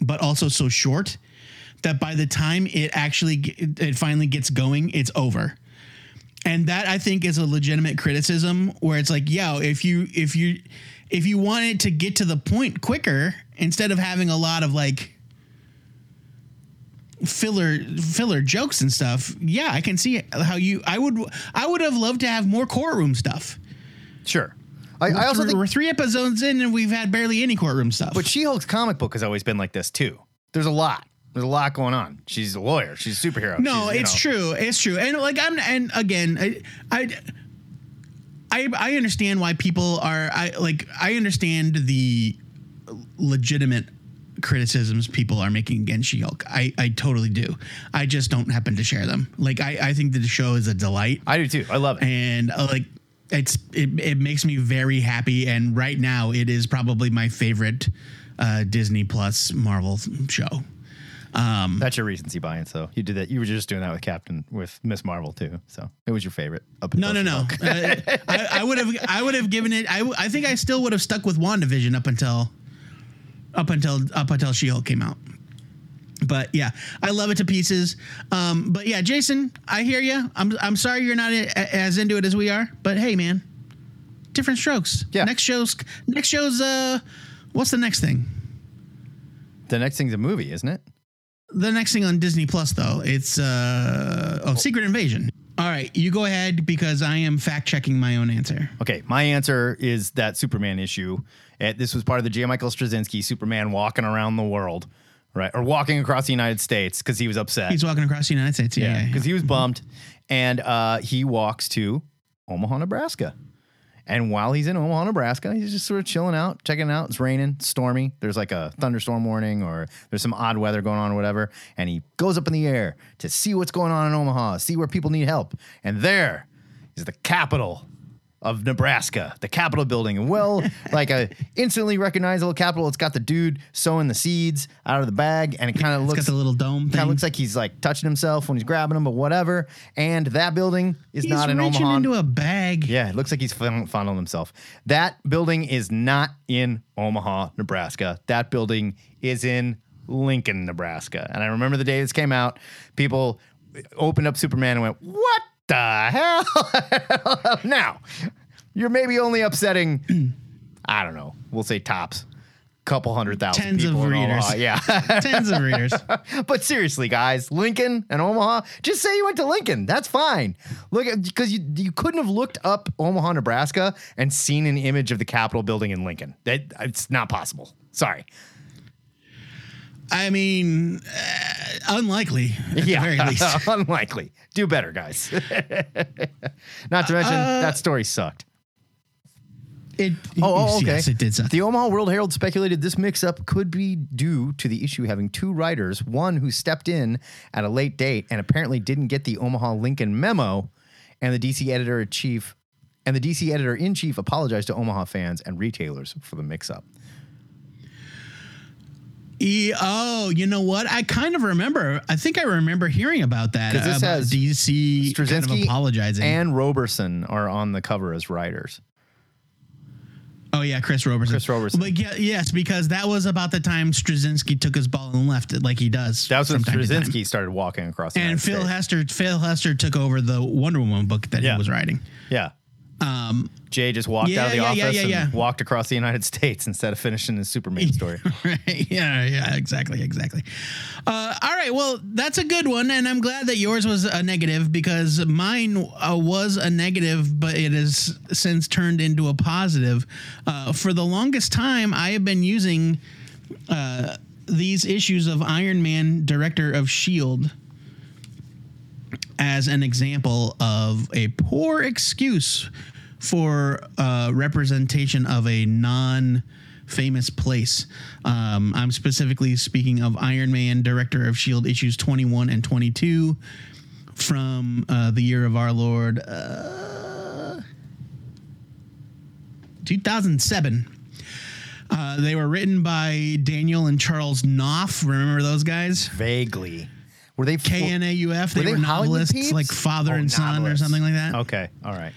but also so short that by the time it actually it finally gets going, it's over. And that I think is a legitimate criticism where it's like, yeah, if you if you if you want it to get to the point quicker instead of having a lot of like filler filler jokes and stuff, yeah, I can see how you I would I would have loved to have more courtroom stuff. Sure. I, I also think we're three episodes in and we've had barely any courtroom stuff. But She Hulk's comic book has always been like this too. There's a lot. There's a lot going on. She's a lawyer. She's a superhero. No, She's, it's know- true. It's true. And like I'm and again, I, I I I understand why people are I like I understand the legitimate criticisms people are making against She-Hulk. I I totally do. I just don't happen to share them. Like I I think the show is a delight. I do too. I love it. And uh, like it's it, it makes me very happy and right now it is probably my favorite uh Disney Plus Marvel show. Um That's your recency bias, though. You did that. You were just doing that with Captain, with Miss Marvel too. So it was your favorite. Up No, until no, no. Uh, I, I would have, I would have given it. I, I think I still would have stuck with Wandavision up until, up until, up until She-Hulk came out. But yeah, I love it to pieces. Um, but yeah, Jason, I hear you. I'm, I'm sorry you're not a- as into it as we are. But hey, man, different strokes. Yeah. Next show's, next show's. Uh, what's the next thing? the next thing's a movie, isn't it? The next thing on Disney Plus, though, it's uh, oh, Secret Invasion. All right, you go ahead because I am fact checking my own answer. Okay, my answer is that Superman issue. Uh, this was part of the J. Michael Straczynski Superman walking around the world, right, or walking across the United States because he was upset. He's walking across the United States. Yeah, yeah, yeah. because he was bummed, and uh, he walks to Omaha, Nebraska. And while he's in Omaha, Nebraska, he's just sort of chilling out, checking it out. It's raining, stormy. There's like a thunderstorm warning, or there's some odd weather going on, or whatever. And he goes up in the air to see what's going on in Omaha, see where people need help. And there is the capital of Nebraska, the Capitol building. And well, [LAUGHS] like a instantly recognizable Capitol. It's got the dude sowing the seeds out of the bag, and it kind of looks got the little dome Kind of looks like he's like touching himself when he's grabbing them, but whatever. And that building is He's not in Omaha. into a bag. Yeah, it looks like he's fun- fondling himself. That building is not in Omaha, Nebraska. That building is in Lincoln, Nebraska. And I remember the day this came out, people opened up Superman and went, What? The hell? [LAUGHS] now, you're maybe only upsetting, [CLEARS THROAT] I don't know, we'll say tops, couple hundred thousand Tens of people in readers. Omaha. Yeah. [LAUGHS] Tens of readers. [LAUGHS] but seriously, guys, Lincoln and Omaha, just say you went to Lincoln. That's fine. Look because you you couldn't have looked up Omaha, Nebraska and seen an image of the Capitol building in Lincoln. That it's not possible. Sorry. I mean, uh, unlikely at the very least. [LAUGHS] unlikely. Do better, guys. [LAUGHS] not to mention Uh, that story sucked. It, Oh, oh, okay. Yes, it did suck. The Omaha World Herald speculated this mix up could be due to the issue having two writers, one who stepped in at a late date and apparently didn't get the Omaha Lincoln memo, and the DC editor in chief and the DC editor in chief apologized to Omaha fans and retailers for the mix up. E- oh, you know what? I kind of remember. I think I remember hearing about that. Because this about has DC kind of Straczynski apologizing. and Roberson are on the cover as writers. oh yeah, Chris Roberson. Chris Roberson. But yeah, yes, because that was about the time Straczynski took his ball and left it like he does. That was when from time to time. Straczynski started walking across the And Phil. Hester, Phil Hester took over the Wonder Woman book that Yeah. he was writing. Yeah. Um, Jay just walked Yeah, out of the yeah, office yeah, yeah, and walked across the United States instead of finishing his Superman story. [LAUGHS] right? Yeah, yeah, exactly, exactly. Uh, all right, well, that's a good one, and I'm glad that yours was a negative because mine uh, was a negative, but it has since turned into a positive. Uh, for the longest time, I have been using uh, these issues of Iron Man, Director of Shield. As an example of a poor excuse for uh, representation of a non famous place. Um, I'm specifically speaking of Iron Man, Director of S.H.I.E.L.D. issues 21 and 22 from uh, the year of our Lord uh, 2007. Uh, they were written by Daniel and Charles Knauf. Remember those guys? Vaguely. Were they K N A U F? were They they were Hollywood novelists, like father Oh, and son or something like that. Okay. All right.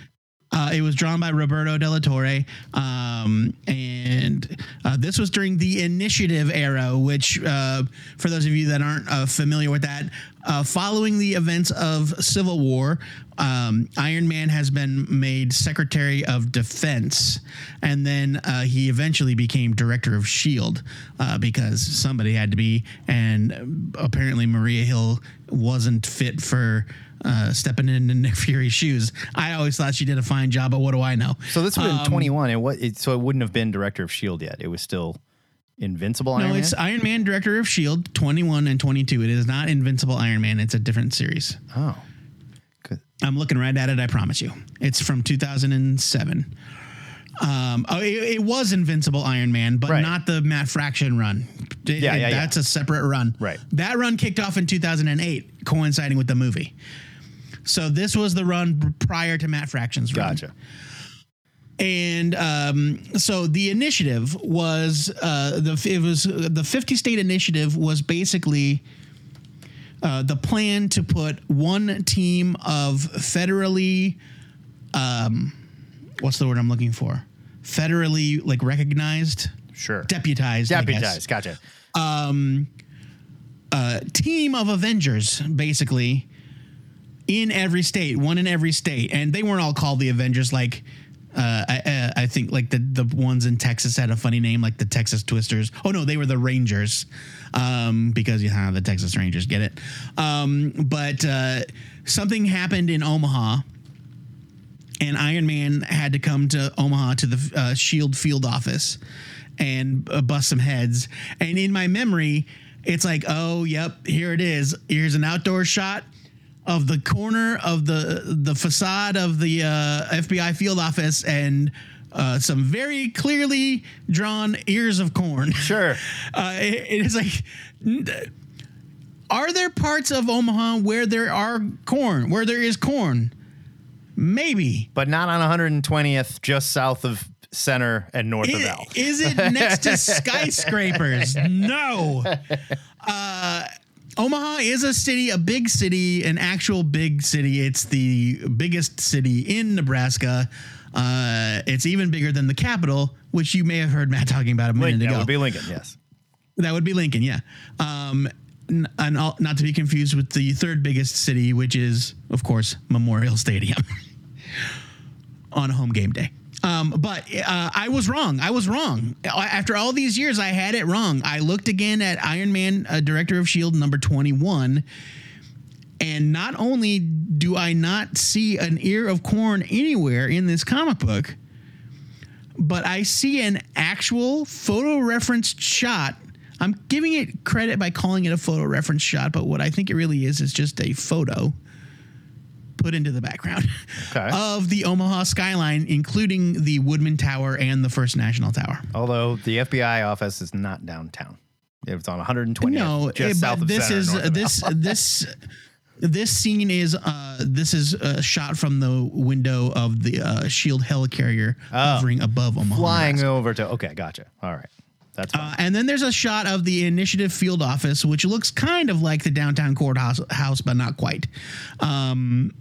Uh, it was drawn by Roberto De La Torre, um, and uh, this was during the Initiative era. Which, uh, for those of you that aren't uh, familiar with that, uh, following the events of Civil War, um, Iron Man has been made Secretary of Defense, and then uh, he eventually became Director of Shield because somebody had to be, and apparently Maria Hill wasn't fit for uh, stepping into Nick Fury's shoes. I always thought she did a fine job, but what do I know? So this would have Um, been 21. And what? It, so it wouldn't have been Director of Shield yet. It was still Invincible Iron Man. No, Iron it's Man. Iron Man, Director of Shield, twenty one and twenty two. It is not Invincible Iron Man. It's a different series. Oh, good. I'm looking right at it. I promise you. It's from two thousand and seven. Um, oh, it, it was Invincible Iron Man, but Right. not the Matt Fraction run. It- Yeah, yeah, yeah. that's a separate run. Right. That run kicked off in 2008, coinciding with the movie. So this was the run prior to Matt Fraction's run. Gotcha. And um, so the initiative was uh, the it was the 50 state initiative was basically uh, the plan to put one team of federally um, what's the word I'm looking for federally like recognized Sure. deputized Deputized. Gotcha. um, uh, team of Avengers, basically, in every state, one in every state, and they weren't all called the Avengers. Like, uh, I, uh, I think like the the ones in Texas had a funny name, like the Texas Twisters. Oh no, they were the Rangers, um, because you know the Texas Rangers get it. Um, but uh, something happened in Omaha and Iron Man had to come to Omaha to the uh, Shield field office and uh, bust some heads. And in my memory, it's like, oh, yep, here it is. Here's an outdoor shot of the corner of the the facade of the uh, FBI field office and. Uh, some very clearly drawn ears of corn. Sure. [LAUGHS] Uh, it- it is like, are there parts of Omaha where there are corn, where there is corn? Maybe. But not on 120th, just south of Center and north of L. Is it next to [LAUGHS] skyscrapers? No. [LAUGHS] Uh, Omaha is a city, a big city, an actual big city. It's the biggest city in Nebraska. Uh, it's even bigger than the capital, which you may have heard Matt talking about a minute Lincoln, ago. that would be Lincoln, yes. That would be Lincoln, yeah. Um, and all- not to be confused with the third biggest city, which is, of course, Memorial Stadium [LAUGHS] on home game day. Um, but uh, I was wrong. I was wrong. After all these years, I had it wrong. I looked again at Iron Man, uh, Director of S.H.I.E.L.D. number 21. And not only do I not see an ear of corn anywhere in this comic book, but I see an actual photo referenced shot. I'm giving it credit by calling it a photo reference shot, but what I think it really is is just a photo put into the background [LAUGHS] of the Omaha skyline, including the Woodmen Tower and the First National Tower. Although the FBI office is not downtown. It's on 120. No, just eh, south but of this is this [LAUGHS] this this scene is uh this is a shot from the window of the uh, Shield helicarrier hovering above Omaha. Oh. flying over to. Okay, gotcha. All right, that's fine. Uh, and then there's a shot of the initiative field office, which looks kind of like the downtown courthouse, house, but not quite. Um,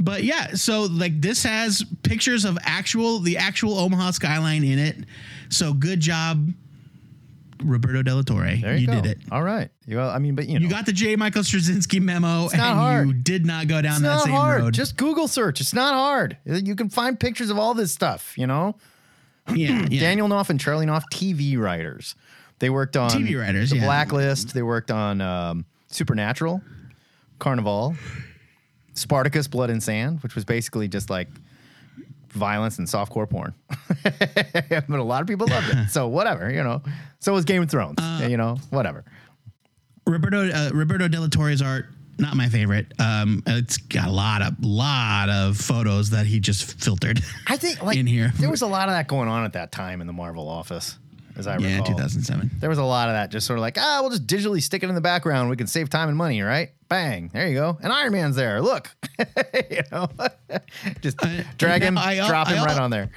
but yeah, so like this has pictures of actual the actual Omaha skyline in it. So good job, Roberto De La Torre. There you, did go. it. All right. You, well, I mean, but you know, You got the J. Michael Straczynski memo, and hard. you did not go down it's that not same hard. road. Just Google search. It's not hard. You can find pictures of all this stuff. You know. Yeah, yeah. [CLEARS THROAT] Daniel Knauf and Charlie Knauf, TV writers. They worked on TV writers, The yeah. Blacklist. They worked on um, Supernatural, Carnivàle, Spartacus, Blood and Sand, which was basically just like violence and softcore porn. [LAUGHS] but a lot of people loved it. So whatever, you know. So was Game of Thrones. Uh, you know, whatever. Roberto uh, Roberto De La Torre's art not my favorite. Um, it's got a lot of lot of photos that he just filtered. I think like in here there was a lot of that going on at that time in the Marvel office, as I Yeah, recall. 2007. There was a lot of that, just sort of like, ah, we'll just digitally stick it in the background. We can save time and money, right? Bang, there you go. And Iron Man's there. Look, [LAUGHS] you know, [LAUGHS] just drag him, I- I- drop him I- right on there.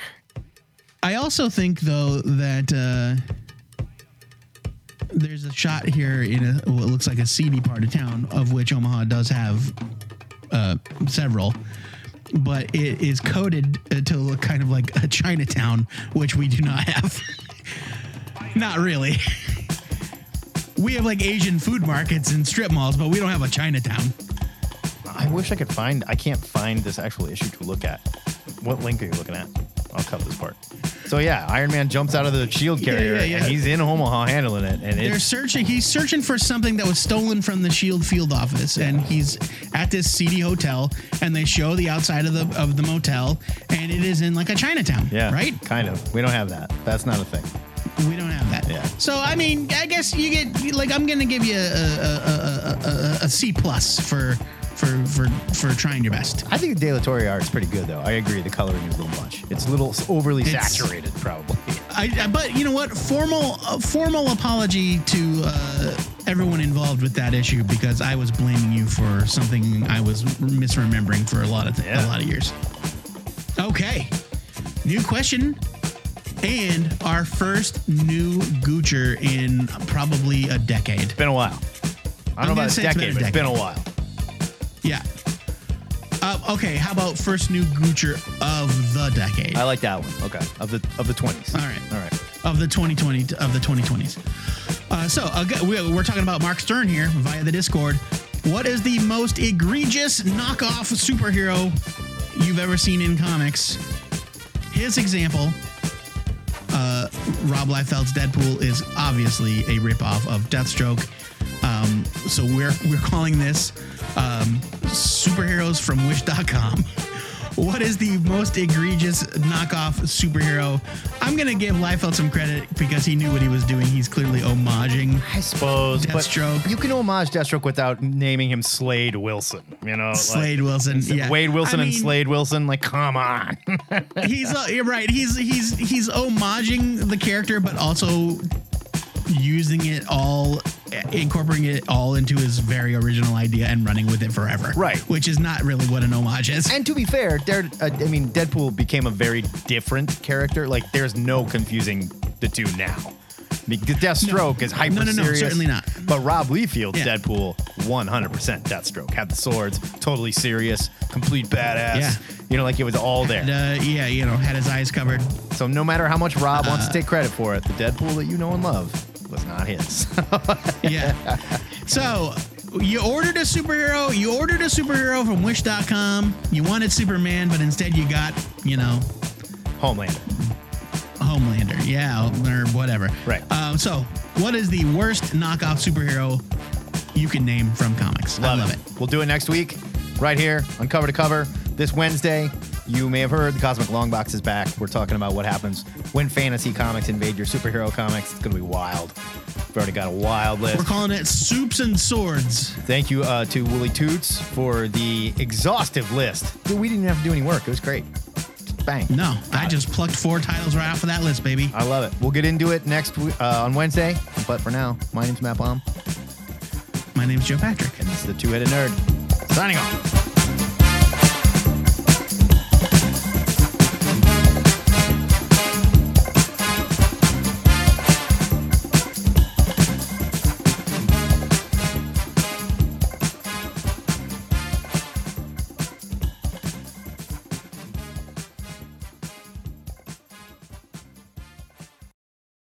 I also think though that uh, there's a shot here in a what looks like a seedy part of town, of which Omaha does have uh, several. But it is coded uh, to look kind of like a Chinatown, which we do not have. [LAUGHS] not really. We have like Asian food markets and strip malls, but we don't have a Chinatown. I wish I could find. I can't find this actual issue to look at. What link are you looking at? I'll cut this part. So yeah, Iron Man jumps out of the shield carrier yeah, yeah. and he's in Omaha handling it, and They're searching. He's searching for something that was stolen from the Shield field office, and he's at this seedy hotel. And they show the outside of the of the motel, and it is in like a Chinatown. yeah, right. Kind of. We don't have that. That's not a thing. We don't have that. Yeah. So I mean, I guess you get like I'm gonna give you a a, a, a, a, C plus for for for for trying your best. I think the De La Torre art's pretty good, though. I agree. The coloring is a little much. It's a little overly It's- saturated, probably. I, I- but you know what? Formal uh, formal apology to uh, everyone involved with that issue because I was blaming you for something I was misremembering for a lot of a lot of years. Okay, new question, and our first new Goocher in probably a decade. It's been a while. I don't know about a decade, but it's been a while. Yeah. Uh, okay, how about first new Goocher of the decade? I like that one. Okay, of the of the twenties. All right. All right. of the 2020 of the 2020s. Uh, so uh, we- we're talking about Mark Stern here via the Discord. What is the most egregious knockoff superhero you've ever seen in comics? His example, uh, Rob Liefeld's Deadpool is obviously a ripoff of Deathstroke. Um, so we're we're calling this um, superheroes from Wish.com. [LAUGHS] What is the most egregious knockoff superhero? I'm gonna give Liefeld some credit because he knew what he was doing. He's clearly homaging. I suppose, Deathstroke. you can homage Deathstroke without naming him Slade Wilson. You know, like- Slade Wilson, yeah. Wade Wilson I and Slade Wilson. Like, come on. [LAUGHS] he's uh, you're right. He's he's he's homaging the character, but also using it all, incorporating it all into his very original idea and running with it forever. Right. Which is not really what an homage is. And to be fair, there, uh, I mean, Deadpool became a very different character. Like, there's no confusing the two now. Because Deathstroke is hyper No, no, no, serious. certainly not. But Rob Liefeld's Yeah. Deadpool, 100% Deathstroke. Had the swords, totally serious, complete badass. Yeah. You know, like it was all there. And, uh, yeah, you know, had his eyes covered. So no matter how much Rob wants to take credit for it, the Deadpool that you know and love was not his. [LAUGHS] yeah. So you ordered a superhero. You ordered a superhero from Wish.com. You wanted Superman, but instead you got, you know, Homelander. Homelander. Yeah, or whatever. Right. Um, so, what is the worst knockoff superhero you can name from comics? I love it. We'll do it next week, right here on Cover to Cover. This Wednesday, you may have heard the Cosmic Long Box is back. We're talking about what happens when fantasy comics invade your superhero comics. It's going to be wild. We've already got a wild list. We're calling it Soups and Swords. Thank you uh, to Wooly Toots for the exhaustive list. Dude, we didn't have to do any work. It was great. Just bang. No, I just plucked four titles right off of that list, baby. I love it. We'll get into it next uh, on Wednesday. But for now, my name's Matt Baum. My name's Joe Patrick. And this is the Two Headed Nerd. Signing off.